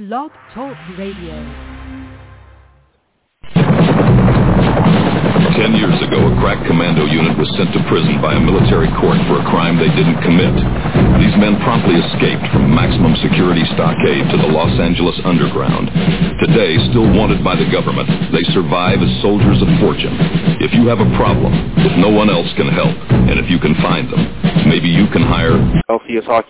Blog Talk Radio. Ten years ago, a crack commando unit was sent to prison by a military court for a crime they didn't commit. These men promptly escaped from maximum security stockade to the Los Angeles underground. Today, still wanted by the government, they survive as soldiers of fortune. If you have a problem, if no one else can help, and if you can find them, maybe you can hire LCS Hockey.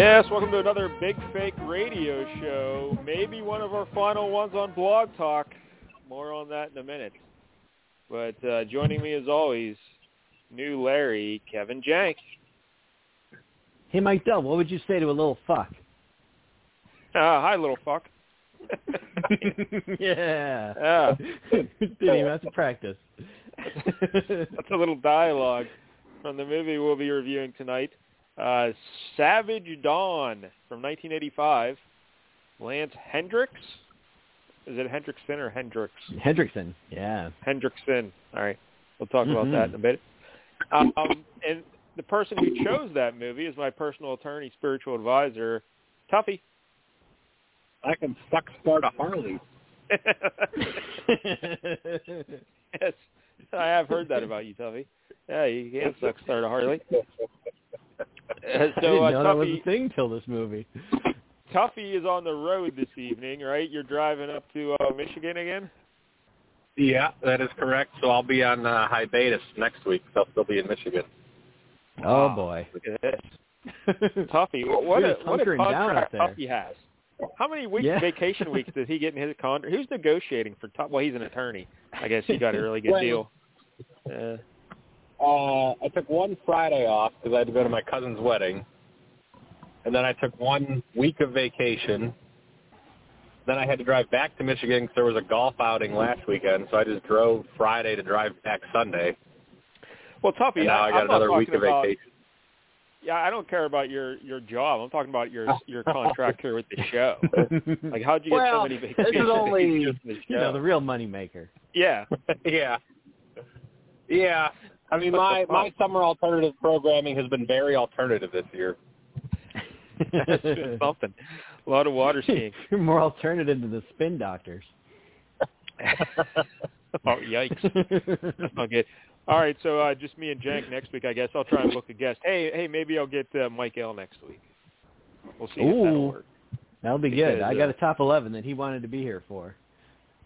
Yes, welcome to another Big Fake Radio Show. Maybe one of our final ones on Blog Talk. More on that in a minute. But uh, joining me as always, new Larry, Kevin Jank. Hey, Mike Dell, what would you say to a little fuck? Uh, hi, little fuck. yeah. Yeah. Didn't even have to practice. That's a little dialogue from the movie we'll be reviewing tonight. Uh, Savage Dawn from 1985. Lance Hendricks. Is it Hendrickson or Hendricks? Hendrickson, yeah. Hendrickson. All right. We'll talk about Mhm. that in a bit. Um, and the person who chose that movie is my personal attorney, spiritual advisor, Tuffy. I can suck start a Harley. yes, I have heard that about you, Tuffy. Yeah, you can suck start a Harley. Uh, I didn't so uh, know that was a thing till this movie. Tuffy is on the road this evening, right? You're driving up to uh, Michigan again. Yeah, that is correct. So I'll be on uh, hiatus next week. So I'll still be in Michigan. Oh Wow. boy. Look at this. Tuffy, what, what a what a contract Tuffy has. How many weeks Yeah. vacation weeks does he get in his contract? Who's negotiating for Tuffy? Well, he's an attorney. I guess he got a really good Well- deal. Uh, Uh, I took one Friday off because I had to go to my cousin's wedding, and then I took one week of vacation. Then I had to drive back to Michigan because there was a golf outing last weekend, so I just drove Friday to drive back Sunday. well, Tuffy, And now I I'm got not another week of about- vacation. Yeah, I don't care about your your job. I'm talking about your your contract here with the show. Like, how'd you get Well, so many vacations? this is only- days just you know, the real money maker. yeah. yeah. Yeah. I mean, my my summer alternative programming has been very alternative this year. That's something. A lot of water skiing. You're more alternative to the spin doctors. oh, yikes. That's not good. All right, so uh, just me and Jank next week, I guess. I'll try and book a guest. Hey, hey, maybe I'll get uh, Mike L next week. We'll see if that'll Ooh. work. That'll be good. Because, I got uh, a top 11 that he wanted to be here for.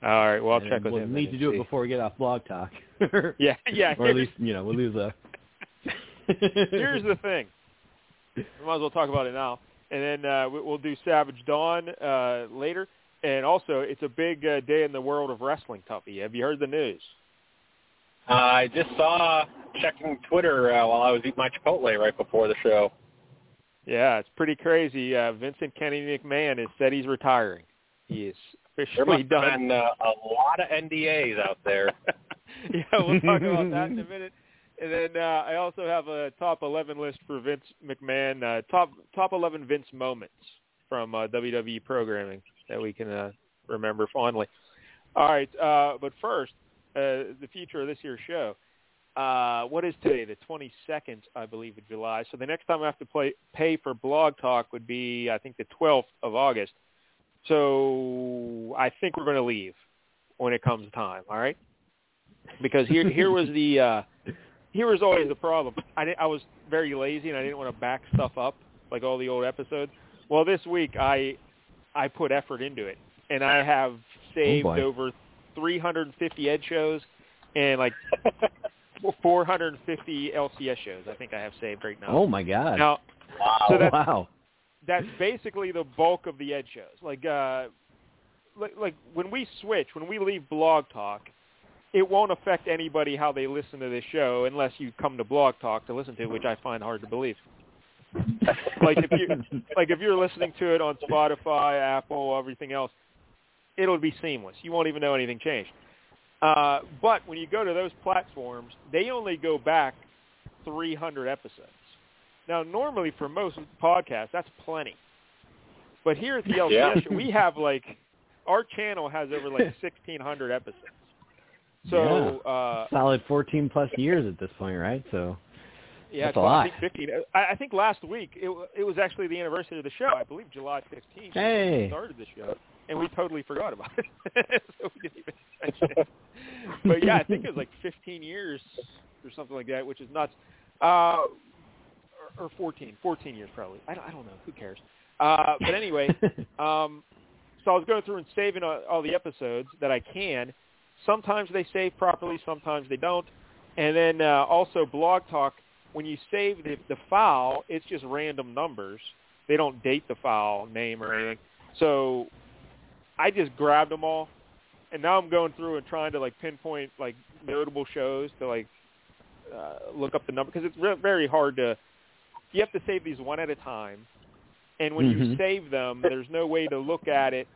All right, well, I'll And check with we'll him. need to do see. it before we get off Blog Talk. Yeah, yeah. or at least, you know, we'll lose a... Here's the thing. We might as well talk about it now, and then uh, we- we'll do Savage Dawn uh, later. And also, it's a big uh, day in the world of wrestling, Tuffy. Have you heard the news? Uh, I just saw checking Twitter uh, while I was eating my Chipotle right before the show. Yeah, it's pretty crazy. Uh, Vincent Kennedy McMahon has said he's retiring. He is There officially must have done. been uh, a lot of NDAs out there. yeah, we'll talk about that in a minute. And then uh, I also have a top 11 list for Vince McMahon, uh, top top 11 Vince moments from uh, WWE programming that we can uh, remember fondly. All right, uh, but first, uh, the future of this year's show. Uh, what is today? The 22nd, I believe, of July. So the next time I have to play, pay for Blog Talk would be, I think, the 12th of August. So I think we're going to leave when it comes time. All right, because here here was the uh, here was always the problem. I did, I was very lazy and I didn't want to back stuff up like all the old episodes. Well, this week I I put effort into it and I have saved boy. over 350 Ed shows and like 450 LCS shows. I think I have saved right now. Oh, my God. Now, Wow. so that's wow. That's basically the bulk of the Ed shows. Like, uh, like, like when we switch, when we leave Blog Talk, it won't affect anybody how they listen to this show unless you come to Blog Talk to listen to it, which I find hard to believe. like if you like if you're listening to it on Spotify, Apple, everything else, it'll be seamless. You won't even know anything changed. Uh, but when you go to those platforms, they only go back 300 episodes. Now, normally for most podcasts, that's plenty. But here at the LCS, Yeah. we have like our channel has over like 1,600 episodes. So uh, Solid 14 plus years at this point, right? So yeah, That's a lot. I think 15. I, I think last week it wa- it was actually the anniversary of the show. I believe July 15th. Hey. we started the show, and we totally forgot about it. so we didn't even mention it. But yeah, I think it was like 15 years or something like that, which is nuts. Uh, or, or 14, 14 years probably. I don't, I don't know. Who cares? Uh, but anyway, um, so I was going through and saving all, all the episodes that I can. Sometimes they save properly, sometimes they don't. And then uh, also Blog Talk, when you save the, the file, it's just random numbers. They don't date the file name or anything. So I just grabbed them all, and now I'm going through and trying to like pinpoint like notable shows to like uh, look up the number because it's re- very hard to. You have to save these one at a time, and when you Mhm. save them, there's no way to look at it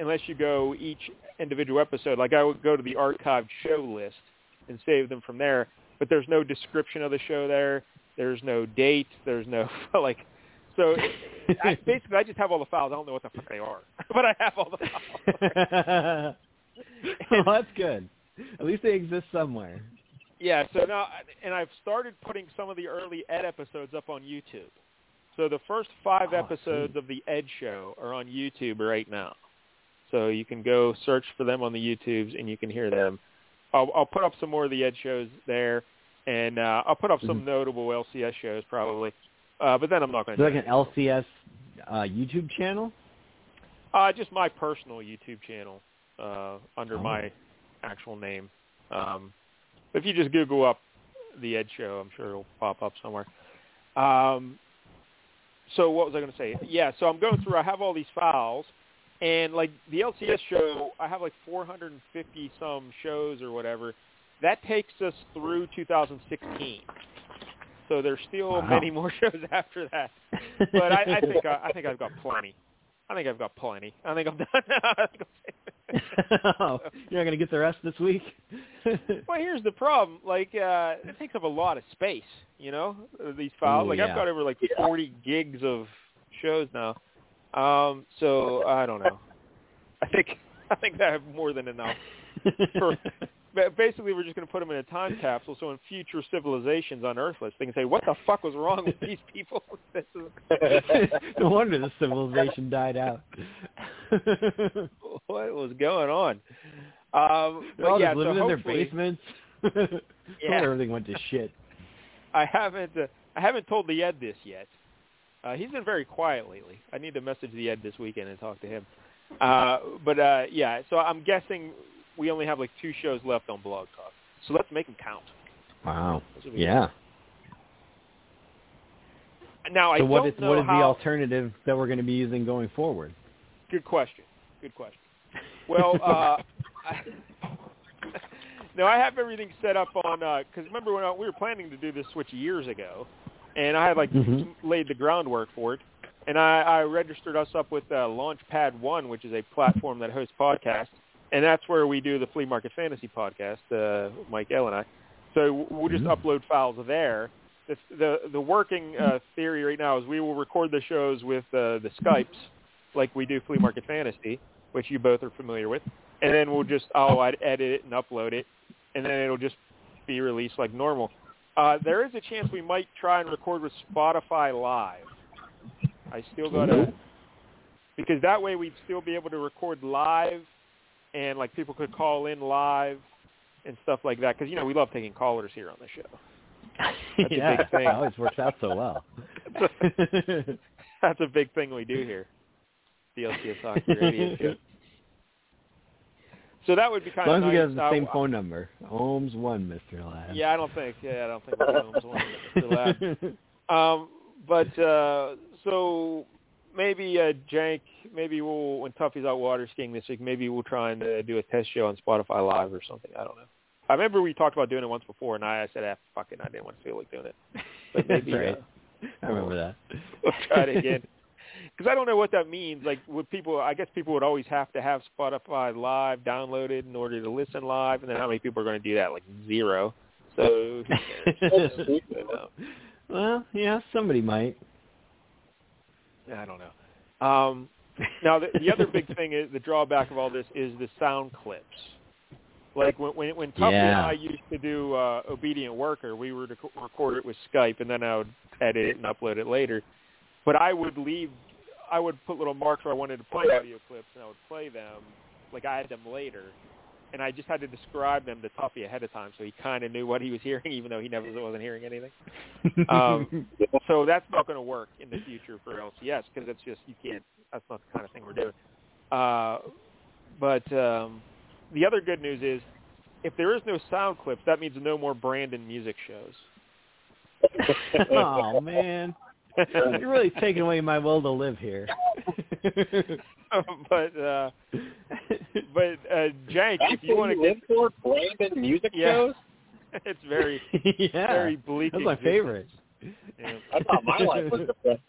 unless you go each individual episode. Like I would go to the archived show list and save them from there, but there's no description of the show there. There's no date. There's no like. So I, basically, I just have all the files. I don't know what the fuck they are, but I have all the files. well, that's good. At least they exist somewhere. Yeah, so now, and I've started putting some of the early Ed episodes up on YouTube. So the first five Oh, episodes of the Ed Show are on YouTube right now. So you can go search for them on the YouTubes and you can hear them. I'll, I'll put up some more of the Ed shows there, and uh, I'll put up some Mhm. notable LCS shows probably. Uh, but then I'm not going to. like an LCS uh, YouTube channel? Uh, just my personal YouTube channel uh, under Oh. my actual name. Um, if you just Google up the Ed Show, I'm sure it'll pop up somewhere. Um, so what was I going to say? Yeah, so I'm going through. I have all these files, and like the LCS show, I have like 450 some shows or whatever. That takes us through 2016. So there's still Wow. many more shows after that. But I, I think I, I think I've got plenty. I think I've got plenty. I think I'm done. I think I'm- oh, you're not gonna get the rest this week. well, here's the problem. Like, uh, it takes up a lot of space. You know, uh, these files. Ooh, like, yeah. I've got over like 40 gigs of shows now. Um, so I don't know. I think I think I have more than enough. For- Ba- Basically, we're just going to put them in a time capsule, so in future civilizations unearth us, they can say, "What the fuck was wrong with these people?" This is- no wonder the civilization died out. what was going on? Um, They're all yeah, just living so in their basements. Yeah. Everything went to shit. I haven't uh, I haven't told the Ed this yet. Uh, he's been very quiet lately. I need to message the Ed this weekend and talk to him. Uh, but uh, yeah, so I'm guessing we only have like two shows left on Blog Talk. So let's make them count. Wow. Yeah. Now I So what don't is know what is how. the alternative that we're going to be using going forward? Good question. Good question. Well, uh, I, no, I have everything set up on because remember when I, we were planning to do this switch years ago, and I had like Mhm. laid the groundwork for it, and I, I registered us up with uh, Launchpad One, which is a platform that hosts podcasts, and that's where we do the Flea Market Fantasy podcast, uh, Mike L and I. So we'll just Mhm. upload files there. The the, the working uh, theory right now is we will record the shows with uh, the Skypes like we do Flea Market Fantasy, which you both are familiar with, and then we'll just I'll edit it and upload it, and then it'll just be released like normal. Uh, there is a chance we might try and record with Spotify Live. I still gotta because that way we'd still be able to record live, and like people could call in live and stuff like that. Because you know we love taking callers here on the show. That's a yeah, big thing. it always works out so well. That's a big thing we do here. DLCS Hockey Radio Show. So that would be as kind long of as we nice. have the Uh, same phone number. Ohms one, Mister Lab. Yeah, I don't think. Yeah, I don't think Holmes one. Mr. Lab. Um, but uh, so maybe uh, Jank, maybe we'll when Tuffy's out water skiing this week, maybe we'll try and uh, do a test show on Spotify Live or something. I don't know. I remember we talked about doing it once before, and I, I said, "Ah, fuck it, I didn't want to feel like doing it." But maybe right. uh, I remember that. we'll try it again. Because I don't know what that means. Like, would people? I guess people would always have to have Spotify Live downloaded in order to listen live, and then how many people are going to do that? Like zero. So who cares? You know. well, yeah, somebody might. I don't know. Um, now, the, the other big thing is the drawback of all this is the sound clips. Like when when, when Tuffy and I used to do uh, Obedient Worker, we would rec- record it with Skype, and then I would edit it and upload it later. But I would leave, I would put little marks where I wanted to play audio clips, and I would play them like I had them later. And I just had to describe them to Tuffy ahead of time, so he kind of knew what he was hearing, even though he never wasn't hearing anything. Um, so that's not going to work in the future for LCS because it's just you can't. That's not the kind of thing we're doing. Uh, but um, the other good news is, if there is no sound clips, that means no more Brandon music shows. oh man, you're really taking away my will to live here. but uh, but uh, Jank, That's if you want to get, for? Brandon music Yeah. shows? it's very yeah, very bleak. that's my favorite. Yeah. I thought my life was depressing.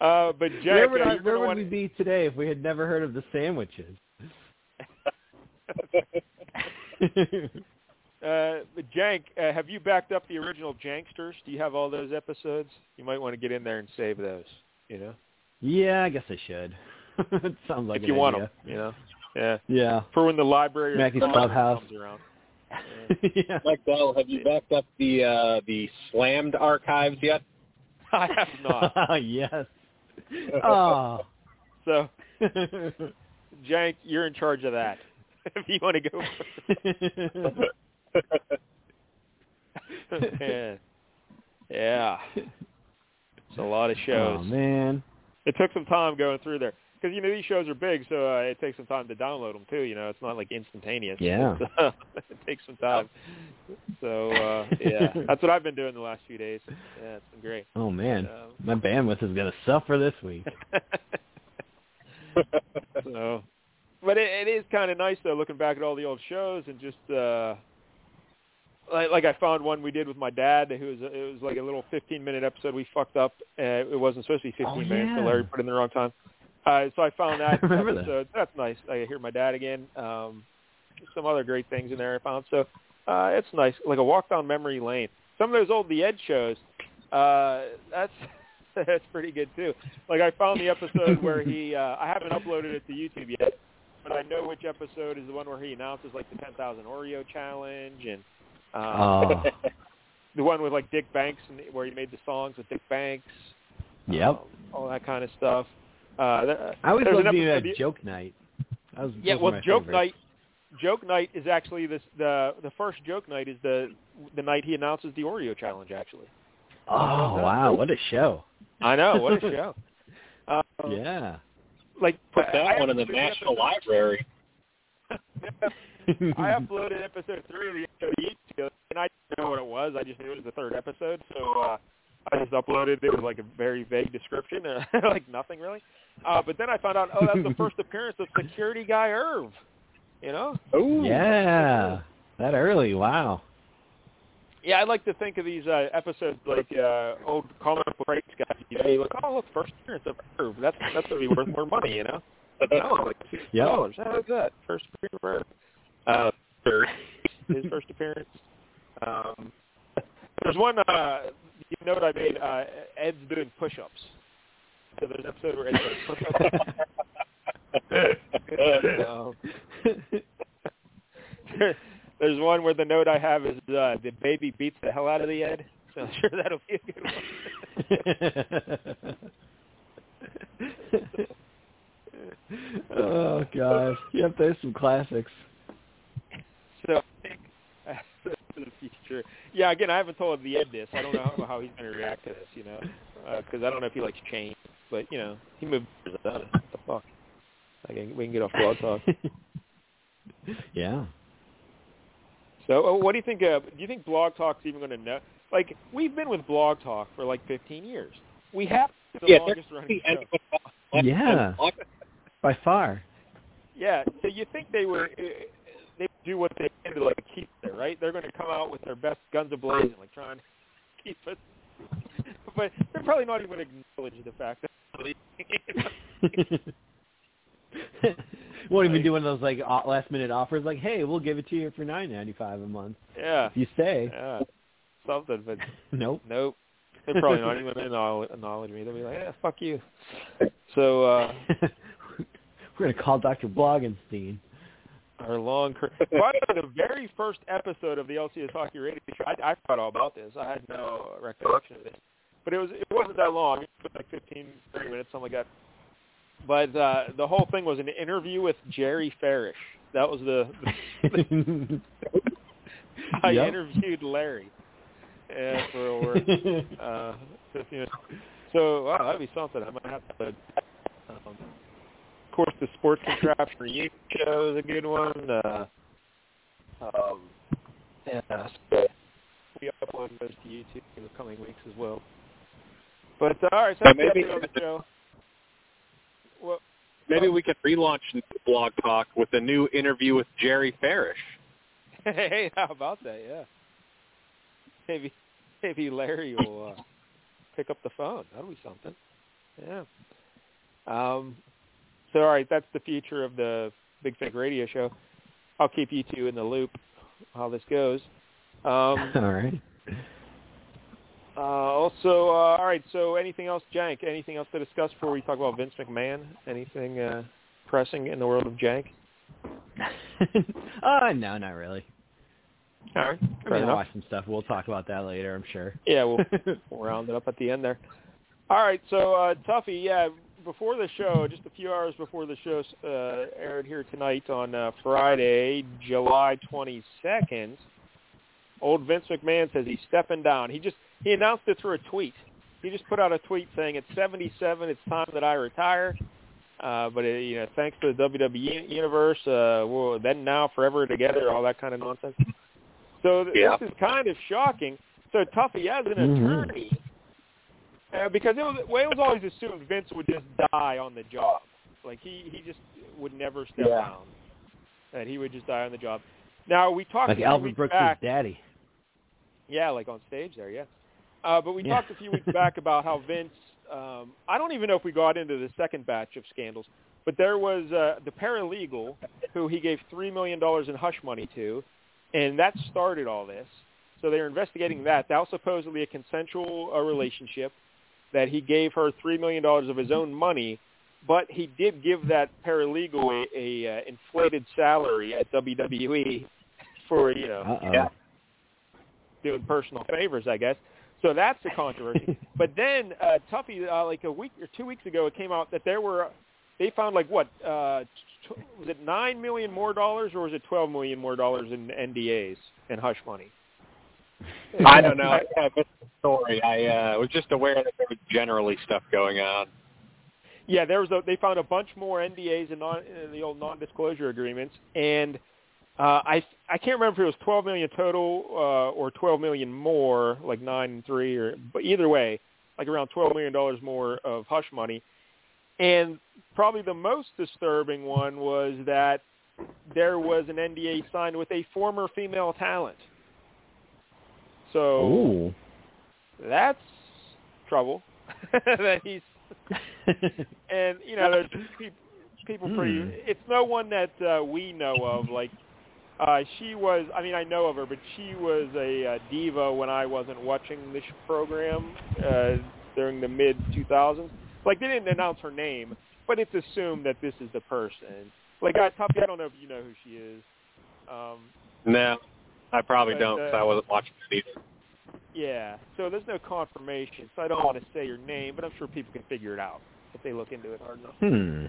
Uh, but Jank, where would, I, where would want we be today if we had never heard of the sandwiches? Uh, but Jank, uh, have you backed up the original Janksters? Do you have all those episodes? You might want to get in there and save those. You know, yeah, I guess I should. it sounds like if an you want idea. them. You know, yeah. Yeah. For when the library or Mackey's the Clubhouse. comes around. yeah. Mike Bell, have you backed up the uh, the slammed archives yet? I have not. yes. Oh. So, Jank, you're in charge of that. if you want to go. yeah. Yeah. It's a lot of shows. oh man. It took some time going through there because you know these shows are big, so uh, it takes some time to download them too. You know, it's not like instantaneous. Yeah. So, it takes some time. So uh, yeah, that's what I've been doing the last few days. Yeah, it's been great. Oh man. Um, My bandwidth is gonna suffer this week. so, but it, it is kind of nice though, looking back at all the old shows and just uh, like, I found one we did with my dad. Who was it was like a little 15 minute episode we fucked up. Uh, it wasn't supposed to be 15 Oh, minutes, so. Larry put in the wrong time. Uh, so I found that I remember that. episode. That's nice. I hear my dad again. Um, some other great things in there I found. So uh, it's nice, like a walk down memory lane. Some of those old The Ed shows. Uh, that's that's pretty good too. Like I found the episode where he. Uh, I haven't uploaded it to YouTube yet, but I know which episode is the one where he announces like the 10,000 Oreo challenge and uh, the one with like Dick Banks and where he made the songs with Dick Banks. Yep. um, all that kind of stuff. Uh, th- I always there's loved an being episode- at joke night. That was, yeah, well, joke favorites. night. Joke night is actually this the the first joke night is the the night he announces the Oreo challenge. Actually, Oh wow, what a show! I know what a show. Um, Yeah. like Put that I one in the National Library. I uploaded episode three of the show years and I didn't know what it was. I just knew it was the third episode, so uh, I just uploaded. It was like a very vague description, uh, like nothing really. Uh, but then I found out, oh, that's the first appearance of security guy Irv. You know? Oh, yeah. That early, wow. Yeah, I like to think of these uh, episodes like uh, old comic book rights guys. You know, you're like, oh, look, first appearance of Irv. That's that's gonna be worth more money, you know? But no, like six Yep. dollars. How is that? First appearance of Irv. Uh, his first appearance. Um, there's one uh, you note I made. Uh, Ed's doing push-ups. So there's an episode where Ed's doing push-ups. um, there's one where the note I have is uh, the baby beats the hell out of the Ed. So I'm sure that'll be a good one. oh gosh. Yep, there's some classics. So for the future, yeah. Again, I haven't told the Ed this. I don't know how, how he's going to react to this. You know, because I don't know if he likes change. But you know, he moved about it. What the fuck? I can, we can get off blog talk. yeah. So, uh, what do you think? Uh, do you think Blog Talk's even going to know? Like, we've been with Blog Talk for like 15 years. We have the yeah, longest running show. anyone else Yeah. By far. Yeah, so you think they were uh, they do what they can to like keep it, right? They're going to come out with their best guns ablazing, like trying to keep it. But they're probably not even going to acknowledge the fact that. Won't even do one of those like last minute offers like, hey, we'll give it to you for nine ninety five a month yeah, if you stay. yeah, something, but Nope. nope. They're probably not even acknowledge, acknowledge me. They'll be like, "Yeah, fuck you." So uh We're gonna call Dr. Blogenstein. Our long career. The very first episode of the LCS Hockey Radio Show, I, I forgot all about this. I had no recollection of this, but it was it wasn't that long. It was like 15, 30 minutes, something like that. But uh, the whole thing was an interview with Jerry Farish. That was the, the I Yep. interviewed Larry uh, for over uh, 15 minutes. So wow, that'd be something. I might have to. Um, of course, the Sports Contraption Reunion show is a good one. Uh, um, and uh, so we upload those to YouTube in the coming weeks as well. But uh, all right, so Yeah, that's the maybe- the show. Well, Maybe we could relaunch the Blog Talk with a new interview with Jerry Farish. hey, how about that? Yeah. Maybe maybe Larry will uh, pick up the phone. That'll be something. Yeah. Um. So all right, that's the future of the Big Fake Radio Show. I'll keep you two in the loop how this goes. Um, All right. uh, also, uh, all right. So, anything else, Jank? Anything else to discuss before we talk about Vince McMahon? Anything uh, pressing in the world of Jank? uh, no, not really. All right. I Fair mean, I enough. watched some stuff. We'll talk about that later, I'm sure. Yeah, we'll, we'll round it up at the end there. All right, so uh, Tuffy, yeah, before the show, just a few hours before the show uh, aired here tonight on uh, Friday, July 22nd, old Vince McMahon says he's stepping down. He just he announced it through a tweet. He just put out a tweet saying it's 77, it's time that I retire. Uh, but uh, you know, thanks to the WWE universe, uh, we'll, then now forever together, all that kind of nonsense. So th- Yeah. this is kind of shocking. So Tuffy, as an Mhm. attorney, uh, because it was, well, it was always assumed Vince would just die on the job. Like he he just would never step Yeah. down. That he would just die on the job. Now we talked Like a few Albert weeks Brooks' back. daddy. Yeah, like on stage there, yeah. Uh, but we Yeah. talked a few weeks back about how Vince. Um, I don't even know if we got into the second batch of scandals, but there was uh, the paralegal who he gave three million dollars in hush money to, and that started all this. So they were investigating that. That was supposedly a consensual uh, relationship. That he gave her three million dollars of his own money, but he did give that paralegal a, a uh, inflated salary at WWE for you know Uh-oh. Yeah. doing personal favors, I guess. So that's the controversy. but then uh, Tuffy, uh, like a week or two weeks ago, it came out that there were they found like what uh, t- was it nine million more dollars or was it twelve million more dollars in NDAs and hush money? I don't know. I, I missed the story. I uh, was just aware that there was generally stuff going on. Yeah, there was a, they found a bunch more NDAs and non, uh, the old non-disclosure agreements, and uh, I I can't remember if it was 12 million total uh, or 12 million more, like nine and three, or but either way, like around 12 million dollars more of hush money. And probably the most disturbing one was that there was an NDA signed with a former female talent. So Ooh. that's trouble that he's and you know there's people, people pretty Hmm. it's no one that uh, we know of like uh she was i mean i know of her but she was a uh, diva when i wasn't watching this program uh during the mid 2000s like they didn't announce her name but it's assumed that this is the person. Like i top i don't know if you know who she is. Um No, I probably But, don't because uh, I wasn't watching it either. yeah so there's no confirmation so i don't want to say your name but i'm sure people can figure it out if they look into it hard enough Hmm.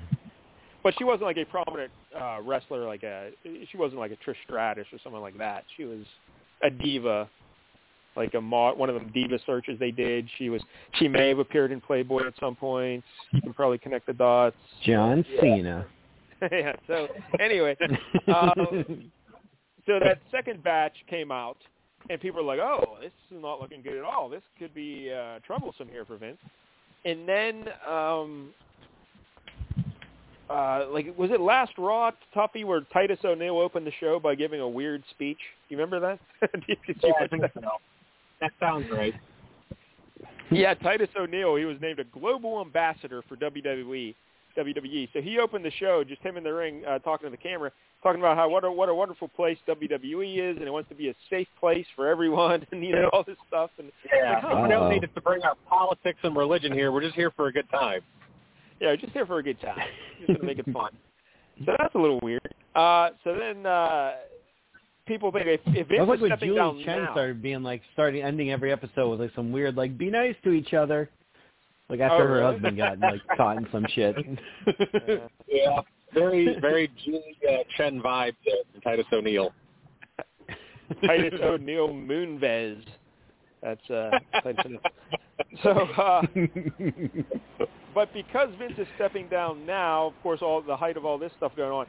But she wasn't like a prominent uh, wrestler, like a she wasn't like a Trish Stratus or someone like that. She was a diva, like a mo- one of them diva searches they did. She was she may have appeared in Playboy at some point. You can probably connect the dots. John Cena. yeah. So anyway, um, so that second batch came out, and people were like, "Oh, this is not looking good at all. This could be uh, troublesome here for Vince." And then, um, uh, like, was it last Raw, Tuffy, where Titus O'Neil opened the show by giving a weird speech? Do you remember that? You Yeah, I think that? so. That sounds right. Yeah, Titus O'Neil. He was named a global ambassador for WWE WWE. So he opened the show, just him in the ring, uh, talking to the camera, talking about how what a what a wonderful place WWE is, and it wants to be a safe place for everyone, and you know all this stuff. And Yeah, like, oh, we don't need us to bring our politics and religion here. We're just here for a good time. yeah, just here for a good time, just to make it fun. So that's a little weird. Uh, so then uh, people think if, if Vince That was like when stepping Julie down Chen now, started being like, starting ending every episode with like some weird like, be nice to each other. Like after Oh, her really? husband got like caught in some shit. Yeah, very very Julie uh, Chen vibe there from Titus O'Neil. Titus O'Neil Moonves. That's uh, So, uh, but because Vince is stepping down now, of course, all the height of all this stuff going on.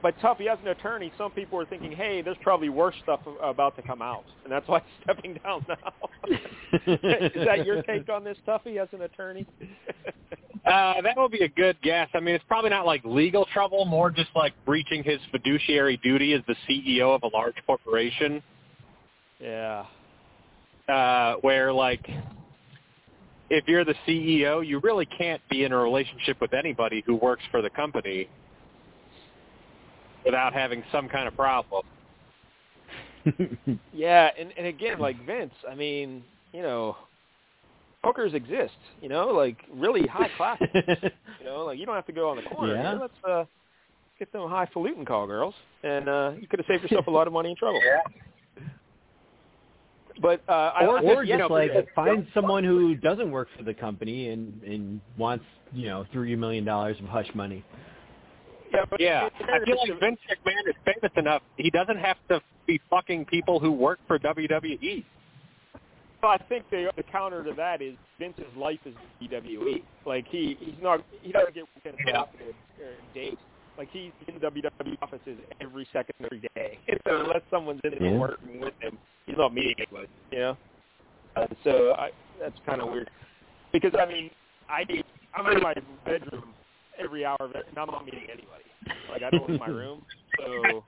But Tuffy, as an attorney, some people are thinking, "Hey, there's probably worse stuff about to come out," and that's why he's stepping down now. is that your take on this, Tuffy, as an attorney? Uh, that would be a good guess. I mean, it's probably not like legal trouble, more just like breaching his fiduciary duty as the CEO of a large corporation, yeah. uh, where like if you're the CEO, you really can't be in a relationship with anybody who works for the company without having some kind of problem. Yeah, and and again, like Vince, I mean, you know, hookers exist. You know, like really high class. you know, like you don't have to go on the corner. Yeah. Let's uh, get them highfalutin call girls, and uh, you could have saved yourself a lot of money and trouble. But uh, I, or I or guess, just like find someone who doesn't work for the company and and wants you know three million dollars of hush money. Yeah, but Yeah, I feel like Vince McMahon is famous enough. He doesn't have to be fucking people who work for. WWE. Well, I think the, the counter to that is Vince's life is WWE. Like he he's not he doesn't get weekends Yeah. off or days. Like he's in WWE offices every second every day. So unless someone's in there Yeah. working with him, he's not meeting anybody. You know. Uh, so I that's kind of weird because I mean I I'm in my bedroom every hour of it, and I'm not meeting anybody. Like I don't leave my room, so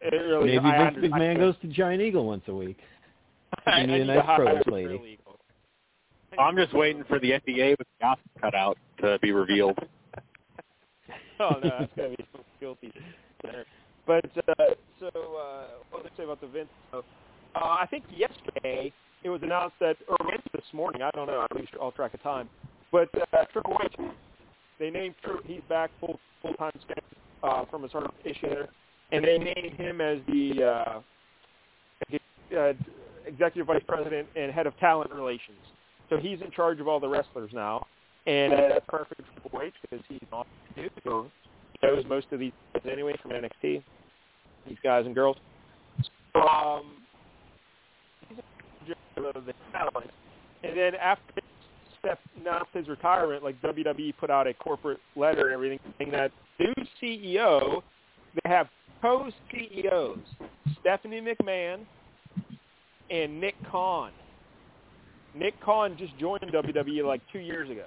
it really Maybe I Vince under- I McMahon can't- goes to Giant Eagle once a week. I, Give me I a need nice to hire produce a lady. paralegal. I'm just waiting for the NDA with the gossip cut out to be revealed. oh no, that's gonna be so guilty. there. But uh, so uh, what did I say about the Vince? stuff? Uh, I think yesterday it was announced that, or maybe this morning, I don't know. I lose all track of time. But uh, Triple H, they named Triple. He's back full full time uh, from his heart issue there, and they named him as the uh, uh, executive vice president and head of talent relations. So he's in charge of all the wrestlers now, and uh, that's perfect for Triple H because he's on. So knows most of these guys anyway from NXT, these guys and girls. Um. And then after Steph announced his retirement, like WWE put out a corporate letter and everything saying that new CEO, they have co-CEOs, Stephanie McMahon and Nick Khan. Nick Khan just joined WWE like two years ago,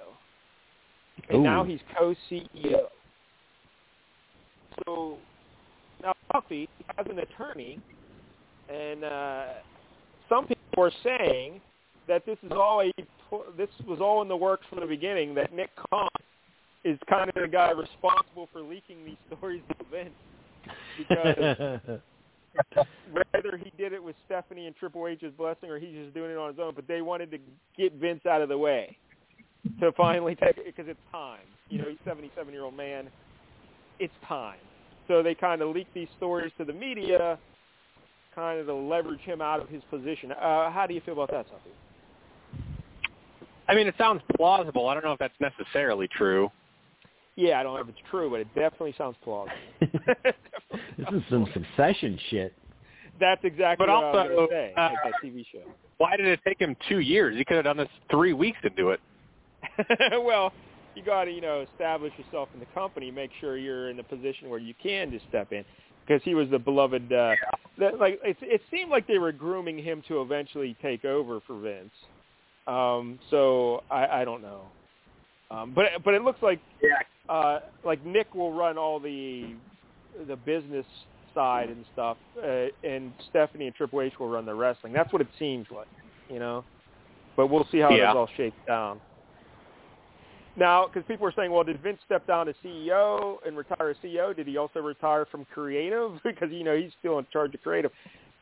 and Ooh. now he's co-CEO. So now Tuffy as an attorney, and uh, some people are saying that this is all a this was all in the works from the beginning. That Nick Khan is kind of the guy responsible for leaking these stories to Vince because whether he did it with Stephanie and Triple H's blessing or he's just doing it on his own, but they wanted to get Vince out of the way to finally take it because it's time. You know, he's a 77 year old man. It's time. So they kind of leaked these stories to the media, kind of to leverage him out of his position. Uh, how do you feel about that, Tuffy? I mean, it sounds plausible. I don't know if that's necessarily true. Yeah, I don't know if it's true, but it definitely sounds plausible. this is some succession shit. That's exactly But what I was going to say. uh, like that TV show. Why did it take him two years? He could have done this three weeks to do it. well, you got to you know establish yourself in the company, make sure you're in the position where you can just step in, because he was the beloved. Uh, that, like it, it seemed like they were grooming him to eventually take over for Vince. Um, so I, I don't know, um, but but it looks like uh, like Nick will run all the the business side and stuff, uh, and Stephanie and Triple H will run the wrestling. That's what it seems like, you know. But we'll see how Yeah. this all shakes down. now, because people were saying, well, did Vince step down as CEO and retire as CEO? Did he also retire from creative because you know he's still in charge of creative?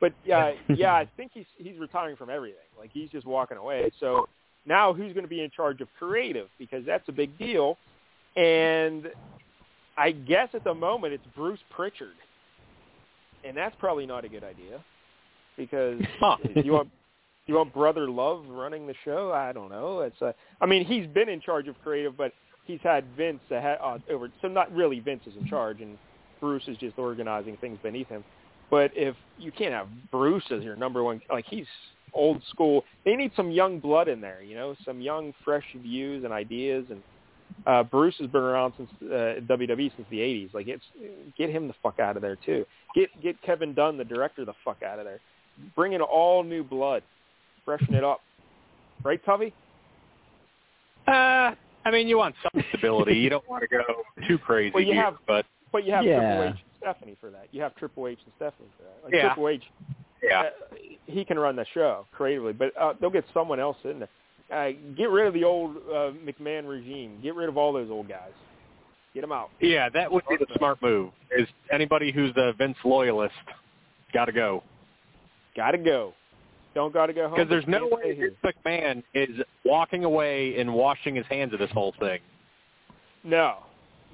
But uh, yeah, I think he's he's retiring from everything. Like he's just walking away. So now who's going to be in charge of creative? Because that's a big deal. And I guess at the moment it's Bruce Pritchard, and that's probably not a good idea because Huh. you want you want Brother Love running the show? I don't know. It's a, I mean, he's been in charge of creative, but he's had Vince ahead, uh, over. So not really Vince is in charge, and Bruce is just organizing things beneath him. But if you can't have Bruce as your number one, like he's old school. They need some young blood in there, you know, some young, fresh views and ideas. And uh, Bruce has been around since uh, WWE since the '80s. Like, it's get him the fuck out of there too. Get get Kevin Dunn, the director, the fuck out of there. Bring in all new blood, freshen it up. Right, Covey? Uh, I mean, you want some stability. you don't want to go too crazy Well, you here, have- but But you have Yeah. Triple H and Stephanie for that. You have Triple H and Stephanie for that. Like Yeah. Triple H, yeah. uh, he can run the show creatively, but uh, they'll get someone else in there. Uh, get rid of the old uh, McMahon regime. Get rid of all those old guys. Get them out. Yeah, that would be the smart move. Is anybody who's the Vince loyalist got to go? Got to go. Don't got to go home. Because there's no way. Vince McMahon is walking away and washing his hands of this whole thing. No.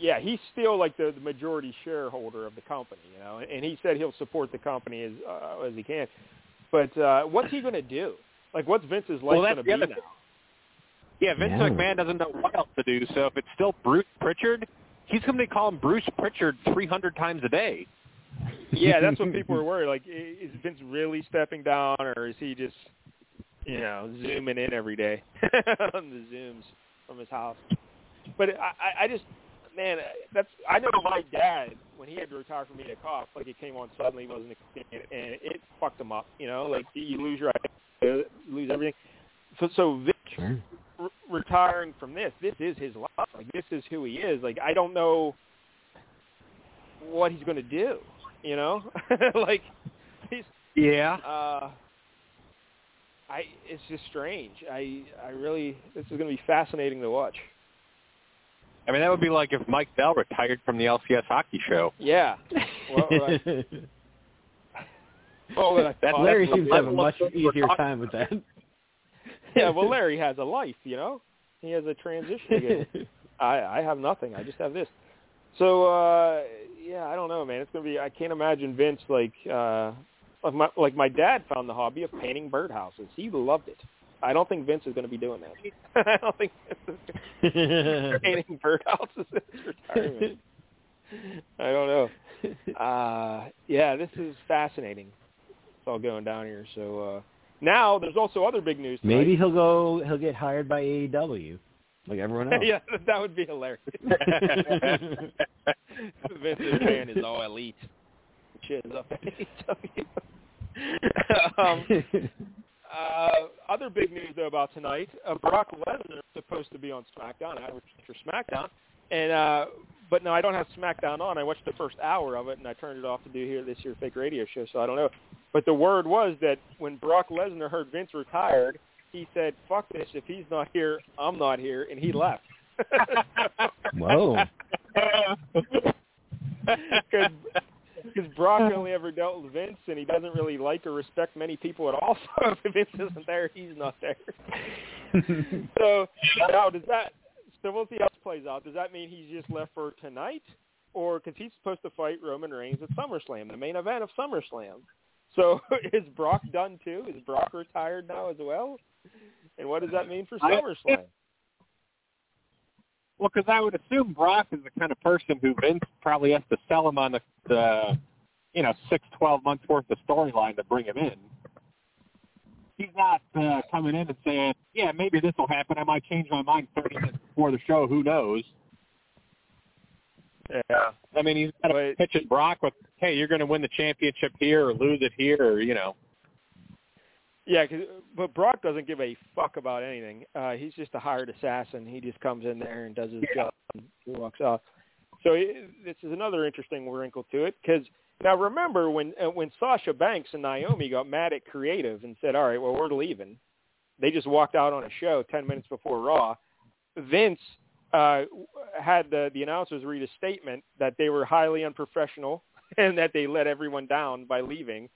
Yeah, he's still like the, the majority shareholder of the company, you know, and he said he'll support the company as uh, as he can. But uh, what's he going to do? Like, what's Vince's life Well, going to be other now? thing. Yeah, Vince Yeah. McMahon doesn't know what else to do. So if it's still Bruce Pritchard, he's going to be calling Bruce Pritchard 300 times a day. yeah, that's what people are worried. Like, is Vince really stepping down, or is he just, you know, zooming in every day on the zooms from his house? But I, I- I just, man, that's I know my dad when he had to retire from media cough, like it came on suddenly, he wasn't expecting it, and it fucked him up. You know, like you lose your you lose everything. So, so Vince Sure. re- retiring from this, this is his life. Like this is who he is. Like I don't know what he's going to do. You know, like he's. Yeah. Uh, I. It's just strange. I. I really. This is going to be fascinating to watch. I mean, that would be like if Mike Bell retired from the LCS hockey show. Yeah. Well, I, well, I That's- thought- Larry that's seems to have a much of what we're easier time with that. yeah. Well, Larry has a life. You know, he has a transition. I I have nothing. I just have this. So uh yeah, I don't know, man. It's gonna be. I can't imagine Vince like uh like my like my dad found the hobby of painting birdhouses. He loved it. I don't think Vince is going to be doing that. I don't think Vince is gonna painting birdhouses in his retirement. I don't know. Uh yeah, this is fascinating. It's all going down here. So uh now there's also other big news. tonight. Maybe he'll go. He'll get hired by AEW, like everyone else. yeah, that would be hilarious. Vince McMahon is all elite. Shit is up at AEW. um, uh, other big news though about tonight: uh, Brock Lesnar is supposed to be on SmackDown. I was for SmackDown, and uh, but no, I don't have SmackDown on. I watched the first hour of it, and I turned it off to do here this year fake radio show. So I don't know. But the word was that when Brock Lesnar heard Vince retired, he said, "Fuck this! If he's not here, I'm not here," and he left. Whoa. Because Brock uh-huh. only ever dealt with Vince, and he doesn't really like or respect many people at all. So if Vince isn't there, he's not there. so now does that? So we'll see how this plays out. Does that mean he's just left for tonight, or because he's supposed to fight Roman Reigns at SummerSlam, the main event of SummerSlam? So is Brock done too? Is Brock retired now as well? And what does that mean for I- SummerSlam? Well, because I would assume Brock is the kind of person who Vince probably has to sell him on the, the you know, six, twelve months worth of storyline to bring him in. He's not uh, coming in and saying, "Yeah, maybe this will happen. I might change my mind thirty minutes before the show. Who knows?" Yeah. I mean, he's got to pitch Brock with, "Hey, you're going to win the championship here or lose it here," or you know. Yeah, 'cause but Brock doesn't give a fuck about anything. Uh, he's just a hired assassin. He just comes in there and does his job and walks off. So he, this is another interesting wrinkle to it because now remember when uh, when Sasha Banks and Naomi got mad at creative and said, "All right, well we're leaving," they just walked out on a show ten minutes before Raw. Vince uh, had the, the announcers read a statement that they were highly unprofessional and that they let everyone down by leaving.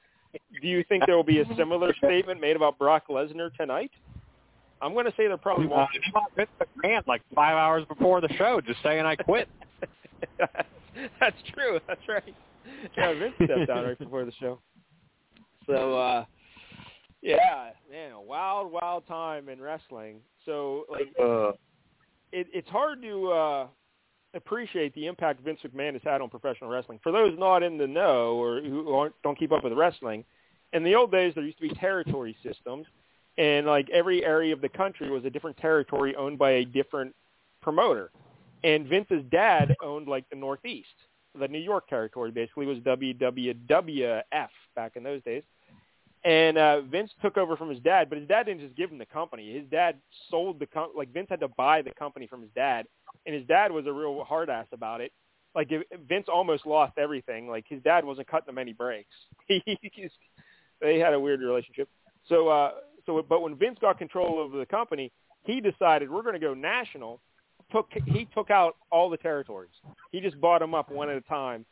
Do you think there will be a similar statement made about Brock Lesnar tonight? I'm going to say there probably Uh, won't. Vince McMahon like five hours before the show, just saying I quit. That's true. That's right. Yeah, Vince stepped down right before the show. So, uh yeah, man, a wild, wild time in wrestling. So, like, Uh, it, it's hard to uh appreciate the impact Vince McMahon has had on professional wrestling. For those not in the know or who don't keep up with wrestling, in the old days there used to be territory systems, and like every area of the country was a different territory owned by a different promoter. And Vince's dad owned like the Northeast, the New York territory. Basically, was WWWF back in those days. And uh, Vince took over from his dad, but his dad didn't just give him the company. His dad sold the com- like Vince had to buy the company from his dad, and his dad was a real hard ass about it. Like if, Vince almost lost everything. Like his dad wasn't cutting him any breaks. They had a weird relationship. So, uh, so, but when Vince got control over the company, he decided we're going to go national. Took he took out all the territories. He just bought them up one at a time,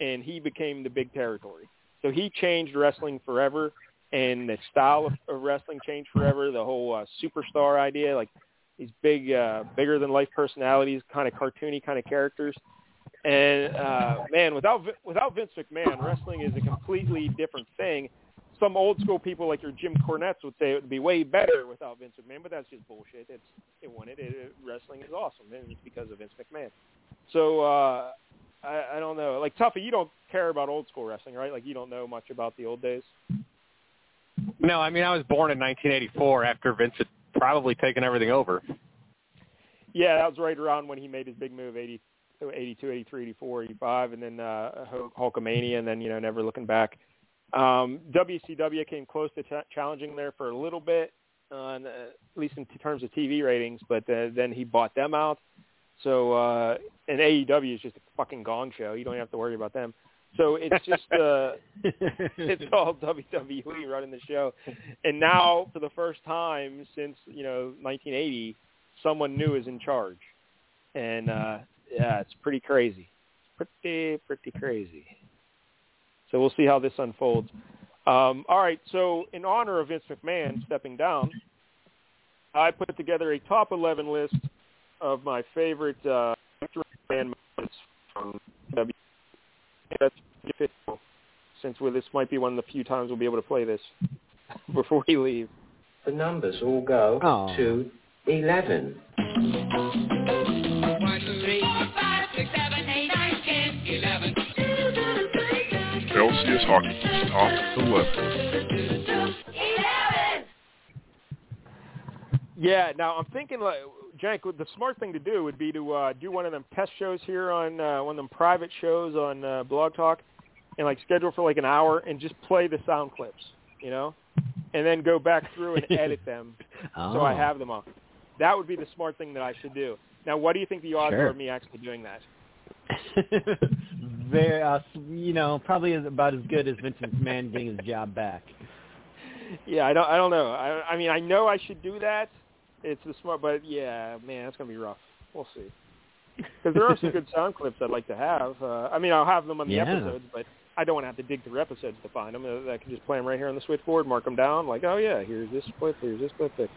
and he became the big territory. So he changed wrestling forever, and the style of, of wrestling changed forever. The whole uh, superstar idea, like these big, uh, bigger than life personalities, kind of cartoony kind of characters. And uh, man, without without Vince McMahon, wrestling is a completely different thing. Some old school people like your Jim Cornettes would say it would be way better without Vince McMahon, but that's just bullshit. It's it won it. it, wrestling is awesome, and it's because of Vince McMahon. So uh, I, I don't know. Like Tuffy, you don't care about old school wrestling, right? Like you don't know much about the old days. No, I mean I was born in 1984 after Vince had probably taken everything over. Yeah, that was right around when he made his big move, 80, 82, 83, 84, 85, and then uh, Hulkamania, and then, you know, never looking back. Um, WCW came close to ch- challenging there for a little bit, on, uh, at least in t- terms of TV ratings, but uh, then he bought them out. So, uh, and AEW is just a fucking gong show. You don't have to worry about them. So it's just, uh, it's all WWE running the show. And now, for the first time since you know 1980, someone new is in charge, and uh, yeah, it's pretty crazy, pretty pretty crazy. So we'll see how this unfolds. Um, all right, so in honor of Vince McMahon stepping down, I put together a top 11 list of my favorite uh, moments from W. That's pretty fitful, since we, this might be one of the few times we'll be able to play this before we leave. The numbers all go Aw. to 11. LCS Hockey's top 11. Yeah, now I'm thinking like Jank, the smart thing to do would be to uh, do one of them test shows here on uh, one of them private shows on uh, Blog Talk, and like schedule for like an hour and just play the sound clips, you know, and then go back through and edit them so I Oh. have them all. That would be the smart thing that I should do. Now, what do you think the odds Sure. are of me actually doing that? Very, uh, you know, probably about as good as Vincent McMahon getting his job back. Yeah, I don't. I don't know. I, I mean, I know I should do that. It's the smart, but yeah, man, that's gonna be rough. We'll see. Because there are some good sound clips I'd like to have. Uh, I mean, I'll have them on the Yeah. episodes, but I don't want to have to dig through episodes to find them. Uh, I can just play them right here on the switchboard, mark them down. Like, oh yeah, here's this clip. Here's this clip. That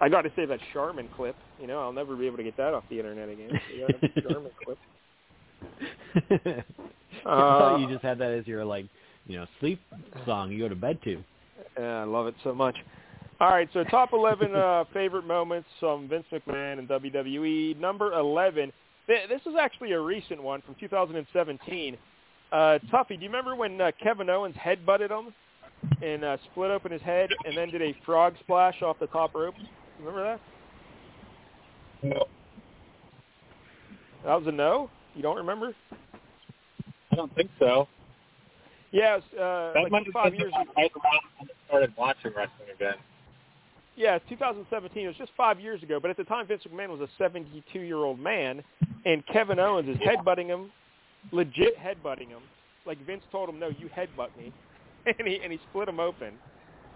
I got to save that Charmin clip. You know, I'll never be able to get that off the internet again. So you gotta have the Charmin clip. Uh, you just had that as your like, you know, sleep song you go to bed to. Yeah, I love it so much. All right, so top 11 uh, favorite moments from Vince McMahon and WWE. Number 11. This is actually a recent one from 2017. Uh, Tuffy, do you remember when uh, Kevin Owens headbutted him and uh, split open his head and then did a frog splash off the top rope? Remember that? No, That was a no? You don't remember? I don't think so. Yeah, it was, uh, That like five years when I started watching wrestling again. Yeah, 2017. It was just five years ago. But at the time, Vince McMahon was a 72-year-old man, and Kevin Owens is headbutting him, legit headbutting him. Like Vince told him, "No, you headbutt me," and he and he split him open.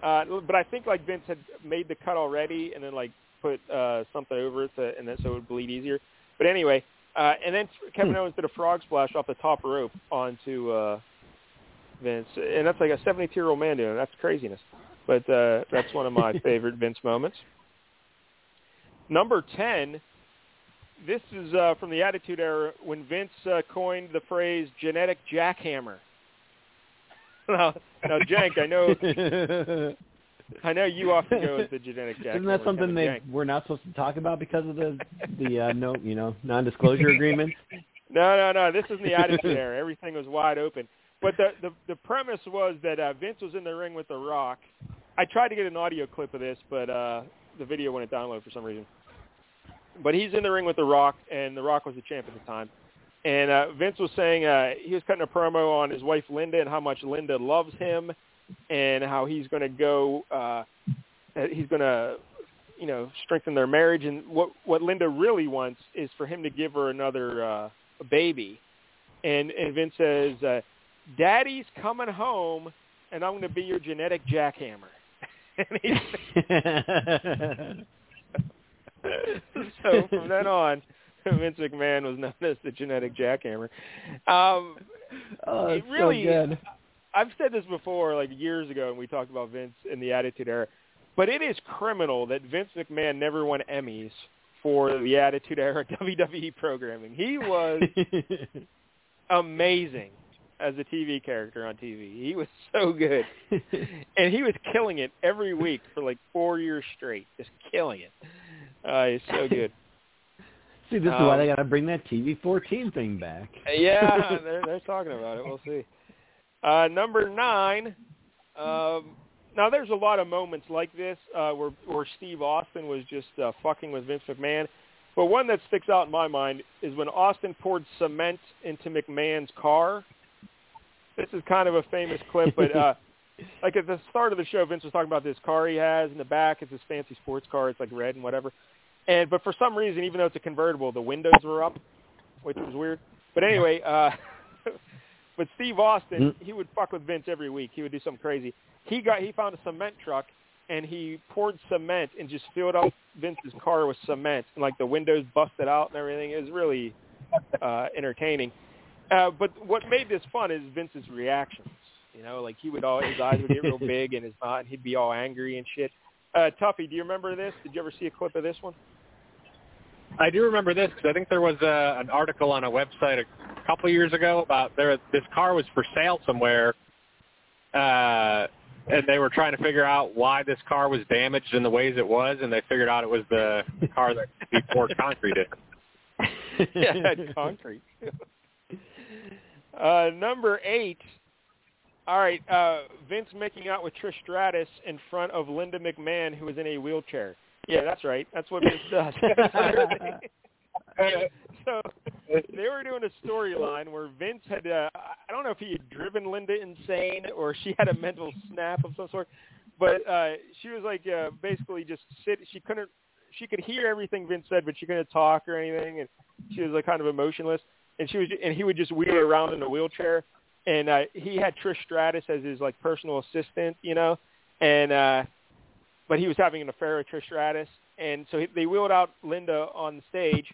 Uh, but I think like Vince had made the cut already, and then like put uh, something over it, to, and then so it would bleed easier. But anyway, uh, and then Kevin Hmm. Owens did a frog splash off the top rope onto uh, Vince, and that's like a 72-year-old man doing it. That's craziness. But uh, that's one of my favorite Vince moments. Number 10, this is uh, from the Attitude Era when Vince uh, coined the phrase genetic jackhammer. now, now, Jank, I know I know you often go with the genetic jackhammer. Isn't that something Kevin they Jank. we're not supposed to talk about because of the the uh, no you know non-disclosure agreement? No, no, no. This is the Attitude Era. Everything was wide open. But the the, the premise was that uh, Vince was in the ring with The Rock. I tried to get an audio clip of this, but uh, the video wouldn't download for some reason. But he's in the ring with The Rock, and The Rock was the champ at the time. And uh, Vince was saying uh, he was cutting a promo on his wife Linda and how much Linda loves him, and how he's going to go, uh, he's going to, you know, strengthen their marriage. And what what Linda really wants is for him to give her another uh, baby. And and Vince says, uh, "Daddy's coming home, and I'm going to be your genetic jackhammer." and he, so from then on, Vince McMahon was known as the genetic jackhammer. Um, oh, It it's really- so good. I've said this before, like years ago, when we talked about Vince in the Attitude Era, but it is criminal that Vince McMahon never won Emmys for the Attitude Era WWE programming. He was amazing as a TV character on TV. He was so good, and he was killing it every week for like four years straight, just killing it. Uh, he's so good. See, this is why Um, they got to bring that TV 14 thing back. Yeah, they're they're talking about it. We'll see. Uh, number nine. Um, now, there's a lot of moments like this uh, where where Steve Austin was just uh, fucking with Vince McMahon. But one that sticks out in my mind is when Austin poured cement into McMahon's car. This is kind of a famous clip, but uh, like at the start of the show, Vince was talking about this car he has in the back. It's his fancy sports car. It's like red and whatever. And but for some reason, even though it's a convertible, the windows were up, which was weird. But anyway, uh, but Steve Austin, he would fuck with Vince every week. He would do something crazy. He got he found a cement truck and he poured cement and just filled up Vince's car with cement and like the windows busted out and everything. It was really uh, entertaining. Uh, but what made this fun is Vince's reactions. You know, like he would all his eyes would get real big and his mouth, and he'd be all angry and shit. Uh, Tuffy, do you remember this? Did you ever see a clip of this one? I do remember this because I think there was a, an article on a website a couple years ago about there this car was for sale somewhere, uh, and they were trying to figure out why this car was damaged in the ways it was, and they figured out it was the car that he poured concrete in. yeah, it had concrete. uh, number eight. All right, uh, Vince making out with Trish Stratus in front of Linda McMahon, who was in a wheelchair. Yeah, that's right. That's what Vince does. so they were doing a storyline where Vince had, uh, I don't know if he had driven Linda insane or she had a mental snap of some sort, but uh, she was like uh, basically just sit. She couldn't, she could hear everything Vince said, but she couldn't talk or anything, and she was like kind of emotionless. And she was, and he would just wheel her around in a wheelchair. And uh, he had Trish Stratus as his like personal assistant, you know, and uh, but he was having an affair with Trish Stratus, and so he, they wheeled out Linda on the stage.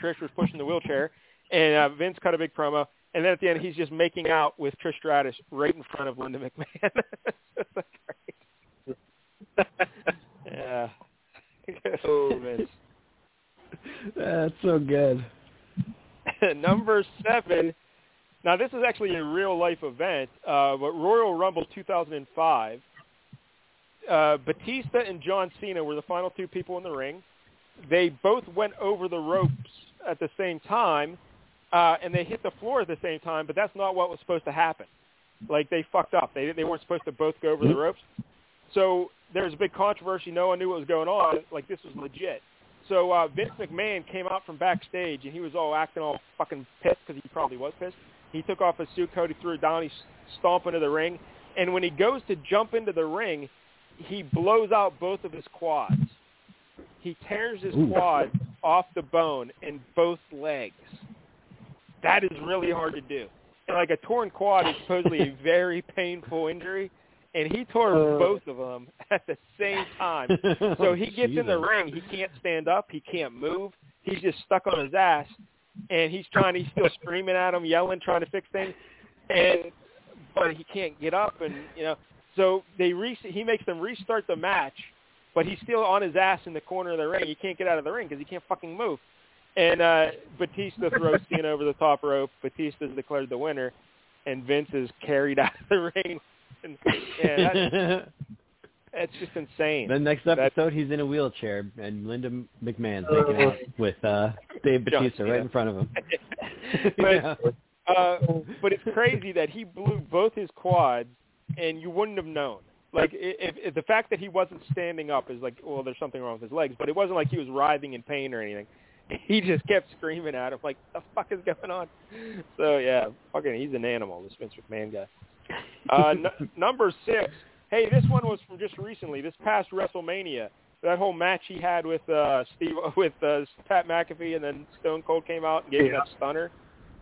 Trish was pushing the wheelchair, and uh, Vince cut a big promo, and then at the end he's just making out with Trish Stratus right in front of Linda McMahon. It's great. yeah. oh, Vince. That's so good. Number seven. Now this is actually a real life event, uh, but Royal Rumble 2005. Uh, Batista and John Cena were the final two people in the ring. They both went over the ropes at the same time, uh, and they hit the floor at the same time. But that's not what was supposed to happen. Like they fucked up. They they weren't supposed to both go over the ropes. So there was a big controversy. No one knew what was going on. Like this was legit. So uh, Vince McMahon came out from backstage, and he was all acting all fucking pissed because he probably was pissed. He took off his suit coat, he threw it down, he stomped into the ring, and when he goes to jump into the ring, he blows out both of his quads. He tears his Ooh. quads off the bone in both legs. That is really hard to do. And like a torn quad is supposedly a very painful injury, and he tore Uh. both of them at the same time. So he gets in the ring. He can't stand up. He can't move. he's just stuck on his ass, and he's trying. He's still screaming at him, yelling, trying to fix things, and but he can't get up, and you know. So they re- he makes them restart the match, but he's still on his ass in the corner of the ring. He can't get out of the ring because he can't fucking move. And uh, Batista throws Cena over the top rope. Batista's declared the winner, and Vince is carried out of the ring. And, yeah, that, that's just insane. the next episode, he's in a wheelchair, and Linda McMahon's making out with uh, Dave John Batista right Cena. in front of him. But- Yeah. Uh, but it's crazy that he blew both his quads, and you wouldn't have known. Like if, if the fact that he wasn't standing up is like, well, there's something wrong with his legs, but it wasn't like he was writhing in pain or anything. He just kept screaming at him, like, "The fuck is going on?" So yeah, fucking, he's an animal, this Vince McMahon guy. Uh, n- number six. Hey, this one was from just recently, this past WrestleMania. That whole match he had with uh, Steve, with uh, Pat McAfee, and then Stone Cold came out and gave him that stunner.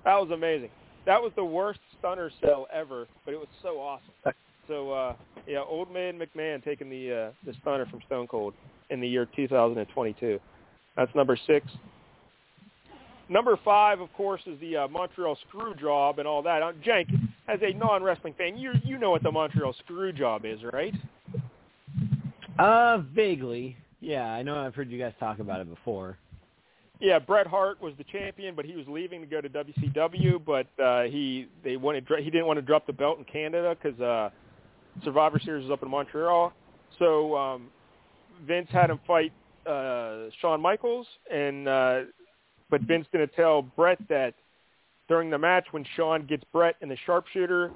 That was amazing. That was the worst stunner sell ever, but it was so awesome. So uh, yeah, old man McMahon taking the uh, the stunner from Stone Cold in the year 2022. That's number six. Number five, of course, is the uh, Montreal screw job and all that. Uh, Jank, as a non-wrestling fan, you you know what the Montreal screw job is, right? Uh, vaguely. Yeah, I know I've heard you guys talk about it before. Yeah, Bret Hart was the champion, but he was leaving to go to WCW. But uh, he they wanted he didn't want to drop the belt in Canada because uh, Survivor Series was up in Montreal. So um, Vince had him fight uh, Shawn Michaels, and uh, but Vince didn't tell Bret that during the match when Shawn gets Bret in the sharpshooter,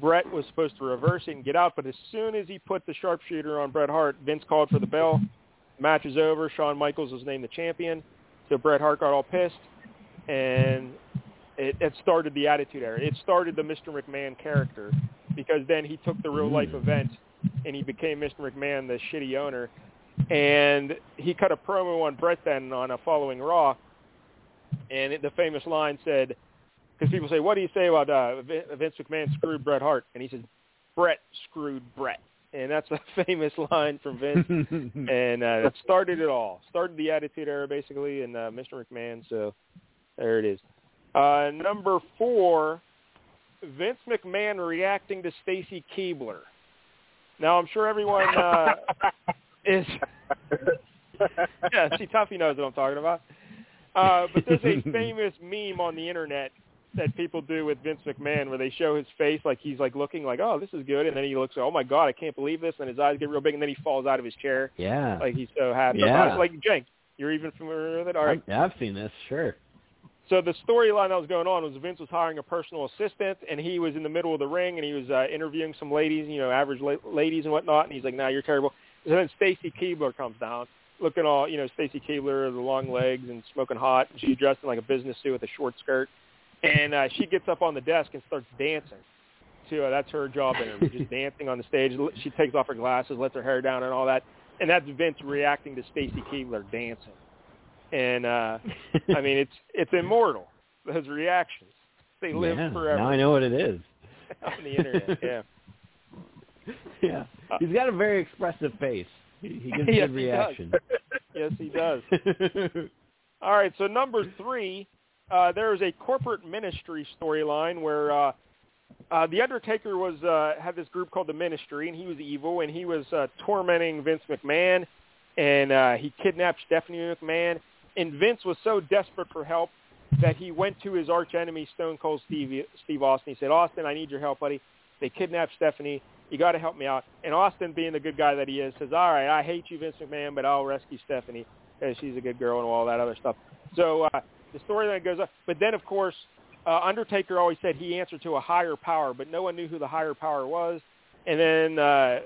Bret was supposed to reverse it and get out. But as soon as he put the sharpshooter on Bret Hart, Vince called for the bell. Match is over. Shawn Michaels was named the champion. So Bret Hart got all pissed, and it, it started the Attitude Era. It started the Mr. McMahon character because then he took the real life event and he became Mr. McMahon, the shitty owner. And he cut a promo on Bret then on a following Raw, and it, the famous line said, because people say, "What do you say about uh, Vince McMahon screwed Bret Hart?" And he says, "Bret screwed Bret," and that's a famous line from Vince and uh, that started it all. Started the Attitude Era basically, and uh, Mr. McMahon. So there it is. Uh, number four, Vince McMahon reacting to Stacy Keibler. Now I'm sure everyone uh, is. yeah, see, Tuffy knows what I'm talking about. Uh, but there's a famous meme on the internet that people do with Vince McMahon where they show his face like he's like looking like, oh, this is good, and then he looks, oh my god, I can't believe this, and his eyes get real big, and then he falls out of his chair yeah. like he's so happy. Yeah. Like Jank, you're even familiar with it. All right. I've, I've seen this, sure. So the storyline that was going on was Vince was hiring a personal assistant, and he was in the middle of the ring, and he was uh, interviewing some ladies, you know, average la- ladies and whatnot, and he's like, "Nah, you're terrible." And then Stacy Keibler comes down, looking all, you know, Stacy Keibler, the long legs and smoking hot. She's dressed in like a business suit with a short skirt, and uh, she gets up on the desk and starts dancing. To uh, that's her job interview, just dancing on the stage. She takes off her glasses, lets her hair down, and all that. And that's Vince reacting to Stacy Keibler dancing. And uh I mean, it's it's immortal. Those reactions, they live yeah, forever Now I know what it is. on the internet. Yeah, yeah. He's got a very expressive face. He, he gives Yes, good reaction. yes, he does. All right, so number three, uh, there is a corporate ministry storyline where uh, uh, the Undertaker was uh, had this group called the Ministry, and he was evil, and he was uh, tormenting Vince McMahon, and uh, he kidnapped Stephanie McMahon, and Vince was so desperate for help that he went to his arch enemy Stone Cold Steve Steve Austin. He said, "Austin, I need your help, buddy. They kidnapped Stephanie. You got to help me out." And Austin, being the good guy that he is, says, "All right, I hate you, Vince McMahon, but I'll rescue Stephanie because she's a good girl and all that other stuff." So uh, the storyline goes up, but then of course, uh, Undertaker always said he answered to a higher power, but no one knew who the higher power was. And then uh,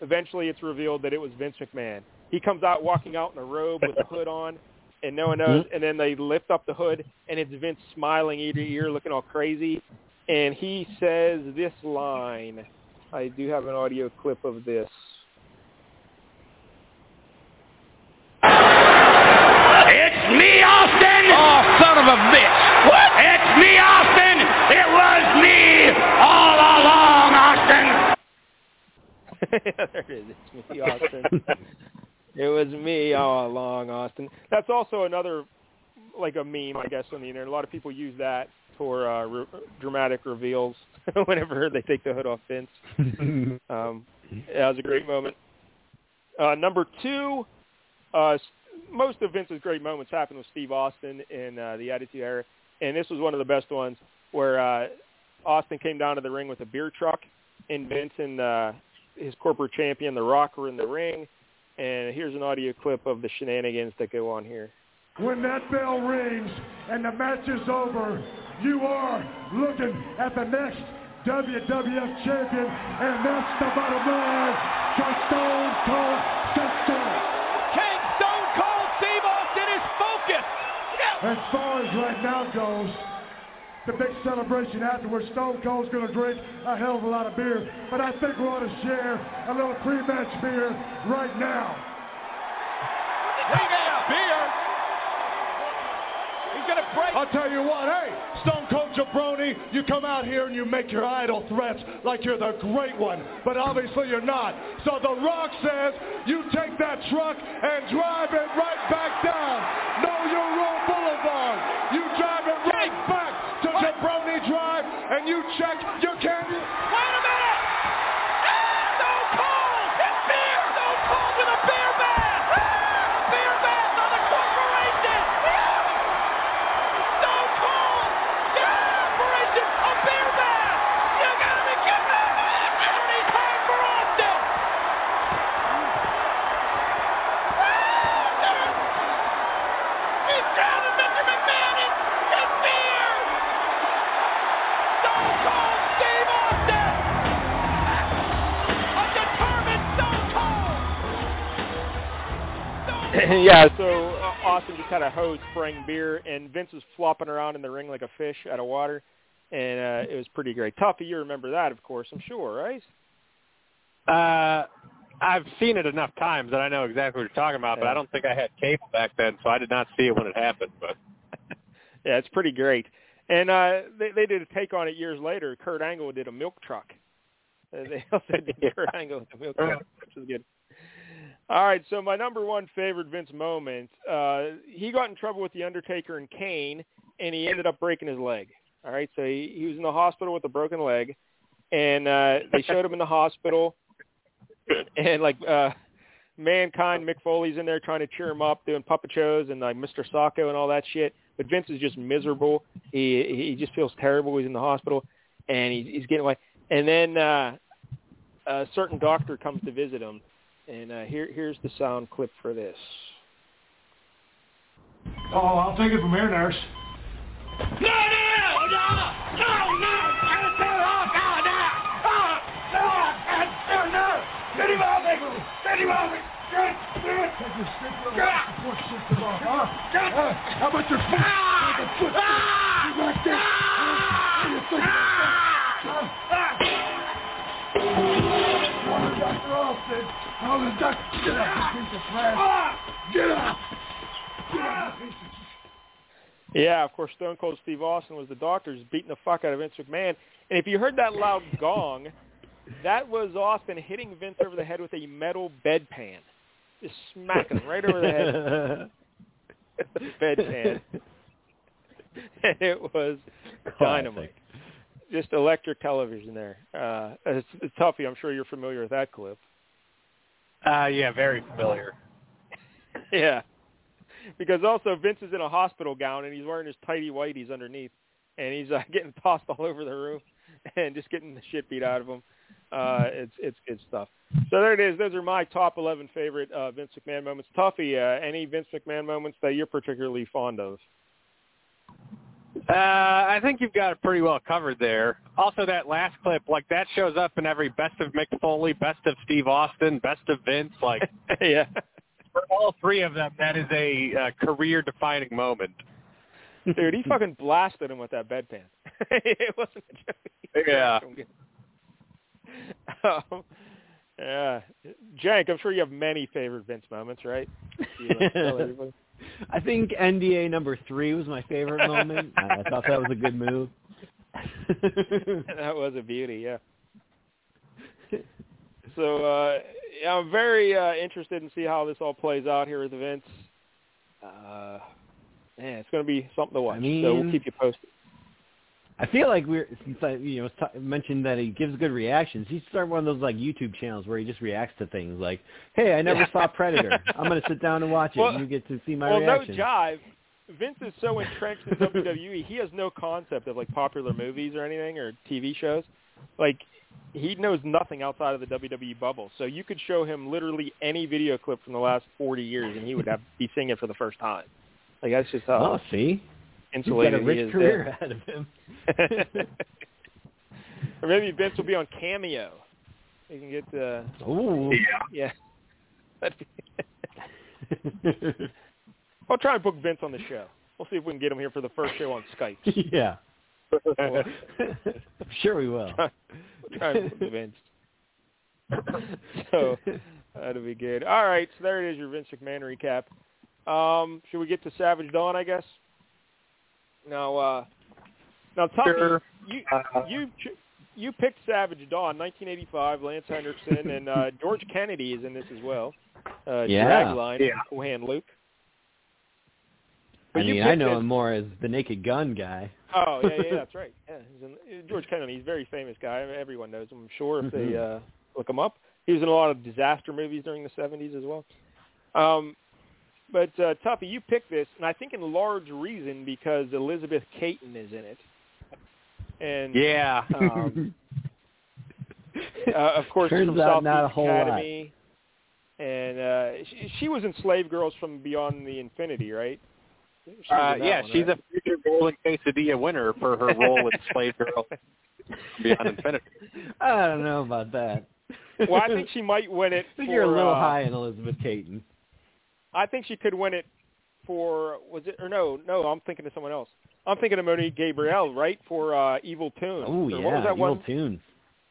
eventually, it's revealed that it was Vince McMahon. He comes out walking out in a robe with a hood on, and no one knows. And then they lift up the hood, and it's Vince smiling ear to ear, looking all crazy. And he says this line. I do have an audio clip of this. It's me, Austin! Oh, son of a bitch! What? It's me, Austin! It was me all along, Austin! there it is. It's me, Austin. it was me all along, Austin. That's also another like a meme, I guess, on the internet. A lot of people use that for uh, re- dramatic reveals whenever they take the hood off Vince. Um, yeah, it was a great moment. Uh, number two, uh, s- most of Vince's great moments happened with Steve Austin in uh, the Attitude Era, and this was one of the best ones where uh, Austin came down to the ring with a beer truck, and Vince and uh, his corporate champion, The Rock, were in the ring. And here's an audio clip of the shenanigans that go on here. When that bell rings and the match is over, you are looking at the next WWF champion, and that's the bottom line for Stone Cold Stone. As far as right now goes, the big celebration afterwards, Stone Cold's going to drink a hell of a lot of beer, but I think we ought to share a little pre-match beer right now. Pre-match beer. He's gonna break. I'll tell you what, hey, Stone Cold You come out here and you make your idle threats like you're the great one, but obviously you're not. So The Rock says you take that truck and drive it right back down. Know your role boulevard. You drive it right back to Jabroni Drive and you check your candy. yeah, so uh, Austin just had a hose spraying beer, and Vince was flopping around in the ring like a fish out of water, and uh, it was pretty great. Tuffy, you remember that, of course, I'm sure, right? Uh, I've seen it enough times that I know exactly what you're talking about, but I don't think I had cable back then, so I did not see it when it happened. But Yeah, it's pretty great. And uh, they, they did a take on it years later. Kurt Angle did a milk truck. Uh, they also did Kurt Angle with a milk truck, which is good. All right, so my number one favorite Vince moment, uh, he got in trouble with The Undertaker and Kane, and he ended up breaking his leg. All right, so he, he was in the hospital with a broken leg, and uh, they showed him in the hospital, and like uh, Mankind, Mick Foley's in there trying to cheer him up, doing puppet shows and like Mr. Socko and all that shit. But Vince is just miserable. He he just feels terrible. He's in the hospital, and he's, he's getting away. And then uh, a certain doctor comes to visit him, and uh, here, here's the sound clip for this. Oh, I'll take it from here, nurse. No, no, no, no, no, no. How about your foot? Ah! Ah! Ah! Ah! Ah! Ah! Ah! The Dr. The doctor. Get up, you piece of trash. Get up. Get up, you piece of Yeah, of course, Stone Cold Steve Austin was the doctor, just beating the fuck out of Vince McMahon. And if you heard that loud gong, that was Austin hitting Vince over the head with a metal bedpan, just smacking him right over the head with the bedpan. and it was dynamite. Just electric television there. Uh, it's, it's Tuffy. I'm sure you're familiar with that clip. Uh, yeah, very familiar. Yeah. Because also Vince is in a hospital gown and he's wearing his tighty whities underneath, and he's uh, getting tossed all over the room and just getting the shit beat out of him. Uh, it's it's good stuff. So there it is. Those are my top 11 favorite uh, Vince McMahon moments. Tuffy, uh, any Vince McMahon moments that you're particularly fond of? Uh, I think you've got it pretty well covered there. Also, that last clip, like that shows up in every best of Mick Foley, best of Steve Austin, best of Vince. Like yeah. for all three of them, that is a uh, career-defining moment. Dude, he fucking blasted him with that bedpan. it wasn't a joke. Yeah. Um, yeah. Jank, I'm sure you have many favorite Vince moments, right? You wanna tell everybody? I think NDA number three was my favorite moment. I, I thought that was a good move. that was a beauty, yeah. So uh, yeah, I'm very uh, interested in see how this all plays out here with Vince. Uh, yeah, it's going to be something to watch. I so we'll keep you posted. I feel like we're since I you know t- mentioned that he gives good reactions. He should start one of those like YouTube channels where he just reacts to things like, "Hey, I never saw Predator. I'm going to sit down and watch it. Well- and you get to see my reaction. well, reaction." no jive. Vince is so entrenched in WWE, he has no concept of like popular movies or anything or TV shows. Like he knows nothing outside of the WWE bubble. So you could show him literally any video clip from the last 40 years, and he would have be seeing it for the first time. Like that's just how Oh, see, insulated a he rich is career there. ahead of him. or maybe Vince will be on Cameo. You can get uh Ooh. yeah. That'd I'll try and book Vince on the show. We'll see if we can get him here for the first show on Skype. yeah. I'm sure we will. try and book Vince. So that'll be good. All right, so there it is, your Vince McMahon recap. Um, should we get to Savage Dawn? I guess. Now, uh, now, Tommy, Sure. you Uh, you you picked Savage Dawn, 1985. Lance Henriksen and uh, George Kennedy is in this as well. Uh, Yeah. Dragline, Yeah. Cool Luke. I But you mean, I know him more as the Naked Gun guy. Oh yeah, yeah, that's right. Yeah, he's in, George Kennedy. He's a very famous guy. Everyone knows him. I'm sure if they Mhm. uh, look him up. He was in a lot of disaster movies during the 70s as well. Um, but uh, Tuffy, you picked this, and I think in large reason because Elizabeth Kaitan is in it. And yeah. um, uh, of course Turns from out South not a Beach whole lot. Academy. And uh, she, she was in Slave Girls from Beyond the Infinity, right? She Uh, yeah, one, she's right? a future Golden Quesadilla winner for her role in Slave Girl Beyond Infinity. I don't know about that. well, I think she might win it. I think for, you're a little uh, high in Elizabeth Kaitan. I think she could win it for was it or no? No, I'm thinking of someone else. I'm thinking of Monique Gabrielle, right? For uh, Evil Tune. Oh yeah, what was that Evil one? Tune.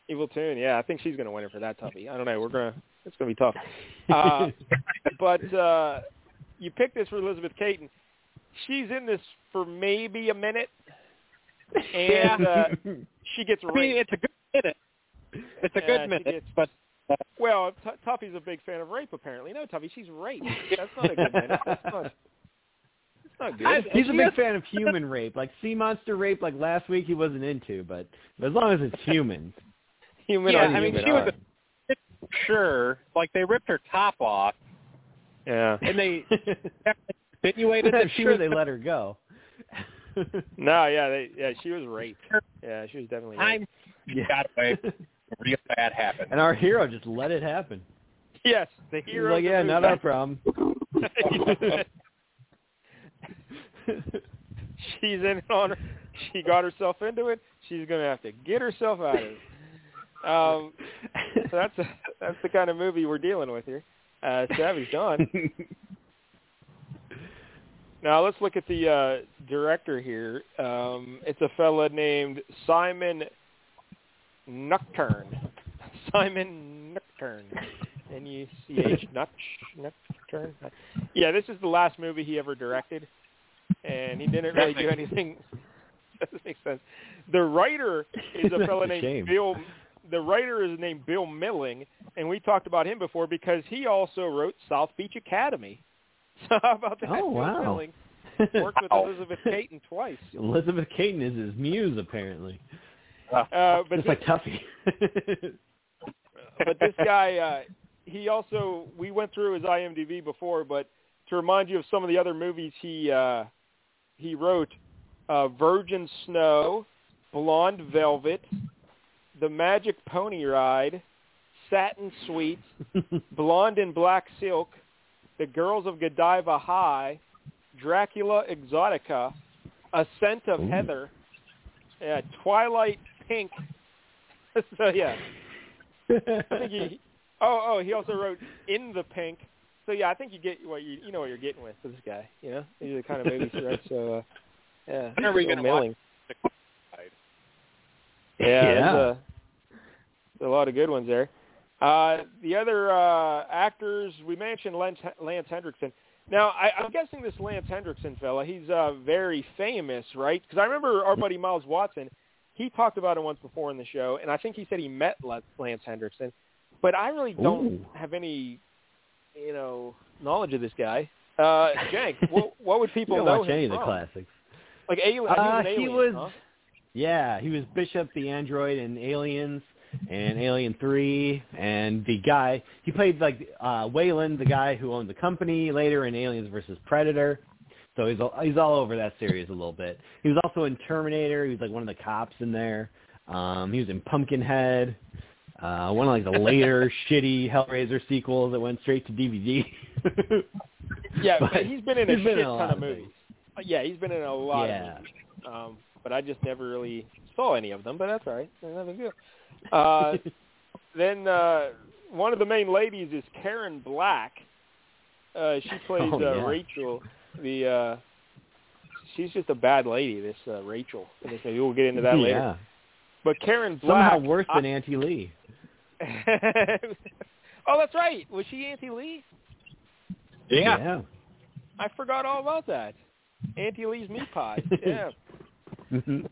Evil Tune. Yeah, I think she's going to win it for that, Tuffy. I don't know. We're gonna. It's going to be tough. Uh, but uh, you picked this for Elizabeth Kaitan. She's in this for maybe a minute, and uh, she gets I mean, it's a good minute. It's a good she minute, gets- but Well, T- Tuffy's a big fan of rape, apparently. No, Tuffy, she's raped. That's not a good minute. That's not. That's not good. I- He's a big fan of human rape. Like sea monster rape, like last week he wasn't into, but, but as long as it's human. human yeah, I mean, she was a, sure. Like they ripped her top off, Yeah. and they insinuated I'm that she sure was. they let her go. No, yeah, they, yeah, she was raped. Yeah, she was definitely raped. I'm yeah. got away. Real bad happened. and our hero just let it happen. Yes, the He's hero. like, yeah, not our problem. She's in it on her. She got herself into it. She's gonna have to get herself out of it. Um, so that's that's the kind of movie we're dealing with here. Uh, Savage Dawn. Now let's look at the uh, director here. Um, it's a fella named Simon Nuchtern. Simon Nuchtern. N U C H Nutch Nuchtern. Yeah, this is the last movie he ever directed, and he didn't really do anything. Doesn't make sense. The writer is a fellow named shame. Bill. The writer is named Bill Milling, and we talked about him before because he also wrote South Beach Academy. So how about that? Oh, Bill wow. Milling worked with Elizabeth Kaitan twice. Elizabeth Kaitan is his muse, apparently. Uh, but Just like Tuffy. but this guy, uh, he also we went through his IMDb before, but to remind you of some of the other movies he uh, he wrote, uh, Virgin Snow, Blonde Velvet, The Magic Pony Ride, Satin Suite, Blonde in Black Silk, The Girls of Godiva High, Dracula Exotica, Ascent of Ooh. Heather, yeah, Twilight Pink. so yeah, I think he. Oh, oh, he also wrote In the Pink. So yeah, I think you get what you you know what you're getting with this guy. You know, these are the kind of movies he writes. So uh, yeah, When are we gonna watch Milling. Side? Yeah, there's a, there's a lot of good ones there. Uh, the other uh, actors we mentioned Lance, Lance Henriksen. Now I, I'm guessing this Lance Henriksen fella, he's uh, very famous, right? Because I remember our buddy Miles Watson. He talked about it once before in the show, and I think he said he met Lance Henriksen. But I really don't Ooh. have any, you know, knowledge of this guy. Uh, Jank, what, what would people you don't know watch any of the classics. Like alien, Uh, he was an he was- huh? Yeah, he was Bishop the android in Aliens and Alien Three, and the guy he played like uh Weyland, the guy who owned the company later in Aliens versus Predator. So he's all, he's all over that series a little bit. He was also in Terminator. He was like one of the cops in there. Um, he was in Pumpkinhead. Uh, one of like the later shitty Hellraiser sequels that went straight to DVD. Yeah, But he's been in a shit in a ton of movies. Yeah, he's been in a lot Yeah. of movies. Um, but I just never really saw any of them. But that's all right. That's Nothing good. Uh, then uh, one of the main ladies is Karen Black. Uh, she plays Oh, uh. Rachel. The uh, she's just a bad lady. This uh, Rachel. in this. We'll get into that yeah. later. But Karen Black. Somehow worse I- than Auntie Lee. oh, that's right. Was she Auntie Lee? Yeah. yeah. I forgot all about that. Auntie Lee's meat pies. Yeah. Mhm.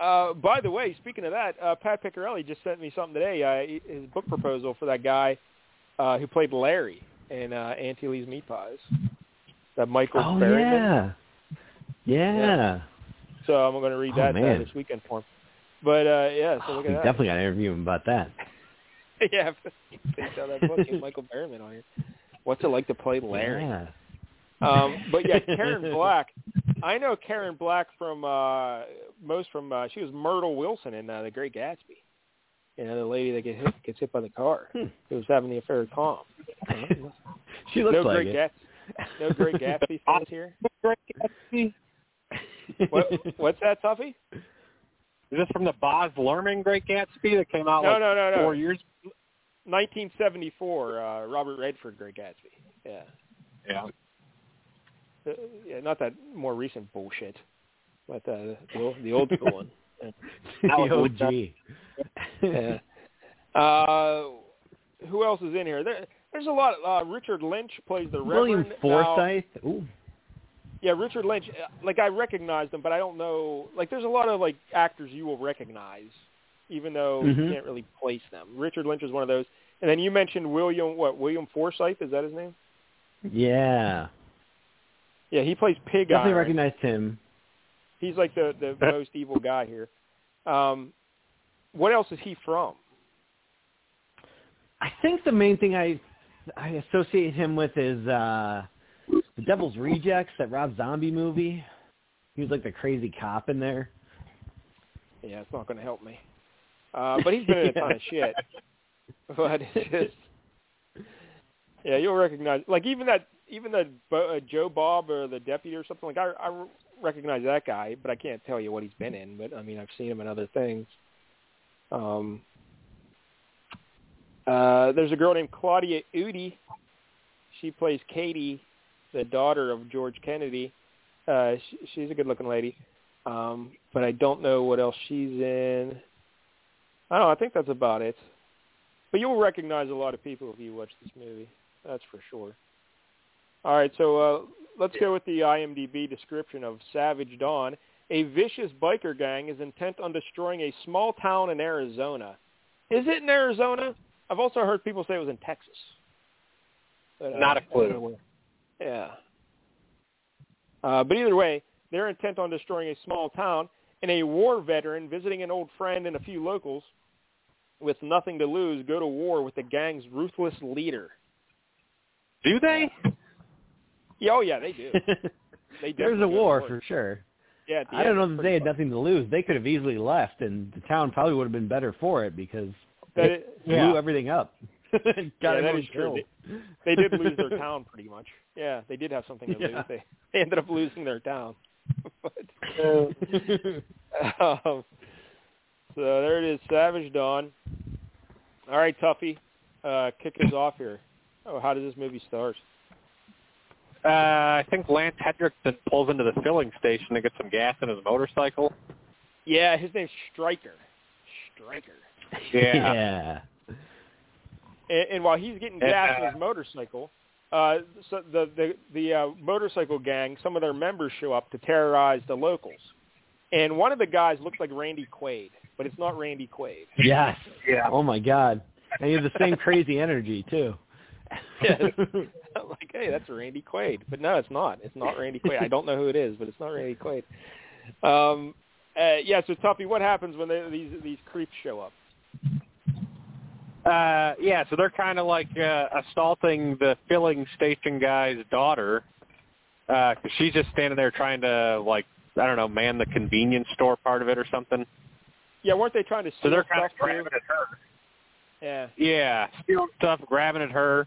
Uh, by the way, speaking of that, uh, Pat Piccarelli just sent me something today. Uh, his book proposal for that guy uh, who played Larry in uh, Auntie Lee's Meat Pies. That Michael Oh Berryman. yeah. Yeah. So I'm going to read Oh, that uh, man. this weekend for him. But uh, yeah, so Oh, look we at that. definitely got to interview him about that. yeah, tell that book. Michael Berryman on here. What's it like to play Larry? Yeah. Um, but yeah, Karen Black. I know Karen Black from uh, most from uh, she was Myrtle Wilson in uh, The Great Gatsby. You know, the lady that gets hit, gets hit by the car Hmm. who was having the affair with Tom. she looks no like Great it. Gats- no Great Gatsby fans here. Great Gatsby. What, what's that, Tuffy? Is this from the Baz Luhrmann Great Gatsby that came out No, like no, no, no. four years? 1974, uh, Robert Redford Great Gatsby. Yeah. Yeah. Uh, yeah, not that more recent bullshit, but uh, the, old, the old school one. The OG. yeah. Uh, who else is in here? There, there's a lot. Uh, Richard Lynch plays the William Reverend. Now- Forsythe. Ooh. yeah, Richard Lynch. uh, Like I recognize them, but I don't know. Like there's a lot of like actors you will recognize, even though you Mhm. can't really place them. Richard Lynch is one of those. And then you mentioned William. What? William Forsythe is that his name? Yeah. Yeah, he plays Pig Definitely Iron. recognized him. He's like the the most evil guy here. Um, what else is he from? I think the main thing I I associate him with is uh the Devil's Rejects, that Rob Zombie movie. He was like the crazy cop in there. Yeah, it's not going to help me. Uh, but he's been in a ton of shit. But it's just, yeah, you'll recognize like even that even the Bo- uh, Joe Bob or the deputy or something like I, I recognize that guy, but I can't tell you what he's been in. But I mean, I've seen him in other things. Um, uh, there's a girl named Claudia Udy. She plays Katie, the daughter of George Kennedy. Uh, she, she's a good-looking lady, um, but I don't know what else she's in. I don't know. I think that's about it. But you'll recognize a lot of people if you watch this movie. That's for sure. All right, so uh, let's go with the IMDb description of Savage Dawn. A vicious biker gang is intent on destroying a small town in Arizona. Is it in Arizona? I've also heard people say it was in Texas. But, uh, Not a clue. I don't know where. Yeah. Uh, but either way, they're intent on destroying a small town, and a war veteran visiting an old friend and a few locals with nothing to lose go to war with the gang's ruthless leader. Do they? Yeah, oh yeah, they do. They There's a go war for sure. Yeah, I don't end, know that they had fun. nothing to lose. They could have easily left, and the town probably would have been better for it because That they it- blew yeah. everything up. Got yeah, that everyone true. killed. They, they did lose their town pretty much. Yeah, they did have something to Yeah. lose. They, they ended up losing their town. but, um, so there it is, Savage Dawn. All right, Tuffy, uh, kick us off here. Oh, how does this movie start? Uh, I think Lance Henriksen pulls into the filling station to get some gas in his motorcycle. Yeah, his name's Stryker. Stryker. Yeah. yeah. And, and while he's getting And, gas uh, in his motorcycle, uh, so the the the uh, motorcycle gang, some of their members show up to terrorize the locals, and one of the guys looks like Randy Quaid, but it's not Randy Quaid. Yes. Yeah. Oh my God. And he has the same crazy energy too. yes. I'm like, hey, that's Randy Quaid, but no, it's not. It's not Randy Quaid. I don't know who it is, but it's not Randy Quaid. Um, uh, yeah, so Tuffy, what happens when they, these these creeps show up? Uh, yeah, so they're kind of like uh, assaulting the filling station guy's daughter because she's just standing there trying to like I don't know man the convenience store part of it or something. Yeah, weren't they trying to steal So they're kind of grabbing too? at her. Yeah. Yeah, stealing stuff, grabbing at her,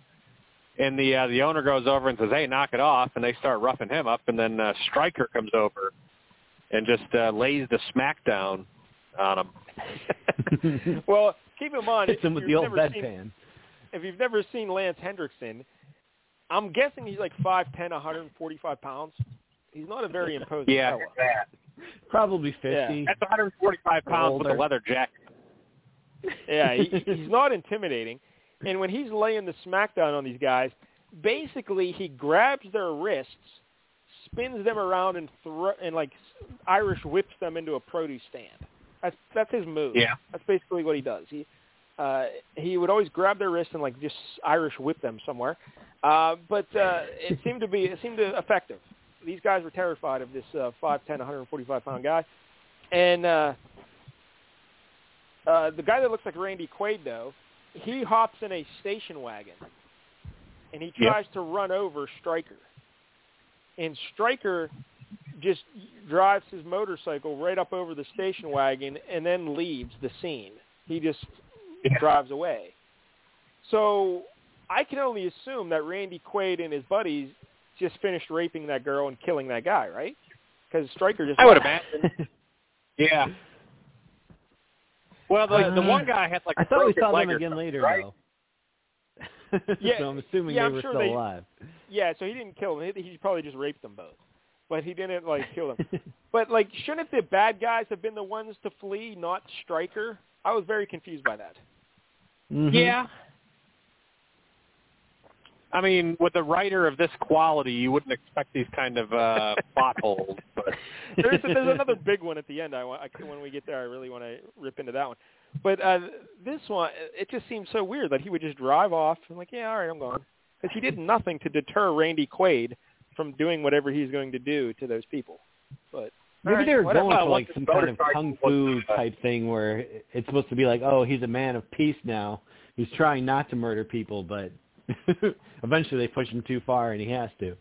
and the uh, the owner goes over and says, "Hey, knock it off!" And they start roughing him up, and then uh, Stryker comes over and just uh, lays the smackdown on him. well, keep in mind, Hits if him with you've the old never seen- bedpan. if you've never seen Lance Henriksen, I'm guessing he's like 5'10", 145 pounds. He's not a very imposing Yeah, fella. that. Probably 50. Yeah. That's 145 pounds with a leather jacket. Yeah, he, he's not intimidating. And when he's laying the smackdown on these guys, basically he grabs their wrists, spins them around, and thro- and like Irish whips them into a produce stand. That's that's his move. Yeah. That's basically what he does. He uh, he would always grab their wrists and like just Irish whip them somewhere. Uh, but uh, it seemed to be it seemed to effective. These guys were terrified of this uh, 5'10", 145 pound guy, and uh, uh, the guy that looks like Randy Quaid though, he hops in a station wagon, and he Yep. tries to run over Stryker, and Stryker just drives his motorcycle right up over the station wagon and then leaves the scene. He just Yeah. drives away. So I can only assume that Randy Quaid and his buddies just finished raping that girl and killing that guy, right? Because Stryker just I would imagine. Yeah. Well, the the uh, one guy had like a I thought we saw them again later, right? though. Yeah, so I'm assuming yeah, they I'm were sure still they- alive. Yeah, so he didn't kill them. He, he probably just raped them both, but he didn't like kill them. but like, shouldn't the bad guys have been the ones to flee, not Stryker? I was very confused by that. Mhm. Yeah. I mean, with a writer of this quality, you wouldn't expect these kind of uh, plot holes. But There's there's another big one at the end. I, want, I when we get there, I really want to rip into that one. But uh, this one, it just seems so weird that he would just drive off and like, yeah, all right, I'm gone, because he did nothing to deter Randy Quaid from doing whatever he's going to do to those people. But Maybe all right, they were whatever. going Well, for like some kind of motorcycle kung was, fu type thing where it's supposed to be like, oh, he's a man of peace now. He's trying not to murder people, but eventually they push him too far and he has to.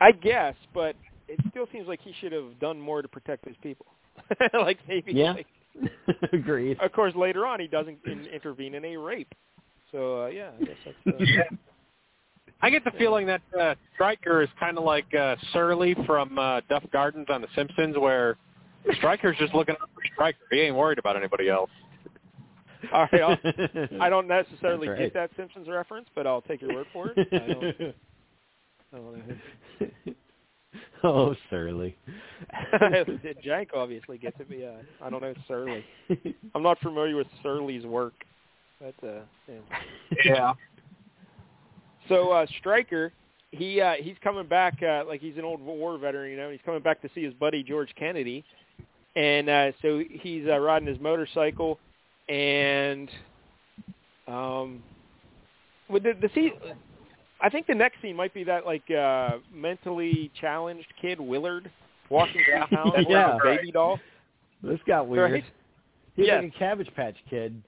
I guess, but it still seems like he should have done more to protect his people. like maybe, Yeah. like, Agreed. of course, later on he doesn't in, intervene in a rape. So uh, yeah, I guess that's. Uh, yeah. I get the feeling that uh, Stryker is kind of like uh, Surly from uh, Duff Gardens on The Simpsons, where Stryker's just looking out for Stryker. He ain't worried about anybody else. All right, I'll, I don't necessarily That's get that Simpsons reference, but I'll take your word for it. I don't, I don't oh, surly. Did Jank obviously gets it, but yeah, I don't know Surly. I'm not familiar with Surly's work. But uh, yeah. Yeah. So uh, Stryker, he uh, he's coming back uh, like he's an old war veteran, you know. He's coming back to see his buddy George Kennedy, and uh, so he's uh, riding his motorcycle, and um, with the, the scene, I think the next scene might be that like uh, mentally challenged kid Willard walking through town with Yeah. a baby doll. This got weird. Right? He's Yes. like a Cabbage Patch Kid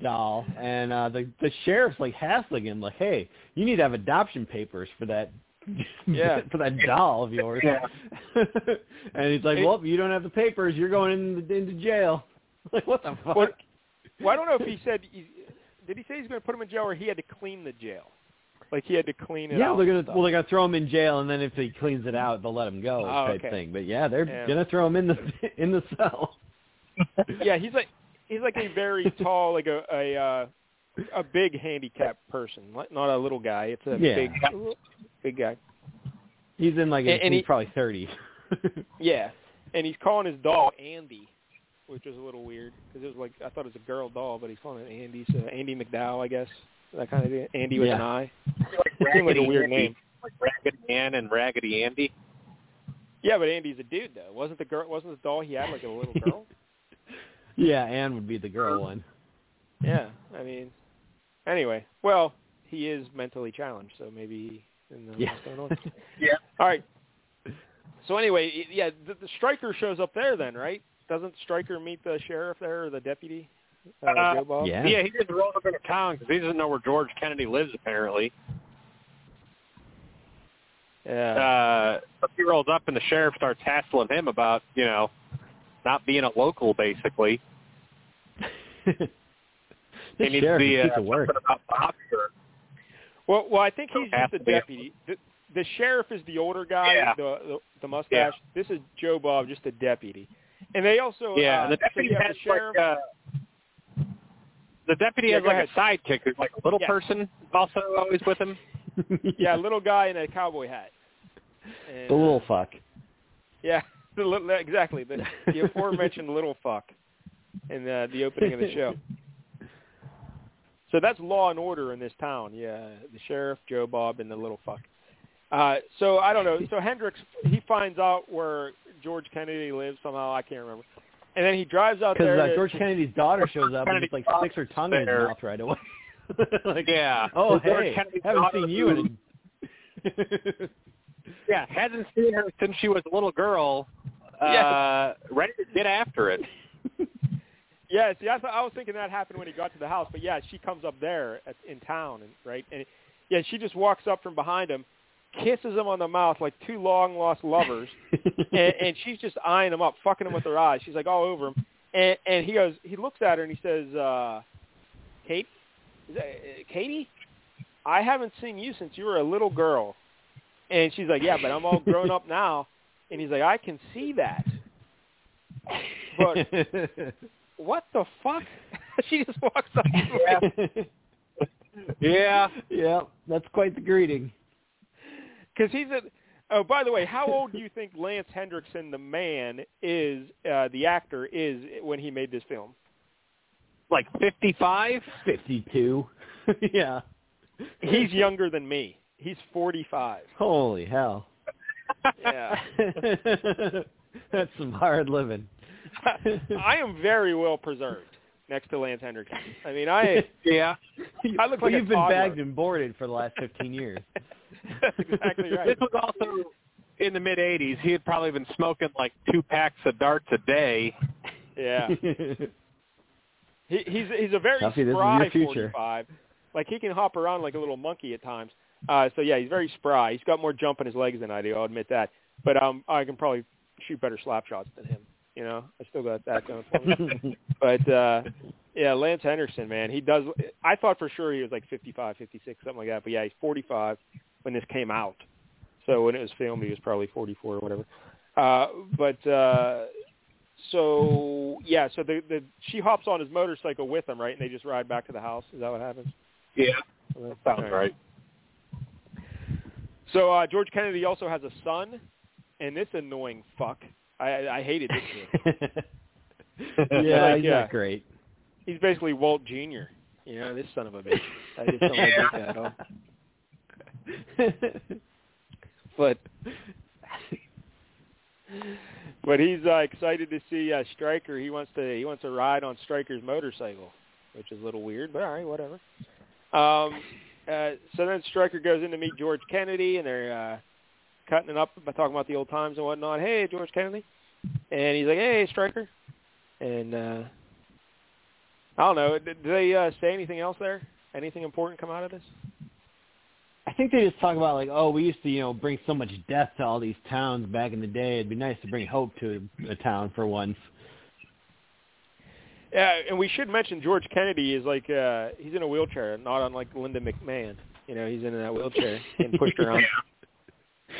doll, and uh, the the sheriff's like hassling him, like, "Hey, you need to have adoption papers for that." Yeah. for that doll of yours. Yeah. and he's like, "Well, you don't have the papers. You're going into, into jail." Like, what the fuck? Well, well, I don't know if he said he, did he say he's going to put him in jail or he had to clean the jail, like he had to clean it yeah, out. they're gonna well, they're gonna throw him in jail, and then if he cleans it out, they'll let him go, Oh, type okay. thing. But yeah, they're Yeah. gonna throw him in the in the cell. yeah, he's like he's like a very tall, like a a uh, a big handicapped person, like not a little guy. It's a Yeah. big big guy. He's in like And- and he's he- probably thirty. Yeah, and he's calling his doll Andy, which was a little weird because it was like I thought it was a girl doll, but he's calling it Andy. So Andie MacDowell, I guess that kind of thing. Andy with an Yeah. eye. It seemed like a weird name. Like Raggedy Ann and Raggedy Andy. Yeah, but Andy's a dude though. Wasn't the girl? Wasn't the doll he had like a little girl? Yeah, Anne would be the girl one. Yeah, I mean, anyway, well, he is mentally challenged, so maybe he knows Yeah. going on. Yeah. All right. So anyway, yeah, the, the Stryker shows up there then, right? Doesn't Stryker meet the sheriff there or the deputy? Uh, Uh, Joe Bob? Yeah. Yeah, he just rolls up into town because he doesn't know where George Kennedy lives, apparently. Yeah. Uh, he rolls up, and the sheriff starts hassling him about, you know, not being a local, basically. this he needs sheriff to be a uh, piece work. about Bob or- Well, well, I think he's Has just a deputy. The, the sheriff is the older guy, Yeah. the, the the mustache. This is Joe Bob, just a deputy. And they also Yeah, uh, the deputy you have has the sheriff. like uh, the deputy Yeah, has go like a sidekick who's like a little Yeah. person also always with him. yeah, a little guy in a cowboy hat. And, the little fuck. Yeah, the little, exactly. The, the aforementioned little fuck in the, the opening of the show. So that's law and order in this town. Yeah, the sheriff, Joe Bob, and the little fuck. Uh, so I don't know. So Hendricks he finds out where George Kennedy lives somehow. I can't remember. And then he drives out Because there. uh, George Kennedy's daughter shows up and Kennedy just like sticks her tongue in his mouth right away. like, Yeah. oh hey, haven't seen you in. Yeah, hasn't seen her since she was a little girl. Uh, Yes. ready to get after it. Yeah, see, I, thought, I was thinking that happened when he got to the house, but yeah, she comes up there at, in town, and right, and yeah, she just walks up from behind him, kisses him on the mouth like two long lost lovers, and, and she's just eyeing him up, fucking him with her eyes. She's like all over him, and and he goes, he looks at her and he says, uh, "Kate, is that, uh, Katie, I haven't seen you since you were a little girl," and she's like, "Yeah, but I'm all grown up now," and he's like, "I can see that." But what the fuck? she just walks up. Yeah. yeah, that's quite the greeting. Because he's a. Oh, by the way, how old do you think Lance Henriksen, the man, is? Uh, the actor is when he made this film. Like 55? Fifty-two. yeah. He's younger than me. He's forty-five. Holy hell. Yeah. That's some hard living. I am very well preserved next to Lance Henriksen. I mean, I Yeah. I look like You've been toddler. bagged and boarded for the last 15 years. that's exactly right. This was also in the mid 80s. He had probably been smoking like two packs of darts a day. Yeah. He, he's he's a very Tuffy, this spry 45. Like he can hop around like a little monkey at times. Uh, so yeah, he's very spry. He's got more jump in his legs than I do. I'll admit that. But um, I can probably shoot better slap shots than him. You know, I still got that going for me. but uh, yeah, Lance Henderson, man, he does. I thought for sure he was like 55, 56, something like that. But yeah, he's 45 when this came out. So when it was filmed, he was probably 44 or whatever. Uh, but uh, so yeah, so the the she hops on his motorcycle with him, right, and they just ride back to the house. Is that what happens? Yeah. That Sounds right. So uh, George Kennedy also has a son, and this annoying fuck. I I, hated this kid. yeah, Like, he's yeah. not great. He's basically Walt Jr. You know, this son of a bitch. I just don't like this guy at all. But but he's uh, excited to see uh, Stryker. He wants to he wants to ride on Stryker's motorcycle, which is a little weird, but all right, whatever. Um, uh, so then Stryker goes in to meet George Kennedy, and they're uh, cutting it up by talking about the old times and whatnot. Hey, George Kennedy, and he's like, Hey, Stryker, and uh, I don't know. Did, they uh, say anything else there? Anything important come out of this? I think they just talk about like, oh, we used to, you know, bring so much death to all these towns back in the day. It'd be nice to bring hope to a town for once. Yeah, and we should mention George Kennedy is like uh he's in a wheelchair, not unlike Linda McMahon. You know, he's in that wheelchair and pushed around.